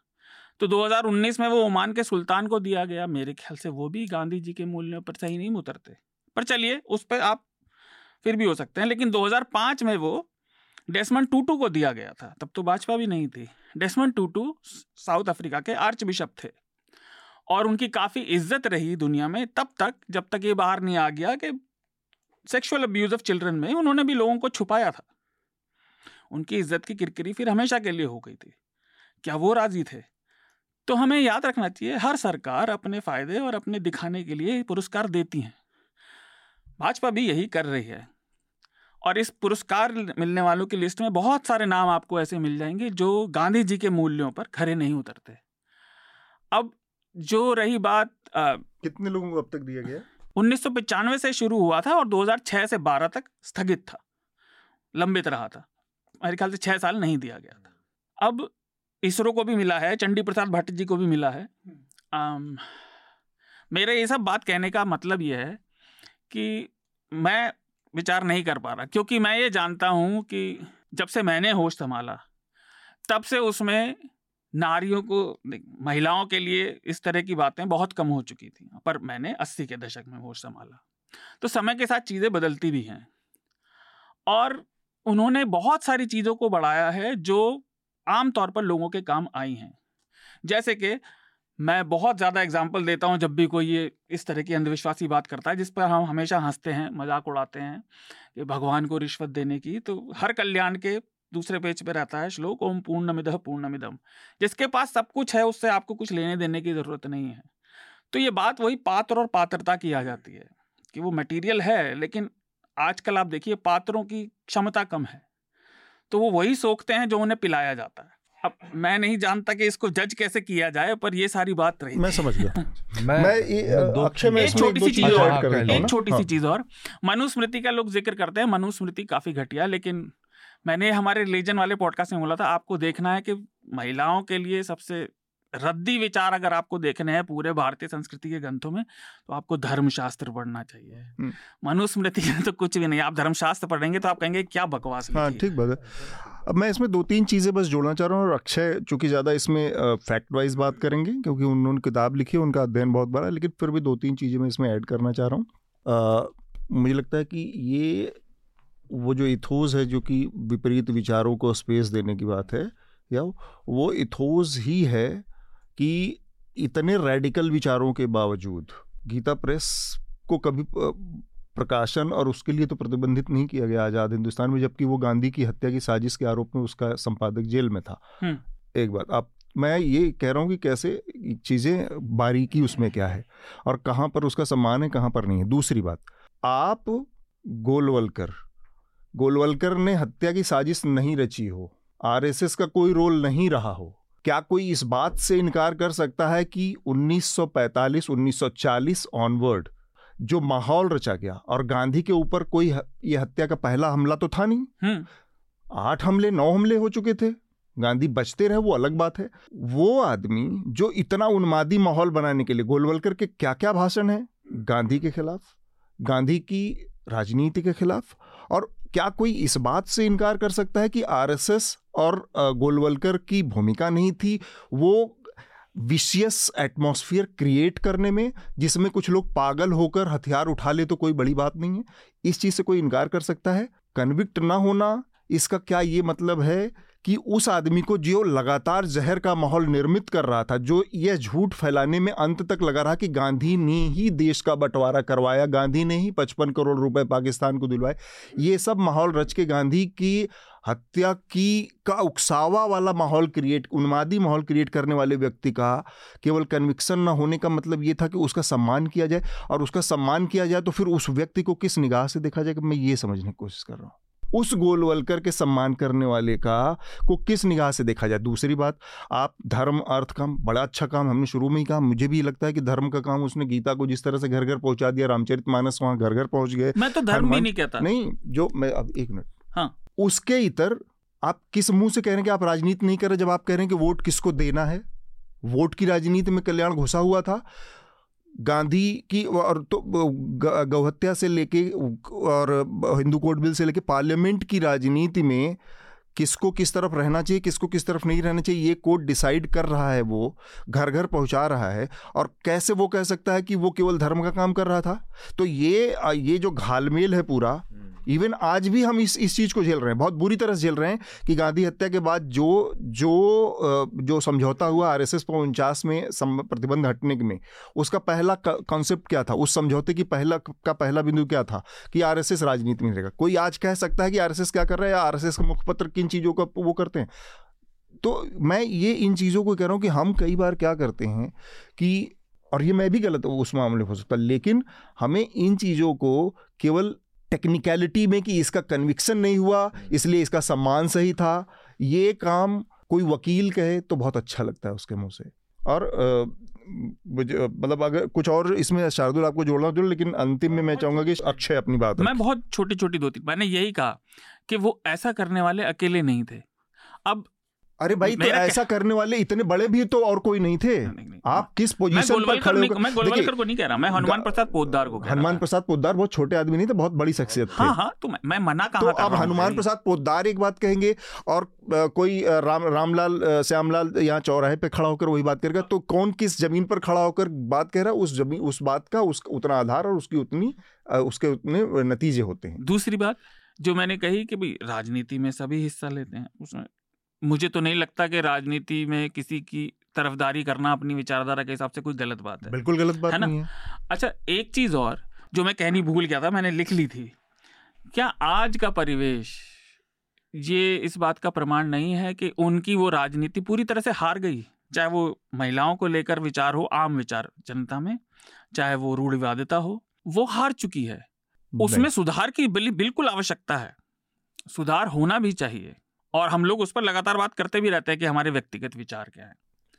तो 2019 में वो ओमान के सुल्तान को दिया गया। मेरे ख्याल से वो भी गांधी जी के मूल्यों पर सही नहीं उतरते। पर चलिए, उस पर आप फिर भी हो सकते हैं। लेकिन 2005 में वो डेसमंड टूटू को दिया गया था, तब तो भाजपा भी नहीं थी। डेसमंड टूटू साउथ अफ्रीका के आर्च बिशप थे। और उनकी काफ़ी इज़्ज़त रही दुनिया में तब तक, जब तक ये बाहर नहीं आ गया कि सेक्सुअल अब्यूज ऑफ़ चिल्ड्रन में उन्होंने भी लोगों को छुपाया था। उनकी इज़्ज़त की किरकिरी फिर हमेशा के लिए हो गई थी। क्या वो राज़ी थे? तो हमें याद रखना चाहिए, हर सरकार अपने फ़ायदे और अपने दिखाने के लिए पुरस्कार देती हैं। भाजपा भी यही कर रही है। और इस पुरस्कार मिलने वालों की लिस्ट में बहुत सारे नाम आपको ऐसे मिल जाएँगे जो गांधी जी के मूल्यों पर खरे नहीं उतरते। अब जो रही बात आ, कितने लोगों को अब तक दिया गया? उन्नीस से शुरू हुआ था और 2006 से 12 तक स्थगित था लंबित रहा था। मेरे ख्याल से छह साल नहीं दिया गया था। अब इसरो को भी मिला है चंडी प्रसाद भट्ट जी को भी मिला है। आम, मेरे ये सब बात कहने का मतलब ये है कि मैं विचार नहीं कर पा रहा, क्योंकि मैं ये जानता हूँ कि जब से मैंने होश संभाला, तब से उसमें नारियों को महिलाओं के लिए इस तरह की बातें बहुत कम हो चुकी थी, पर मैंने अस्सी के दशक में होश संभाला। तो समय के साथ चीज़ें बदलती भी हैं, और उन्होंने बहुत सारी चीज़ों को बढ़ाया है जो आमतौर पर लोगों के काम आई हैं। जैसे कि मैं बहुत ज़्यादा एग्ज़ाम्पल देता हूँ जब भी कोई ये इस तरह की अंधविश्वासी बात करता है, जिस पर हम हमेशा हँसते हैं, मज़ाक उड़ाते हैं, कि भगवान को रिश्वत देने की तो हर कल्याण के दूसरे पेज पे रहता है, श्लोक ओम पूर्ण मिदह पूर्ण मिदम जिसके पास सब कुछ है, उससे आपको कुछ लेने देने की ज़रूरत नहीं है। तो ये बात वही पात्र और पात्रता की आ जाती है, कि वो मटेरियल है, लेकिन आजकल आप देखिए पात्रों की क्षमता कम है। तो वो वही सोखते हैं जो उन्हें पिलाया जाता है। अब मैं नहीं जानता कि इसको जज कैसे किया जाए पर ये सारी बात रही। मैं समझ गया। मैं, मैं अक्षय में एक छोटी सी चीज़ और एक छोटी सी हाँ। चीज़ और। मनुस्मृति का लोग ज़िक्र करते हैं मनुस्मृति काफ़ी घटिया लेकिन मैंने हमारे रिलीजन वाले पॉडकास्ट में बोला था आपको देखना है कि महिलाओं के लिए सबसे रद्दी विचार अगर आपको देखने हैं पूरे भारतीय संस्कृति के ग्रंथों में तो आपको धर्मशास्त्र पढ़ना चाहिए। हम्म। मनुस्मृति में तो कुछ भी नहीं आप धर्मशास्त्र पढ़ेंगे तो आप कहेंगे क्या बकवास हाँ? ठीक बात है। अब मैं इसमें दो तीन चीज़ें बस जोड़ना चाह रहा हूँ और अक्षय, चूँकि ज़्यादा इसमें फैक्ट वाइज बात करेंगे, क्योंकि उन्होंने किताब लिखी है, उनका अध्ययन बहुत बड़ा है, लेकिन फिर भी दो तीन चीज़ें मैं इसमें ऐड करना चाह रहा हूँ। मुझे लगता है कि ये, वो जो इथोज है, जो कि विपरीत विचारों को स्पेस देने की बात है, या वो इथोज ही है कि इतने रेडिकल विचारों के बावजूद गीता प्रेस को कभी प्रकाशन और उसके लिए तो प्रतिबंधित नहीं किया गया आज़ाद हिंदुस्तान में जबकि वो गांधी की हत्या की साजिश के आरोप में उसका संपादक जेल में था हम्म। एक बात आप मैं ये कह रहा हूँ कि कैसे चीज़ें बारीकी उसमें क्या है और कहाँ पर उसका सम्मान है कहाँ पर नहीं है दूसरी बात आप गोलवलकर गोलवलकर ने हत्या की साजिश नहीं रची हो आरएसएस का कोई रोल नहीं रहा हो क्या कोई इस बात से इनकार कर सकता है कि 1945 1940 ऑनवर्ड जो माहौल रचा गया और गांधी के ऊपर कोई ये हत्या का पहला हमला तो था नहीं। हम्म। आठ हमले नौ हमले हो चुके थे। गांधी बचते रहे वो अलग बात है। वो आदमी जो इतना उन्मादी माहौल बनाने के लिए गोलवलकर के क्या क्या भाषण है? गांधी के खिलाफ गांधी की राजनीति के खिलाफ। और क्या कोई इस बात से इनकार कर सकता है कि आरएसएस और गोलवलकर की भूमिका नहीं थी? वो विशियस एटमॉस्फेयर क्रिएट करने में, जिसमें कुछ लोग पागल होकर हथियार उठा ले तो कोई बड़ी बात नहीं है। इस चीज़ से कोई इनकार कर सकता है। कन्विक्ट ना होना, इसका क्या ये मतलब है कि उस आदमी को जो लगातार जहर का माहौल निर्मित कर रहा था, जो यह झूठ फैलाने में अंत तक लगा रहा कि गांधी ने ही देश का बंटवारा करवाया, गांधी ने ही पचपन करोड़ रुपए पाकिस्तान को दिलवाए, ये सब माहौल रच के गांधी की हत्या की का उकसावा वाला माहौल क्रिएट उन्मादी माहौल क्रिएट करने वाले व्यक्ति का केवल कन्विक्शन न होने का मतलब ये था कि उसका सम्मान किया जाए और उसका सम्मान किया जाए तो फिर उस व्यक्ति को किस निगाह से देखा जाए कि मैं ये समझने की कोशिश कर रहा हूँ? उस गोलवलकर के सम्मान करने वाले का को किस निगाह से देखा जाए? दूसरी बात आप धर्म अर्थ काम बड़ा अच्छा काम हमने शुरू में ही कहा। मुझे भी लगता है कि धर्म का काम उसने गीता को जिस तरह से घर घर पहुँचा दिया रामचरित मानस वहाँ घर घर पहुँच गए मैं तो धर्म भी नहीं कहता। नहीं जो मैं अब एक मिनट। हाँ। उसके इतर आप किस मुँह से कह रहे हैं कि आप राजनीति नहीं कर रहे जब आप कह रहे हैं कि वोट किसको देना है? वोट की राजनीति में कल्याण घुसा हुआ था। गांधी की और तो गौहत्या से लेके और हिंदू कोड बिल से लेके पार्लियामेंट की राजनीति में किसको किस तरफ़ रहना चाहिए किसको किस तरफ़ नहीं रहना चाहिए ये कोड डिसाइड कर रहा है वो घर घर पहुँचा रहा है। और कैसे वो कह सकता है कि वो केवल धर्म का काम कर रहा था? तो ये ये जो घालमेल है पूरा इवन आज भी हम इस इस चीज़ को झेल रहे हैं बहुत बुरी तरह से झेल रहे हैं कि गांधी हत्या के बाद जो जो जो समझौता हुआ आर एस एस उनचास में प्रतिबंध हटने में उसका पहला कॉन्सेप्ट क्या था? उस समझौते की पहला का पहला बिंदु क्या था? कि आर एस एस राजनीति में रहेगा। कोई आज कह सकता है कि आर एस एस क्या कर रहा है आर एस एस का मुखपत्र किन चीज़ों का वो करते हैं। तो मैं ये इन चीज़ों को कह रहा हूँ कि हम कई बार क्या करते हैं कि और ये मैं भी गलत उस मामले में हो सकता लेकिन हमें इन चीज़ों को केवल टेक्निकलिटी में कि इसका कन्विक्शन नहीं हुआ इसलिए इसका सम्मान सही था ये काम कोई वकील कहे तो बहुत अच्छा लगता है उसके मुँह से। और मतलब अगर कुछ और इसमें शार्दुल आपको जोड़ना जोड़ लेकिन अंतिम में मैं चाहूँगा कि अक्षय अपनी बात मैं बहुत छोटी छोटी दो तीन मैंने यही कहा कि वो ऐसा करने वाले अकेले नहीं थे। अब अरे भाई तो ऐसा करने वाले इतने बड़े भी तो और कोई नहीं थे। नहीं, नहीं, आप किस पोजीशन पर खड़े हो मैं गोलवलकर को नहीं कह रहा मैं हनुमान प्रसाद पोद्दार को हनुमान प्रसाद पोद्दार बहुत छोटे आदमी नहीं थे बहुत बड़ी शख्सियत थे। हाँ हाँ तो मैं, मना कहा तो अब हनुमान प्रसाद पोद्दार एक बात कहेंगे और कोई राम रामलाल श्यामलाल यहाँ चौराहे पे खड़ा होकर वही बात करेगा। तो कौन किस ज़मीन पर खड़ा होकर बात कह रहा है उस ज़मीन उस बात का उस उतना आधार और उसकी उतनी उसके उतने नतीजे होते हैं। दूसरी बात जो मैंने कही कि भाई राजनीति में सभी हिस्सा लेते हैं उसमें मुझे तो नहीं लगता कि राजनीति में किसी की तरफदारी करना अपनी विचारधारा के हिसाब से कोई गलत बात है। बिल्कुल गलत बात है ना? है। अच्छा एक चीज़ और जो मैं कहनी भूल गया था मैंने लिख ली थी। क्या आज का परिवेश ये इस बात का प्रमाण नहीं है कि उनकी वो राजनीति पूरी तरह से हार गई? चाहे वो महिलाओं को लेकर विचार हो आम विचार जनता में चाहे वो रूढ़िवादिता हो वो हार चुकी है। उसमें सुधार की बिल्कुल आवश्यकता है। सुधार होना भी चाहिए। और हम लोग उस पर लगातार बात करते भी रहते हैं कि हमारे व्यक्तिगत विचार क्या है।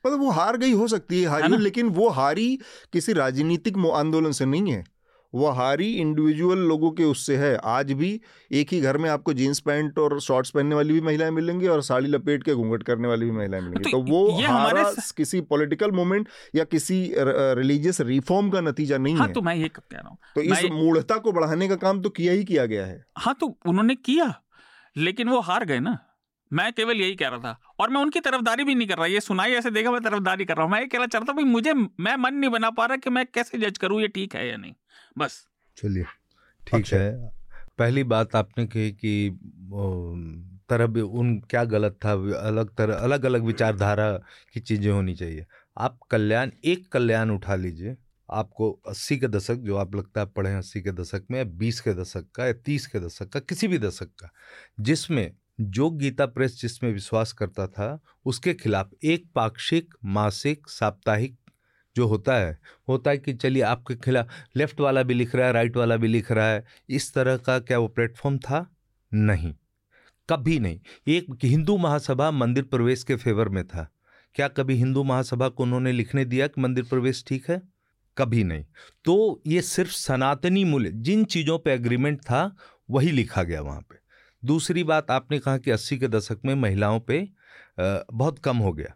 मतलब वो हार गई हो सकती है हारी लेकिन वो हारी किसी राजनीतिक आंदोलन से नहीं है। वो हारी इंडिविजुअल लोगों के उससे है। आज भी एक ही घर में आपको जीन्स पैंट और शॉर्ट्स पहनने वाली भी महिलाएँ मिलेंगी और साड़ी लपेट के घूंघट करने वाली भी महिलाएँ मिलेंगी। तो, तो वो हारा किसी पॉलिटिकल मूवमेंट या किसी रिलीजियस रिफॉर्म का नतीजा नहीं हाँ, है। तो मैं ये कह रहा हूँ। तो इस मूढ़ता को बढ़ाने का काम तो किया ही किया गया है। हाँ तो उन्होंने किया लेकिन वो हार गए ना। मैं केवल यही कह रहा था। और मैं उनकी तरफदारी भी नहीं कर रहा। ये सुनाई ऐसे देखा मैं तरफदारी कर रहा हूँ। मैं ये कहना चाहता हूँ मुझे मैं मन नहीं बना पा रहा कि मैं कैसे जज करूँ ये ठीक है या नहीं। बस। चलिए ठीक है। पहली बात आपने कही कि तरह उन क्या गलत था? अलग तरह अलग अलग विचारधारा की चीज़ें होनी चाहिए। आप कल्याण एक कल्याण उठा लीजिए। आपको अस्सी के दशक जो आप लगता है पढ़े अस्सी के दशक में या बीस के दशक का या तीस के दशक का किसी भी दशक का जिसमें जो गीता प्रेस जिसमें विश्वास करता था, उसके खिलाफ एक पाक्षिक, मासिक, साप्ताहिक जो होता है होता है कि चलिए आपके खिलाफ लेफ़्ट वाला भी लिख रहा है, राइट वाला भी लिख रहा है, इस तरह का क्या वो प्लेटफॉर्म था? नहीं। कभी नहीं। एक हिंदू महासभा मंदिर प्रवेश के फेवर में था। क्या कभी हिंदू महासभा को उन्होंने लिखने दिया कि मंदिर प्रवेश ठीक है? कभी नहीं। तो ये सिर्फ़ सनातनी मूल्य, जिन चीज़ों पे एग्रीमेंट था, वही लिखा गया वहाँ पे। दूसरी बात आपने कहा कि अस्सी के दशक में महिलाओं पे बहुत कम हो गया।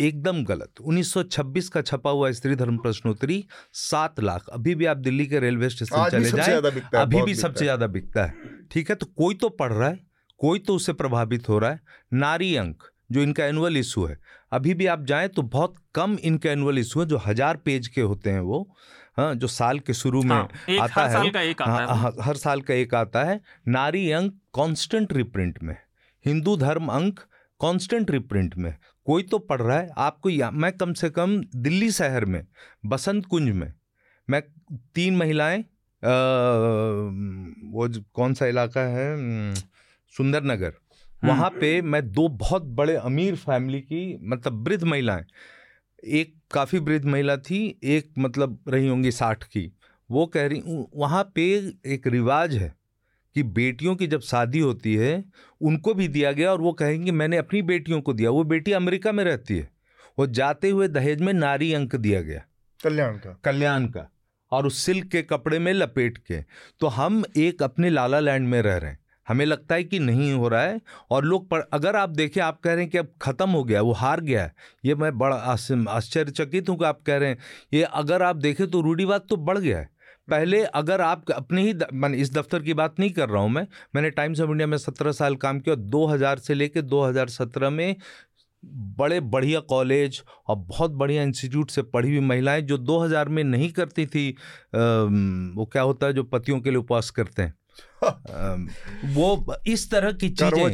एकदम गलत। 1926 का छपा हुआ स्त्री धर्म प्रश्नोत्तरी सात लाख। अभी भी आप दिल्ली के रेलवे स्टेशन चले जाए अभी भी सबसे ज़्यादा बिकता है। ठीक है तो कोई तो पढ़ रहा है कोई तो उससे प्रभावित हो रहा है। नारी अंक जो इनका एनुअल इशू है। अभी भी आप जाएँ तो बहुत कम इनके एनुअल इशू है जो हज़ार पेज के होते हैं वो। हाँ जो साल के शुरू में हाँ, आता हर है। साल का एक आता हाँ, है हर साल का एक आता है। नारी अंक कांस्टेंट रिप्रिंट में हिंदू धर्म अंक कांस्टेंट रिप्रिंट में। कोई तो पढ़ रहा है आपको या मैं कम से कम दिल्ली शहर में बसंत कुंज में मैं तीन महिलाएँ वो कौन सा इलाका है सुंदर नगर हम्म। वहाँ पे मैं दो बहुत बड़े अमीर फैमिली की मतलब वृद्ध महिलाएँ एक काफ़ी वृद्ध महिला थी एक मतलब रही होंगी साठ की। वो कह रही वहाँ पे एक रिवाज है कि बेटियों की जब शादी होती है उनको भी दिया गया और वो कहेंगे मैंने अपनी बेटियों को दिया वो बेटी अमेरिका में रहती है। वो जाते हुए दहेज में नारी अंक दिया गया। कल्याण का। कल्याण का। और उस सिल्क के कपड़े में लपेट के। तो हम एक अपने लाला लैंड में रह रहे हैं। हमें लगता है कि नहीं हो रहा है। और लोग पर अगर आप देखें आप कह रहे हैं कि अब ख़त्म हो गया वो हार गया है। ये मैं बड़ा आश्चर्यचकित हूँ कि आप कह रहे हैं। ये अगर आप देखें तो रूढ़ीवाद तो बढ़ गया है। पहले अगर आप अपने ही मैं इस दफ्तर की बात नहीं कर रहा हूँ मैं। मैंने टाइम्स ऑफ़ इंडिया में सत्रह साल काम किया दो हज़ार से लेकर दो हज़ार सत्रह में बड़े बढ़िया कॉलेज और बहुत बढ़िया इंस्टीट्यूट से पढ़ी हुई महिलाएँ जो 2000 में नहीं करती थी आ, वो क्या होता है जो पतियों के लिए उपवास करते हैं। वो इस तरह की चीज़ें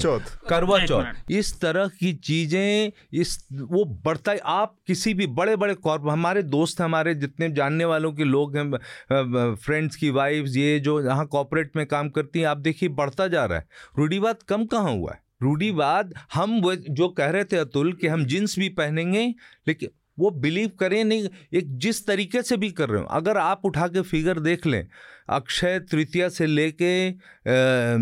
करवा चौथ। इस तरह की चीज़ें इस वो बढ़ता है। आप किसी भी बड़े बड़े कॉर्प हमारे दोस्त हमारे जितने जानने वालों के लोग हैं फ्रेंड्स की वाइफ्स ये जो यहाँ कॉपरेट में काम करती हैं आप देखिए बढ़ता जा रहा है। रूढ़ीवाद कम कहाँ हुआ है? रूढ़ीवाद हम जो कह रहे थे अतुल कि हम जींस भी पहनेंगे लेकिन वो बिलीव करें नहीं एक जिस तरीके से भी कर रहे हो। अगर आप उठा के फिगर देख लें, अक्षय तृतीया से लेके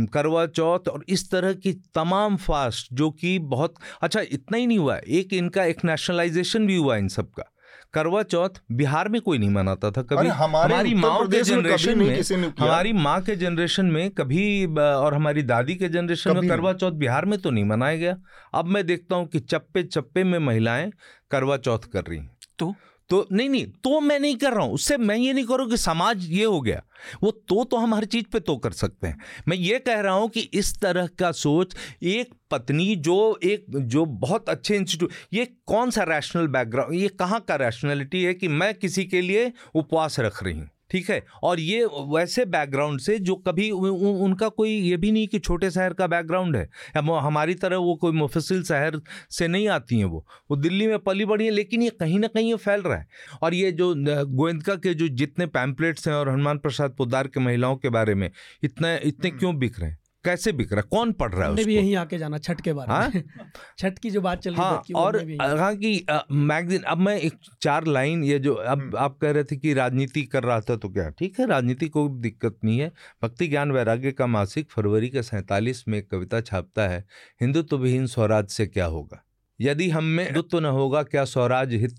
करवा चौथ और इस तरह की तमाम फास्ट जो कि बहुत अच्छा इतना ही नहीं हुआ, एक इनका एक नेशनलाइजेशन भी हुआ इन सब का। करवा चौथ बिहार में कोई नहीं मनाता था कभी। हमारी माँ के जनरेशन में हमारी माँ के जनरेशन में कभी और हमारी दादी के जनरेशन में करवा चौथ बिहार में तो नहीं मनाया गया। अब मैं देखता हूँ कि चप्पे चप्पे में महिलाएँ करवा चौथ कर रही तो? तो नहीं नहीं तो मैं नहीं कर रहा हूँ। उससे मैं ये नहीं करूँ कि समाज ये हो गया। वो तो तो हम हर चीज़ पे तो कर सकते हैं। मैं ये कह रहा हूँ कि इस तरह का सोच, एक पत्नी जो, एक, जो बहुत अच्छे इंस्टीट्यूट ये कौन सा रैशनल बैकग्राउंड ये कहाँ का रैशनैलिटी है कि मैं किसी के लिए उपवास रख रही हूँ? ठीक है? और ये वैसे बैकग्राउंड से जो कभी उ, उनका कोई ये भी नहीं कि छोटे शहर का बैकग्राउंड है। हमारी तरह वो कोई मुफसिल शहर से नहीं आती हैं वो। वो दिल्ली में पली बढ़ी है लेकिन ये कहीं ना कहीं ये फैल रहा है। और ये जो गोयंदका के जो जितने पैम्पलेट्स हैं और हनुमान प्रसाद पोदार के महिलाओं के बारे में इतने इतने। क्यों बिक रहे हैं? कैसे बिक रहा है? कौन पढ़ रहा है उसको? भी यहीं आके जाना छठ के बारे हाँ? में छठ की जो बात चल रही हाँ, और हाँ की मैगजीन अब मैं एक चार लाइन ये जो अब हम्म। आप कह रहे थे कि राजनीति कर रहा था तो क्या? ठीक है राजनीति को दिक्कत नहीं है। भक्ति ज्ञान वैराग्य का मासिक फरवरी के सैंतालीस में कविता छापता है हिंदुत्व विहीन स्वराज से क्या होगा? यदि हम में हिंदुत्व न होगा क्या स्वराज हित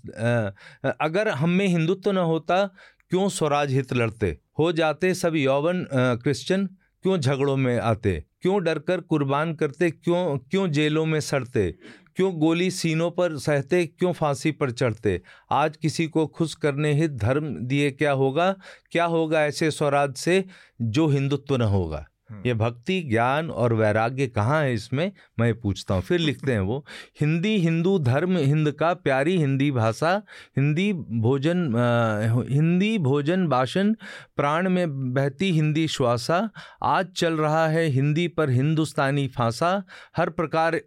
अगर हम में हिंदुत्व न होता क्यों स्वराज हित लड़ते? हो जाते सब यौवन क्रिश्चियन क्यों झगड़ों में आते? क्यों डरकर कुर्बान करते? क्यों क्यों जेलों में सड़ते? क्यों गोली सीनों पर सहते? क्यों फांसी पर चढ़ते? आज किसी को खुश करने हित धर्म दिए क्या होगा? क्या होगा ऐसे स्वराज से जो हिंदुत्व न होगा? ये भक्ति ज्ञान और वैराग्य कहाँ है इसमें? मैं पूछता हूँ। फिर लिखते हैं वो हिंदी हिंदू धर्म हिंद का प्यारी हिंदी भाषा हिंदी भोजन हिंदी भोजन भाषण प्राण में बहती हिंदी श्वासा आज चल रहा है हिंदी पर हिंदुस्तानी फांसा हर प्रकार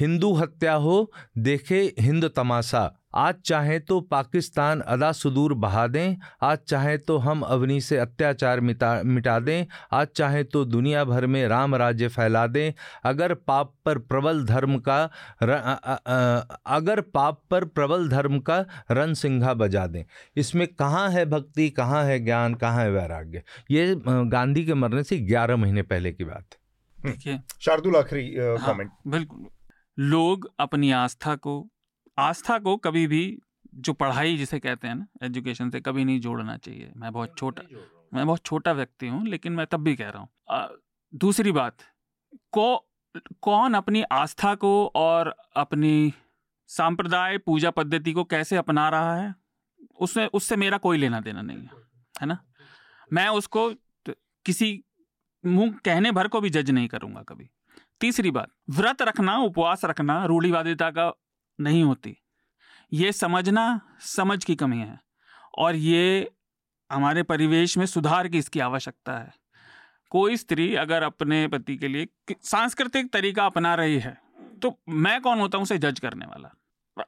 हिंदू हत्या हो देखे हिंद तमाशा। आज चाहे तो पाकिस्तान अदा सुदूर बहा दें आज चाहे तो हम अवनी से अत्याचार मिटा मिटा दें आज चाहे तो दुनिया भर में राम राज्य फैला दें। अगर पाप पर प्रबल धर्म का र, आ, आ, आ, अगर पाप पर प्रबल धर्म का रन सिंघा बजा दें। इसमें कहाँ है भक्ति कहाँ है ज्ञान कहाँ है वैराग्य? ये गांधी के मरने से ग्यारह महीने पहले की बात। है शार्दुल आखिरी कमेंट हाँ, बिल्कुल। लोग अपनी आस्था को आस्था को कभी भी जो पढ़ाई जिसे कहते हैं ना एजुकेशन से कभी नहीं जोड़ना चाहिए। मैं बहुत छोटा मैं बहुत छोटा व्यक्ति हूँ लेकिन मैं तब भी कह रहा हूँ। दूसरी बात को कौन अपनी आस्था को और अपनी सांप्रदाय पूजा पद्धति को कैसे अपना रहा है उसमें उससे मेरा कोई लेना देना नहीं है है ना? मैं उसको किसी मुँह कहने भर को भी जज नहीं करूँगा कभी। तीसरी बात व्रत रखना उपवास रखना रूढ़िवादिता का नहीं होती। ये समझना समझ की कमी है और ये हमारे परिवेश में सुधार की इसकी आवश्यकता है। कोई स्त्री अगर अपने पति के लिए सांस्कृतिक तरीका अपना रही है तो मैं कौन होता हूँ उसे जज करने वाला?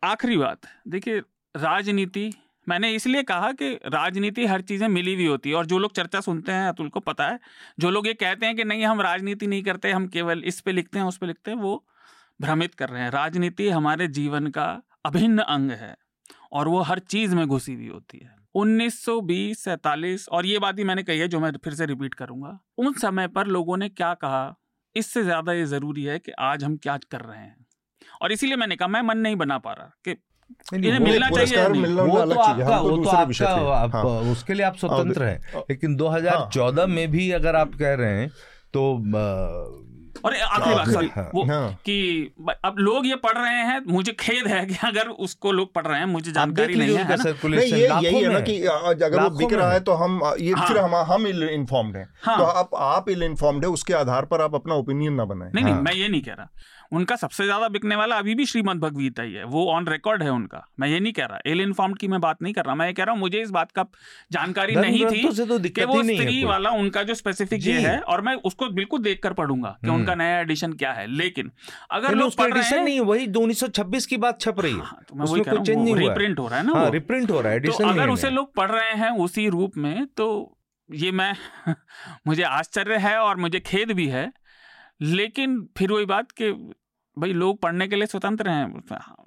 आखिरी बात, देखिए, राजनीति, मैंने इसलिए कहा कि राजनीति हर चीज़ें मिली हुई होती है और जो लोग चर्चा सुनते हैं, अतुल को पता है, जो लोग ये कहते हैं कि नहीं, हम राजनीति नहीं करते, हम केवल इस पे लिखते हैं, उस पे लिखते हैं, वो भ्रमित कर रहे हैं। राजनीति हमारे जीवन का अभिन्न अंग है और वो हर चीज़ में घुसी हुई होती है। 1920 सैतालीस और ये बात ही मैंने कही है जो मैं फिर से रिपीट करूँगा उन समय पर लोगों ने क्या कहा? इससे ज़्यादा ये ज़रूरी है कि आज हम क्या कर रहे हैं। और इसीलिए मैंने कहा मैं मन नहीं बना पा रहा कि इन्हें मिलना चाहिए वो तो आपका वो तो आपका हाँ। उसके लिए आप स्वतंत्र हैं। लेकिन 2014 हाँ। में भी अगर आप कह रहे हैं तो और आखिरी बात सॉरी हाँ, वो हाँ। कि अब लोग ये पढ़ रहे हैं मुझे खेद है कि अगर उसको लोग पढ़ रहे हैं मुझे जानकारी नहीं है ना? ये यही है ना कि अगर वो बिक रहा है तो हम ये हाँ। फिर हम हम इल इन्फॉर्म्ड हैं। तो आप आप इल इन्फॉर्म्ड है उसके आधार पर आप अपना ओपिनियन ना बनाएँ। नहीं नहीं मैं ये नहीं कह रहा। उनका सबसे ज़्यादा बिकने वाला अभी भी श्रीमद भगवीता ही है। वो ऑन रिकॉर्ड है उनका। मैं ये नहीं कह रहा एल इन्फॉर्म की मैं बात नहीं कर रहा। मैं ये कह रहा हूँ मुझे इस बात का जानकारी नहीं थी तो कि वो स्त्री वाला उनका जो स्पेसिफिक ये है और मैं उसको बिल्कुल देख कर पढ़ूँगा कि हम्म। उनका नया एडिशन क्या है। लेकिन अगर लोग पढ़ रहे हैं वही उन्नीस की बात छप रही है। हाँ, तो मैं वही कह रहा हूँ रिप्रिंट हो। रहा है ना रिप्रिंट हाँ, हो रहा है तो अगर उसे लोग पढ़ रहे हैं उसी रूप में तो ये मैं मुझे आश्चर्य है और मुझे खेद भी है। लेकिन फिर वही बात कि भाई लोग पढ़ने के लिए स्वतंत्र हैं।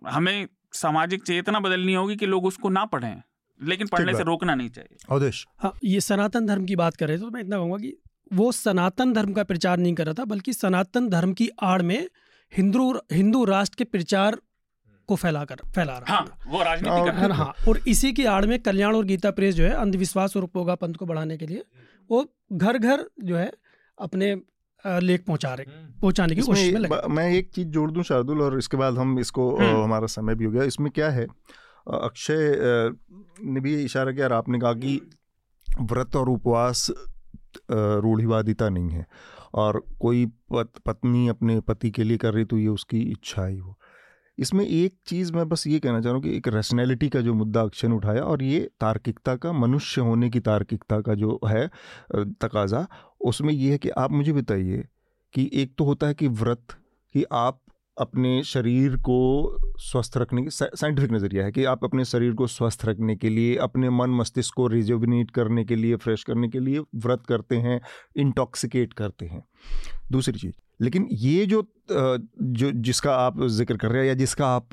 हमें सामाजिक चेतना बदलनी होगी कि लोग उसको ना पढ़ें लेकिन पढ़ने से रोकना नहीं चाहिए। अवदेश हाँ ये सनातन धर्म की बात कर रहे थे तो मैं इतना कहूँगा कि वो सनातन धर्म का प्रचार नहीं कर रहा था बल्कि सनातन धर्म की आड़ में हिंदू हिंदू राष्ट्र के प्रचार को फैला कर फैला रहा हाँ, वो राजनीति कर हाँ और इसी की आड़ में कल्याण और गीता प्रेस जो है अंधविश्वास और उपयोगा पंथ को बढ़ाने के लिए वो घर घर जो है अपने लेख पहुँचा रहे हम्म। पहुँचाने की कोशिश में लगे मैं एक चीज़ जोड़ दूँ शार्दुल और इसके बाद हम इसको हम्म। हमारा समय भी हो गया इसमें क्या है अक्षय ने भी इशारा किया और आपने कहा कि व्रत और उपवास रूढ़िवादिता नहीं है और कोई पत, पत्नी अपने पति के लिए कर रही तो ये उसकी इच्छा ही हो इसमें एक चीज़ मैं बस ये कहना चाह रहा हूँ कि एक रैशनैलिटी का जो मुद्दा अक्षय ने उठाया और ये तार्किकता का मनुष्य होने की तार्किकता का जो है तकाजा उसमें ये है कि आप मुझे बताइए कि एक तो होता है कि व्रत, कि आप अपने शरीर को स्वस्थ रखने की साइंटिफिक नज़रिया है कि आप अपने शरीर को स्वस्थ रखने के लिए, अपने मन मस्तिष्क को रिजोविनेट करने के लिए फ्रेश करने के लिए व्रत करते हैं इंटॉक्सिकेट करते हैं। दूसरी चीज़, लेकिन ये जो जो जिसका आप ज़िक्र कर रहे हैं या जिसका आप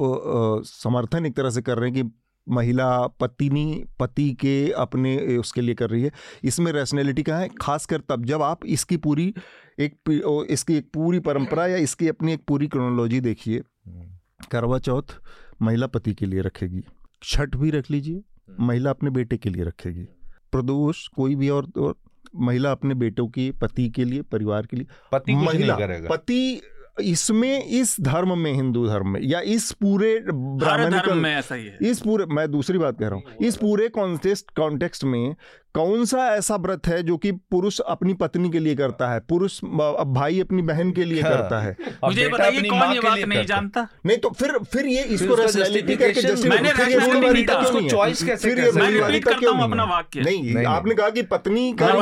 समर्थन एक तरह से कर रहे हैं कि महिला पत्नी पति के अपने उसके लिए कर रही है। इसमें रैशनैलिटी का है? खासकर तब जब आप इसकी पूरी एक इसकी एक पूरी परंपरा या इसकी अपनी एक पूरी क्रोनोलॉजी देखिए हम्म। करवा चौथ महिला पति के लिए रखेगी। छठ भी रख लीजिए हम्म। महिला अपने बेटे के लिए रखेगी। प्रदोष कोई भी और, और महिला अपने बेटों की पति के लिए परिवार के लिए पति महिला पति इसमें इस धर्म में हिंदू धर्म में या इस पूरे ब्राह्मण में ऐसा ही है। इस पूरे मैं दूसरी बात कह रहा हूँ इस पूरे कॉन्टेस्ट कॉन्टेक्स्ट में कौन सा ऐसा व्रत है जो कि पुरुष अपनी पत्नी के लिए करता है? पुरुष भाई अपनी बहन के लिए हाँ। करता है। मुझे बताइए कौन ये बात नहीं जानता? नहीं तो फिर फिर ये इसको रैशनैलिटी करके मैंने चॉइस कैसे मैं रिपीट करता हूँ अपना वाक्य। नहीं आपने कहा कि पत्नी का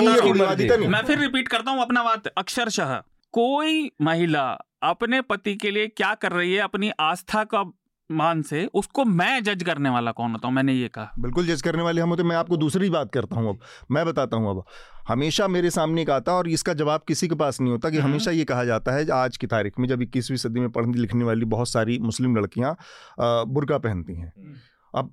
मैं फिर रिपीट करता हूँ अपना बात अक्षरशः कोई महिला अपने पति के लिए क्या कर रही है अपनी आस्था का मान से उसको मैं जज करने वाला कौन होता हूँ? मैंने ये कहा। बिल्कुल जज करने वाले हम होते मैं आपको दूसरी बात करता हूँ अब। मैं बताता हूँ अब। हमेशा मेरे सामने एक आता और इसका जवाब किसी के पास नहीं होता कि हम्म। हमेशा ये कहा जाता है आज की तारीख में जब इक्कीसवीं सदी में पढ़ने लिखने वाली बहुत सारी मुस्लिम लड़कियाँ बुरका पहनती हैं। हम्म। अब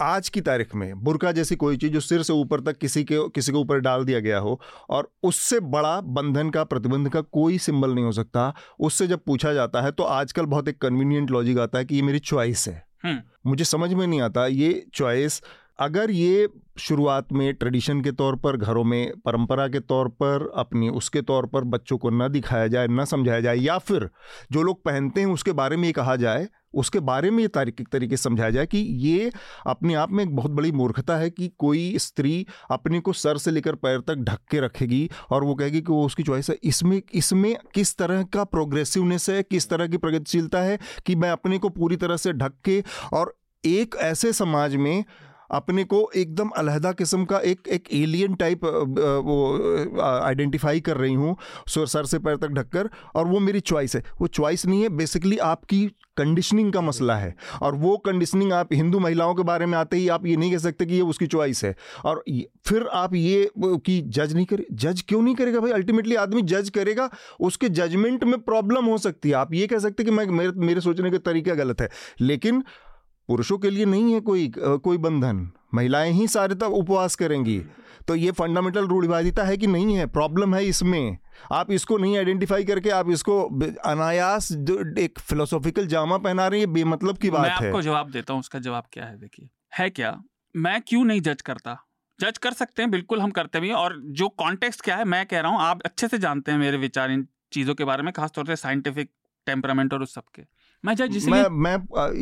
आज की तारीख में बुरका जैसी कोई चीज़ जो सिर से ऊपर तक किसी के किसी के ऊपर डाल दिया गया हो और उससे बड़ा बंधन का प्रतिबंध का कोई सिंबल नहीं हो सकता उससे जब पूछा जाता है तो आजकल बहुत एक कन्वीनियंट लॉजिक आता है कि ये मेरी चॉइस है हम्म। मुझे समझ में नहीं आता ये चॉइस अगर ये शुरुआत में ट्रेडिशन के तौर पर, घरों में परंपरा के तौर पर, अपनी उसके तौर पर बच्चों को न दिखाया जाए, न समझाया जाए, या फिर जो लोग पहनते हैं उसके बारे में ये कहा जाए, उसके बारे में ये तारीखिक तरीके से समझाया जाए कि ये अपने आप में एक बहुत बड़ी मूर्खता है कि कोई स्त्री अपने को सर से लेकर पैर तक ढक के रखेगी और वो कहेगी कि वो उसकी चॉइस है। इसमें इसमें किस तरह का प्रोग्रेसिवनेस है, किस तरह की प्रगतिशीलता है कि मैं अपने को पूरी तरह से ढक के और एक ऐसे समाज में अपने को एकदम अलहदा किस्म का एक एक एलियन टाइप वो आइडेंटिफाई कर रही हूँ सर से पैर तक ढककर, और वो मेरी चॉइस है। वो चॉइस नहीं है बेसिकली आपकी कंडीशनिंग का मसला है। और वो कंडीशनिंग आप हिंदू महिलाओं के बारे में आते ही आप ये नहीं कह सकते कि ये उसकी चॉइस है। और फिर आप ये कि जज नहीं करे जज क्यों नहीं करेगा भाई? अल्टीमेटली आदमी जज करेगा, उसके जजमेंट में प्रॉब्लम हो सकती है। आप ये कह सकते कि मैं, मेरे मेरे सोचने का तरीका गलत है। लेकिन पुरुषों के लिए नहीं है कोई कोई बंधन। महिलाएँ ही सारे तब उपवास करेंगी। तो ये फंडामेंटल रूढ़िवादिता है कि नहीं है? प्रॉब्लम है इसमें। आप इसको नहीं आइडेंटिफाई करके आप इसको अनायास एक फिलोसॉफिकल जामा पहना रही है बेमतलब की बात मैं आपको जवाब देता हूँ उसका जवाब क्या है देखिए। है क्या? मैं क्यों नहीं जज करता? जज कर सकते हैं बिल्कुल हम करते भी और जो कॉन्टेक्स्ट क्या है मैं कह रहा हूँ आप अच्छे से जानते हैं मेरे विचार इन चीज़ों के बारे में खासतौर से साइंटिफिक टेम्परामेंट और उस सबके मैं जज मैं मैं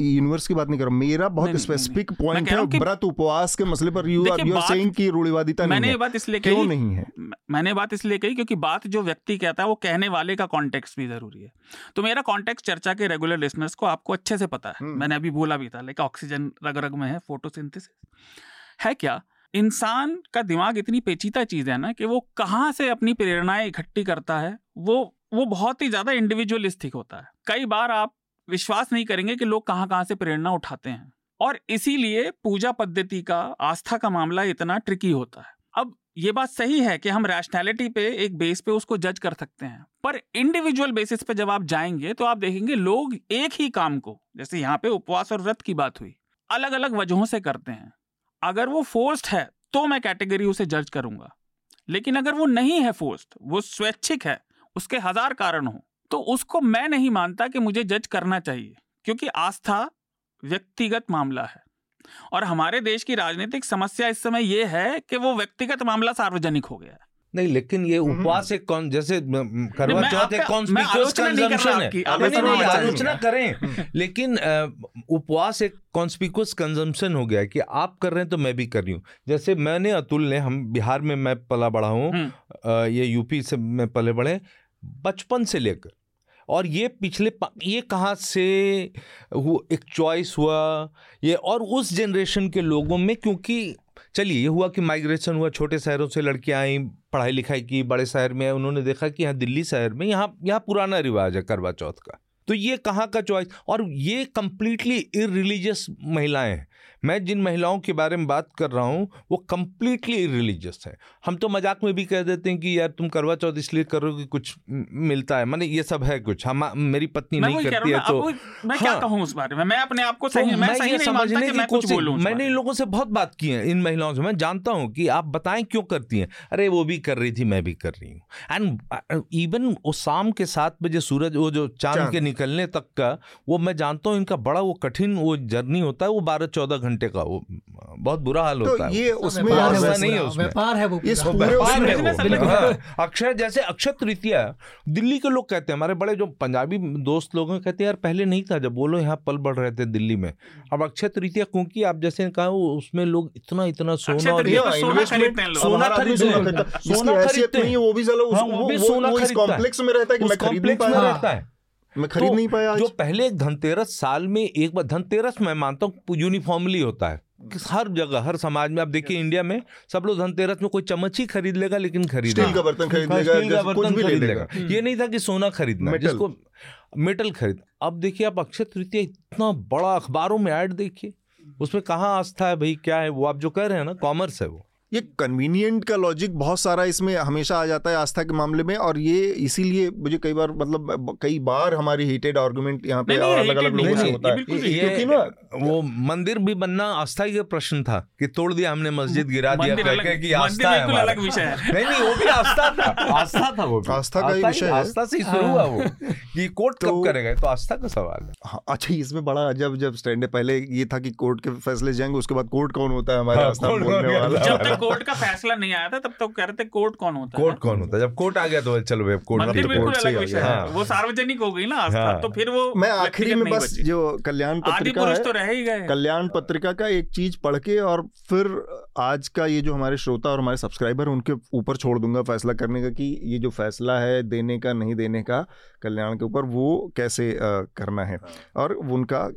यूनिवर्स की बात नहीं कर रहा मेरा बहुत स्पेसिफिक पॉइंट है व्रत उपवास के मसले पर यू आर यू सेइंग कि रूढ़िवादिता मैंने ये बात इसलिए कही क्यों नहीं है? मैंने बात इसलिए कही क्योंकि बात जो व्यक्ति कहता है वो कहने वाले का कॉन्टेक्स्ट भी ज़रूरी है। तो मेरा कॉन्टेक्स्ट चर्चा के रेगुलर लिसनर्स को आपको अच्छे से पता है। हम्म। मैंने अभी बोला भी था लेकिन ऑक्सीजन रग रग में है फोटोसिंथेसिस है क्या? इंसान का दिमाग इतनी पेचीदा चीज़ है ना कि वो कहाँ से अपनी प्रेरणाएँ इकट्ठी करता है वो वो बहुत ही ज़्यादा इंडिविजुअलिस्टिक होता है। कई बार आप विश्वास नहीं करेंगे कि लोग कहाँ कहाँ से प्रेरणा उठाते हैं। और इसीलिए पूजा पद्धति का, आस्था का मामला इतना ट्रिकी होता है। अब ये बात सही है कि हम रैशनैलिटी पे एक बेस पे उसको जज कर सकते हैं। पर इंडिविजुअल बेसिस पे जब आप जाएँगे तो आप देखेंगे लोग एक ही काम को, जैसे यहाँ पे उपवास और व्रत की बात हुई अलग अलग वजहों से करते हैं। अगर वो फोर्स्ड है तो मैं कैटेगरी उसे जज करूँगा। लेकिन अगर वो नहीं है फोर्स्ड वो स्वैच्छिक है, उसके हज़ार कारण हो। तो उसको मैं नहीं मानता कि मुझे जज करना चाहिए क्योंकि आस्था व्यक्तिगत मामला है। और हमारे देश की राजनीतिक समस्या इस समय ये है कि वो व्यक्तिगत मामला सार्वजनिक हो गया है। नहीं लेकिन ये हम्म। उपवास एक कौन जैसे करवा चौथ एक कंजम्पशन है आलोचना करें हम्म। लेकिन उपवास एक कॉन्स्पिक्यूस कंजम्पशन हो गया कि आप कर रहे हैं तो मैं भी कर रही हूँ। जैसे मैंने अतुल ने हम बिहार में मैं पला बढ़ा हूँ। हम्म। ये यूपी से मैं पले बढ़े। बचपन से लेकर। और ये पिछले ये कहाँ से वो एक चॉइस हुआ, ये और उस जनरेशन के लोगों में क्योंकि, चलिए, ये हुआ कि माइग्रेशन हुआ, छोटे शहरों से लड़कियाँ आई पढ़ाई लिखाई की, बड़े शहर में उन्होंने देखा कि यहाँ दिल्ली शहर में यहाँ यहाँ पुराना रिवाज है करवा चौथ का। तो ये कहाँ का चॉइस और ये कम्प्लीटली इरिलीजियस महिलाएँ हैं। मैं जिन महिलाओं के बारे में बात कर रहा हूँ वो कम्प्लीटली रिलीजियस है। हम तो मज़ाक में भी कह देते हैं कि यार तुम करवा चौथ इसलिए करो कि कुछ मिलता है। मैंने ये सब है कुछ। हम मेरी पत्नी नहीं करती है तो मैं क्या हाँ। कहूँ उस बारे में? मैं अपने आप को सही तो मैं, सही समझने की कोशिश मैंने इन लोगों से बहुत बात की है इन महिलाओं से। मैं जानता हूँ कि आप बताएँ क्यों करती हैं। अरे वो भी कर रही थी मैं भी कर रही हूँ। एंड इवन वो शाम के सात बजे सूरज वो जो चाँद के निकलने तक का वो मैं जानता हूँ इनका बड़ा वो कठिन वो जर्नी होता है वो बारह चौदह घंटे घंटे का वो बहुत बुरा हाल तो होता है उसमें ऐसा नहीं है उसमें। व्यापार है वो व्यापार अक्षय जैसे अक्षय तृतीया दिल्ली के लोग कहते हैं हमारे बड़े जो पंजाबी दोस्त लोग हैं कहते हैं यार पहले नहीं था जब बोलो यहाँ पल बढ़ रहे थे दिल्ली में। अब अक्षय तृतीया क्योंकि आप जैसे कहा उसमें लोग इतना इतना सोना और सोना खरीदते सोना खरीदते हैं। वो भी सोना कॉम्प्लेक्स में रहता है कि मैं खरीद तो नहीं पाया जो पहले धनतेरस साल में एक बार धनतेरस मैं मानता हूँ यूनिफॉर्मली होता है। हर जगह हर समाज में आप देखिए इंडिया में सब लोग धनतेरस में कोई चम्मच ही खरीद लेगा लेकिन खरीद स्टील का बर्तन खरीद लेगा स्टील का बर्तन खरीद लेगा। ये नहीं था कि सोना खरीदना जिसको मेटल खरीद। अब देखिए आप अक्षय तृतीय इतना बड़ा अखबारों में ऐड देखिए। उसमें कहाँ आस्था है भाई क्या है वो? आप जो कह रहे हैं ना कॉमर्स है वो। ये कन्वीनियंट का लॉजिक बहुत सारा इसमें हमेशा आ जाता है आस्था के मामले में और ये इसीलिए मुझे कई बार मतलब कई बार हमारी हीटेड आर्गुमेंट यहाँ पे अलग अलग लोगों से होता है। क्योंकि ना वो मंदिर भी बनना आस्था का प्रश्न था कि तोड़ दिया हमने मस्जिद गिरा दिया कि आस्था है अलग विषय है। नहीं नहीं वो भी आस्था था। आस्था था वो आस्था का विषय आस्था से शुरू हुआ वो कि कोर्ट कब तो करेगा? तो आस्था का सवाल है। हाँ, अच्छा इसमें बड़ा अजब जब स्टैंड है पहले ये था कि कोर्ट के फैसले जाएँगे उसके बाद कोर्ट कौन होता है हमारे हाँ, आस्था बोलने वाला? कोर्ट का फैसला नहीं आया था तब तो कह रहे थे कोर्ट कौन होता कोर्ट कौन होता है? जब कोर्ट आ गया तो चलो भाई कोर्ट मंदिर बिल्कुल अलग विषय है। हाँ। वो सार्वजनिक हो गई ना हाँ। तो फिर वो मैं आखिरी में बस जो कल्याण पत्रिका है तो रह ही गए कल्याण पत्रिका का एक चीज़ पढ़ के और फिर आज का ये जो हमारे श्रोता और हमारे सब्सक्राइबर उनके ऊपर छोड़ दूँगा फैसला करने का कि ये जो फैसला है देने का नहीं देने का कल्याण के ऊपर वो कैसे करना है। हाँ। और उनका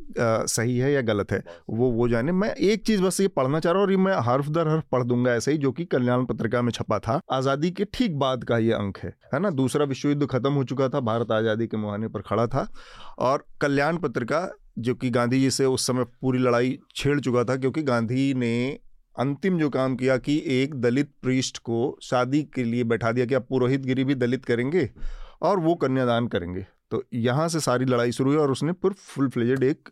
सही है या गलत है वो वो जाने। मैं एक चीज़ बस ये पढ़ना चाह रहा हूँ और ये मैं हर्फ दर हर्फ पढ़ दूँगा ऐसे ही जो कि कल्याण पत्रिका में छपा था। आज़ादी के ठीक बाद का ये अंक है है ना? दूसरा विश्व युद्ध खत्म हो चुका था, भारत आज़ादी के मुहाने पर खड़ा था और कल्याण पत्रिका, जो कि गांधी जी से उस समय पूरी लड़ाई छेड़ चुका था, क्योंकि गांधी ने अंतिम जो काम किया कि एक दलित पृष्ठ को शादी के लिए बैठा दिया कि अब पुरोहित गिरी भी दलित करेंगे और वो कन्यादान करेंगे। तो यहाँ से सारी लड़ाई शुरू हुई और उसने फिर फुल फ्लेजेड एक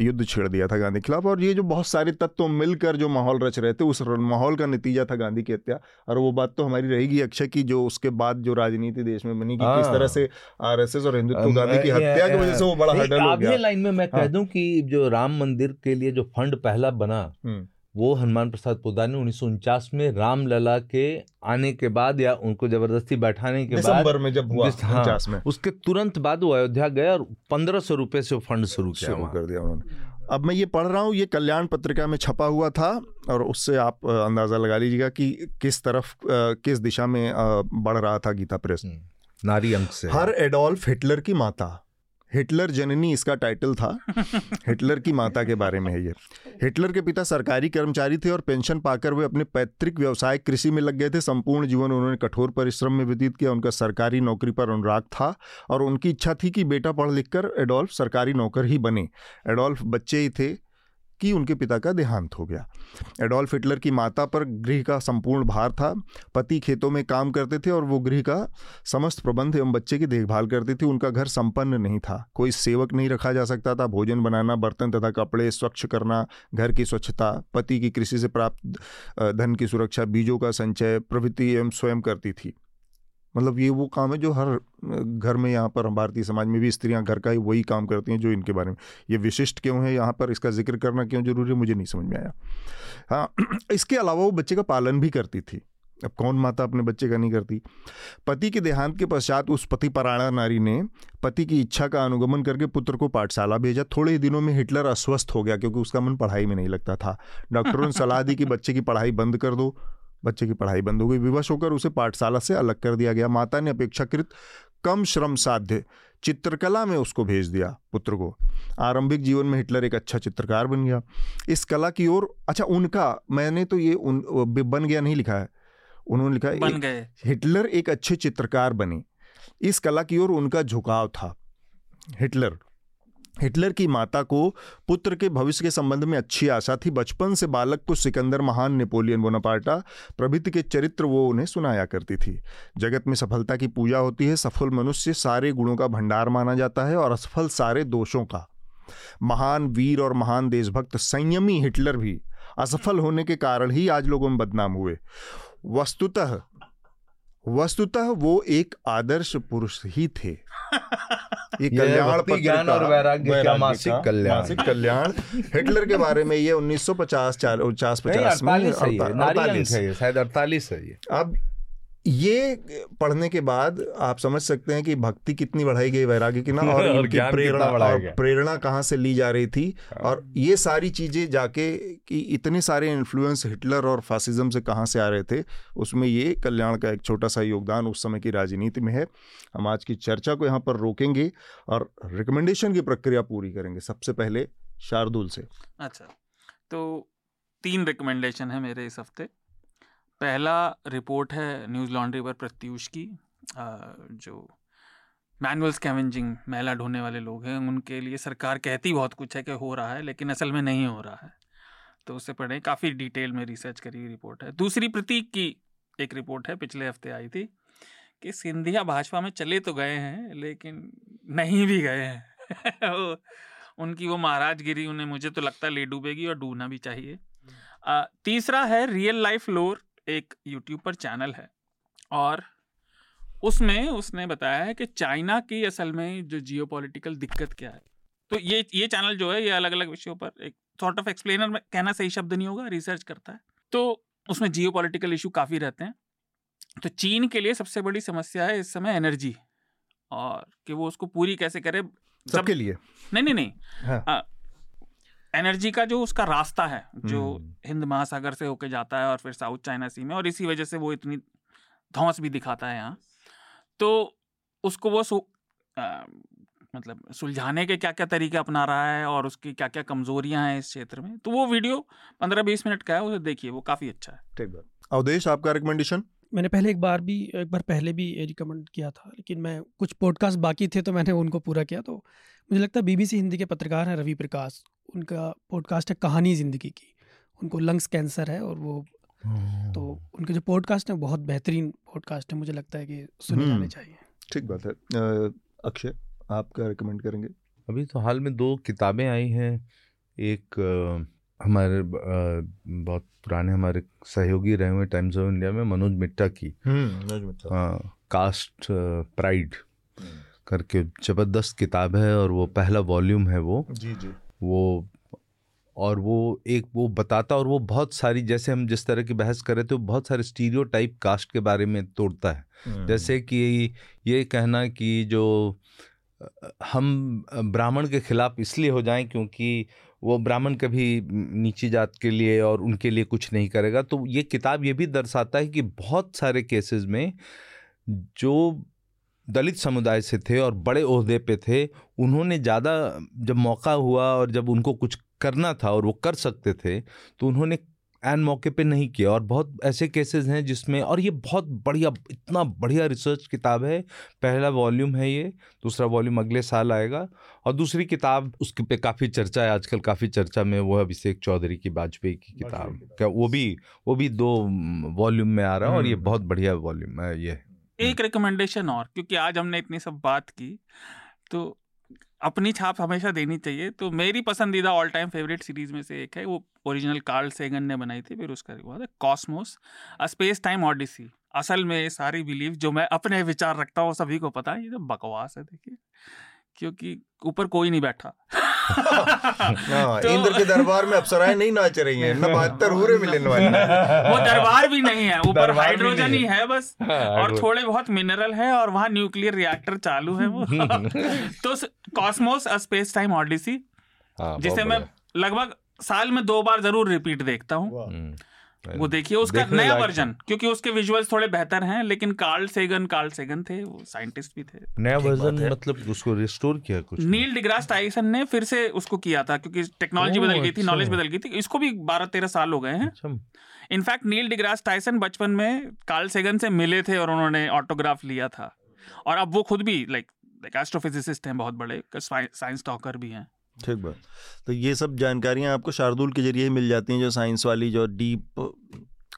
युद्ध छेड़ दिया था गांधी के खिलाफ और ये जो बहुत सारे तत्व मिलकर जो माहौल रच रहे थे उस माहौल का नतीजा था गांधी की हत्या और वो बात तो हमारी रहेगी अक्षय की जो उसके बाद जो राजनीति देश में बनी कि किस तरह हाँ। से आरएसएस और हिंदुत्व गांधी की हत्या की वजह से वो बड़ा हडल हो गया लाइन में मैं कह हाँ। दूँ कि जो राम मंदिर के लिए जो फंड पहला बना हम्म। वो हनुमान प्रसाद पोदार ने उन्नीस में रामलला के आने के बाद या उनको ज़बरदस्ती बैठाने के बाद में जब हुआ हाँ, में। उसके तुरंत बाद वो अयोध्या गए और पंद्रह सौ रुपए से फंड शुरू किया शुरू कर दिया उन्होंने। अब मैं ये पढ़ रहा हूँ ये कल्याण पत्रिका में छपा हुआ था और उससे आप अंदाज़ा लगा लीजिएगा कि किस तरफ़ किस दिशा में बढ़ रहा था गीता प्रेस। हम्म, नारी अंक से। हर एडोल्फ हिटलर की माता। हिटलर जननी इसका टाइटल था। हिटलर की माता के बारे में है ये। हिटलर के पिता सरकारी कर्मचारी थे और पेंशन पाकर वे अपने पैतृक व्यवसाय कृषि में लग गए थे। संपूर्ण जीवन उन्होंने कठोर परिश्रम में व्यतीत किया। उनका सरकारी नौकरी पर अनुराग था और उनकी इच्छा थी कि बेटा पढ़ लिख कर एडोल्फ सरकारी नौकर ही बने। एडोल्फ बच्चे ही थे। कि उनके पिता का देहांत हो गया। एडोल्फ हिटलर की माता पर गृह का संपूर्ण भार था। पति खेतों में काम करते थे और वो गृह का समस्त प्रबंध एवं बच्चे की देखभाल करती थी। उनका घर संपन्न नहीं था। कोई सेवक नहीं रखा जा सकता था। भोजन बनाना, बर्तन तथा कपड़े स्वच्छ करना, घर की स्वच्छता, पति की कृषि से प्राप्त धन की सुरक्षा, बीजों का संचय, प्रवृत्ति एवं स्वयं करती थी। मतलब ये वो काम है जो हर घर में यहाँ पर भारतीय समाज में भी स्त्रियाँ घर का ही वही काम करती हैं जो इनके बारे में। ये विशिष्ट क्यों है यहाँ पर? इसका ज़िक्र करना क्यों ज़रूरी है? मुझे नहीं समझ में आया। हाँ इसके अलावा वो बच्चे का पालन भी करती थी। अब कौन माता अपने बच्चे का नहीं करती? पति के देहांत के पश्चात उस पति पराणा नारी ने पति की इच्छा का अनुगमन करके पुत्र को पाठशाला भेजा। थोड़े ही दिनों में हिटलर अस्वस्थ हो गया क्योंकि उसका मन पढ़ाई में नहीं लगता था। डॉक्टरों ने सलाह दी कि बच्चे की पढ़ाई बंद कर दो। बच्चे की पढ़ाई बंद हो गई। विवश होकर उसे पाठशाला से अलग कर दिया गया। माता ने अपेक्षाकृत कम श्रम साध्य चित्रकला में उसको भेज दिया पुत्र को। आरंभिक जीवन में हिटलर एक अच्छा चित्रकार बन गया। इस कला की ओर अच्छा उनका मैंने तो ये उन बन गया नहीं लिखा है। उन्होंने लिखा बन गए। हिटलर एक अच्छे चित्रकार बने। इस कला की ओर उनका झुकाव था। हिटलर हिटलर की माता को पुत्र के भविष्य के संबंध में अच्छी आशा थी। बचपन से बालक को सिकंदर महान नेपोलियन बोनापार्टा, प्रभृति के चरित्र वो उन्हें सुनाया करती थी। जगत में सफलता की पूजा होती है, सफल मनुष्य सारे गुणों का भंडार माना जाता है और असफल सारे दोषों का। महान वीर और महान देशभक्त, संयमी हिटलर भी असफल होने के कारण ही आज लोगों में बदनाम हुए। वस्तुतः वस्तुतः वो एक आदर्श पुरुष ही थे। ये कल्याण ज्ञान और वैराग्य का मासिक? कल्याण। मासिक कल्याण। हिटलर के बारे में ये 1950 पचास पचास में अड़तालीस है शायद अड़तालीस है ये। अब ये पढ़ने के बाद आप समझ सकते हैं कि भक्ति कितनी बढ़ाई गई वैराग्य की ना और इनकी प्रेरणा और प्रेरणा कहाँ से ली जा रही थी। हाँ। और ये सारी चीज़ें जाके कि इतने सारे इन्फ्लुएंस हिटलर और फासिज्म से कहाँ से आ रहे थे उसमें ये कल्याण का एक छोटा सा योगदान उस समय की राजनीति में है। हम आज की चर्चा को यहाँ पर रोकेंगे और रिकमेंडेशन की प्रक्रिया पूरी करेंगे। सबसे पहले शार्दुल से। अच्छा तो तीन रिकमेंडेशन है मेरे इस हफ़्ते। पहला रिपोर्ट है न्यूज़ लॉन्ड्री पर प्रत्यूष की। जो मैनुअल स्कैवेंजिंग महिला ढूँढने वाले लोग हैं उनके लिए सरकार कहती बहुत कुछ है कि हो रहा है लेकिन असल में नहीं हो रहा है। तो उससे पढ़ें काफ़ी डिटेल में रिसर्च करी हुई रिपोर्ट है। दूसरी प्रतीक की एक रिपोर्ट है पिछले हफ़्ते आई थी कि सिंधिया भाजपा में चले तो गए हैं लेकिन नहीं भी गए हैं। उनकी वो महाराजगिरी उन्हें मुझे तो लगता है ले डूबेगी और डूबना भी चाहिए। आ, तीसरा है रियल लाइफ लोर। एक यूट्यूब पर चैनल है और उसमें उसने बताया है कि चाइना की असल में जो जियो दिक्कत क्या है। तो ये ये चैनल जो है ये अलग अलग विषयों पर एक सॉर्ट ऑफ़ एक्सप्लेनर में कहना सही शब्द नहीं होगा रिसर्च करता है। तो उसमें जियो पोलिटिकल इशू काफ़ी रहते हैं। तो चीन के लिए सबसे बड़ी समस्या है इस समय एनर्जी और कि वो उसको पूरी कैसे करे। सबके लिए? नहीं नहीं नहीं। हाँ। एनर्जी का जो उसका रास्ता है जो हम्म। हिंद महासागर से होके जाता है और फिर साउथ चाइना सी में और इसी वजह से वो इतनी धौस भी दिखाता है यहाँ। तो उसको वो सु, आ, मतलब सुलझाने के क्या क्या तरीके अपना रहा है और उसकी क्या क्या कमजोरियाँ हैं इस क्षेत्र में तो वो वीडियो पंद्रह बीस मिनट का है उसे देखिए वो काफ़ी अच्छा है। ठीक बात। अवदेश आपका रिकमेंडेशन मैंने पहले एक बार भी एक बार पहले भी रिकमेंड किया था लेकिन मैं कुछ पॉडकास्ट बाकी थे तो मैंने उनको पूरा किया तो मुझे लगता है बीबीसी हिंदी के पत्रकार हैं रवि प्रकाश। उनका पॉडकास्ट है कहानी ज़िंदगी की। उनको लंग्स कैंसर है और वो तो उनके जो पॉडकास्ट हैं बहुत बेहतरीन पॉडकास्ट है मुझे लगता है कि सुने जाने हम्म, चाहिए। ठीक बात है। अक्षय आप क्या रिकमेंड करेंगे? अभी तो हाल में दो किताबें आई हैं। एक हमारे बहुत पुराने हमारे सहयोगी रहे हुए टाइम्स ऑफ़ इंडिया में मनोज मिट्टा की। हम्म, हाँ कास्ट प्राइड हम्म। करके ज़बरदस्त किताब है और वो पहला वॉल्यूम है वो। जी जी। वो और वो एक वो बताता और वो बहुत सारी जैसे हम जिस तरह की बहस कर रहे थे वो बहुत सारे स्टीरियो टाइप कास्ट के बारे में तोड़ता है हम्म। जैसे कि ये कहना कि जो हम ब्राह्मण के खिलाफ इसलिए हो जाएँ क्योंकि वो ब्राह्मण कभी नीची जात के लिए और उनके लिए कुछ नहीं करेगा तो ये किताब ये भी दर्शाता है कि बहुत सारे केसेस में जो दलित समुदाय से थे और बड़े अहदे पे थे उन्होंने ज़्यादा जब मौका हुआ और जब उनको कुछ करना था और वो कर सकते थे तो उन्होंने एन मौके पे नहीं किया। और बहुत ऐसे केसेस हैं जिसमें और ये बहुत बढ़िया इतना बढ़िया रिसर्च किताब है पहला वॉल्यूम है ये दूसरा वॉल्यूम अगले साल आएगा और दूसरी किताब उसके पे काफ़ी चर्चा है आजकल काफ़ी चर्चा में वो अभिषेक चौधरी की वाजपेयी की किताब। क्या वो भी वो भी दो वॉल्यूम में आ रहा है और ये हम्म। बहुत बढ़िया वॉल्यूम है ये एक रिकमेंडेशन और, क्योंकि आज हमने इतनी सब बात की तो अपनी छाप हमेशा देनी चाहिए। तो मेरी पसंदीदा ऑल टाइम फेवरेट सीरीज़ में से एक है, वो ओरिजिनल कार्ल सेगन ने बनाई थी, फिर उसका हुआ था Cosmos a space time odyssey असल में ये सारी बिलीव जो मैं अपने विचार रखता हूँ सभी को पता है, ये तो बकवास है, देखिए। क्योंकि ऊपर कोई नहीं बैठा। तो, इंद्र के दरबार में अप्सराएँ नहीं नाच रही हैं ना बहत्तर हूरे मिलने वाली वो दरबार भी नहीं है ऊपर हाइड्रोजन ही है। बस। हाँ, और थोड़े बहुत मिनरल है और वहाँ न्यूक्लियर रिएक्टर चालू है वो। तो कॉस्मोस स्पेस टाइम ऑडिसी जिसे मैं लगभग साल में दो बार ज़रूर रिपीट देखता हूँ। वो देखिए उसका नया वर्जन क्योंकि उसके विजुअल्स थोड़े बेहतर हैं लेकिन कार्ल सेगन कार्ल सेगन थे वो साइंटिस्ट भी थे। नया वर्जन मतलब उसको रिस्टोर किया कुछ नील डिग्रास टाइसन ने फिर से उसको किया था क्योंकि टेक्नोलॉजी बदल गई थी नॉलेज अच्छा। बदल गई थी। इसको भी बारह तेरह साल हो गए हैं। इनफैक्ट। नील डिग्रास टाइसन बचपन में कार्ल सेगन से मिले थे और उन्होंने ऑटोग्राफ लिया था। और अब वो खुद भी लाइक लाइक एस्ट्रोफिजिसिस्ट हैं बहुत बड़े साइंस टॉकर भी हैं। ठीक बात। तो ये सब जानकारियाँ आपको शार्दुल के ज़रिए ही मिल जाती हैं जो साइंस वाली जो डीप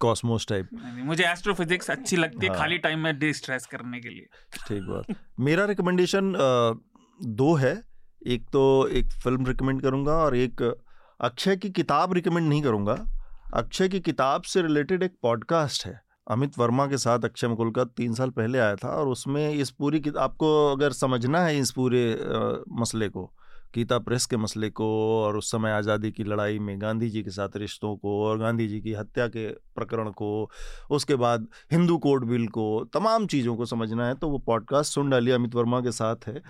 कॉस्मोस टाइप। मुझे एस्ट्रोफिजिक्स अच्छी लगती है हाँ। खाली टाइम में डिस्ट्रेस करने के लिए। ठीक बात। मेरा रिकमेंडेशन दो है। एक तो एक फ़िल्म रिकमेंड करूँगा और एक अक्षय की किताब रिकमेंड नहीं करूँगा। अक्षय की किताब से रिलेटेड एक पॉडकास्ट है अमित वर्मा के साथ अक्षय मुकुल का तीन साल पहले आया था और उसमें इस पूरी आपको अगर समझना है इस पूरे मसले को गीता प्रेस के मसले को और उस समय आज़ादी की लड़ाई में गांधी जी के साथ रिश्तों को और गांधी जी की हत्या के प्रकरण को उसके बाद हिंदू कोड बिल को तमाम चीज़ों को समझना है तो वो पॉडकास्ट सुन डालिए अमित वर्मा के साथ है।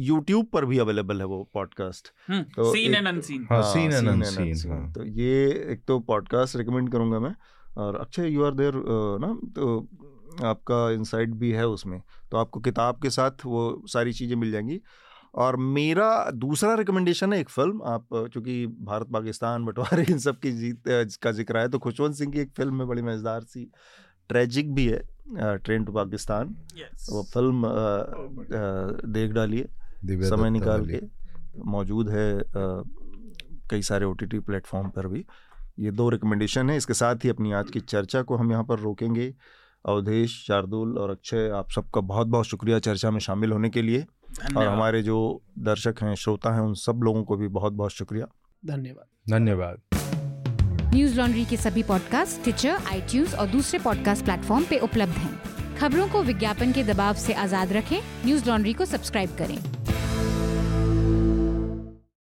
यूट्यूब पर भी अवेलेबल है वो पॉडकास्ट। हम्म, तो सीन एंड अनसीन। हाँ, सीन एंड अनसीन हाँ। तो ये एक तो पॉडकास्ट रिकमेंड करूँगा मैं। और अक्षय यू आर देयर ना तो आपका इंसाइट भी है उसमें। तो आपको किताब के साथ वो सारी चीज़ें मिल जाएँगी। और मेरा दूसरा रिकमेंडेशन है एक फ़िल्म आप चूँकि भारत पाकिस्तान बंटवारे इन सब की जीत का ज़िक्र है तो खुशवंत सिंह की एक फ़िल्म में बड़ी मज़ेदार सी ट्रेजिक भी है ट्रेन टू पाकिस्तान वो फ़िल्म आ, आ, देख डालिए समय निकाल के। मौजूद है कई सारे ओ टी प्लेटफॉर्म पर भी। ये दो रिकमेंडेशन है इसके साथ ही अपनी आज की चर्चा को हम यहाँ पर रोकेंगे। अवधेश शार्दुल और अक्षय आप सबका बहुत बहुत शुक्रिया चर्चा में शामिल होने के लिए। और हमारे जो दर्शक हैं श्रोता हैं उन सब लोगों को भी बहुत बहुत शुक्रिया। धन्यवाद। धन्यवाद। न्यूज़ लॉन्ड्री के सभी पॉडकास्ट ट्विटर आई और दूसरे पॉडकास्ट प्लेटफॉर्म पे उपलब्ध हैं। खबरों को विज्ञापन के दबाव से आज़ाद रखें। न्यूज़ लॉन्ड्री को सब्सक्राइब करें।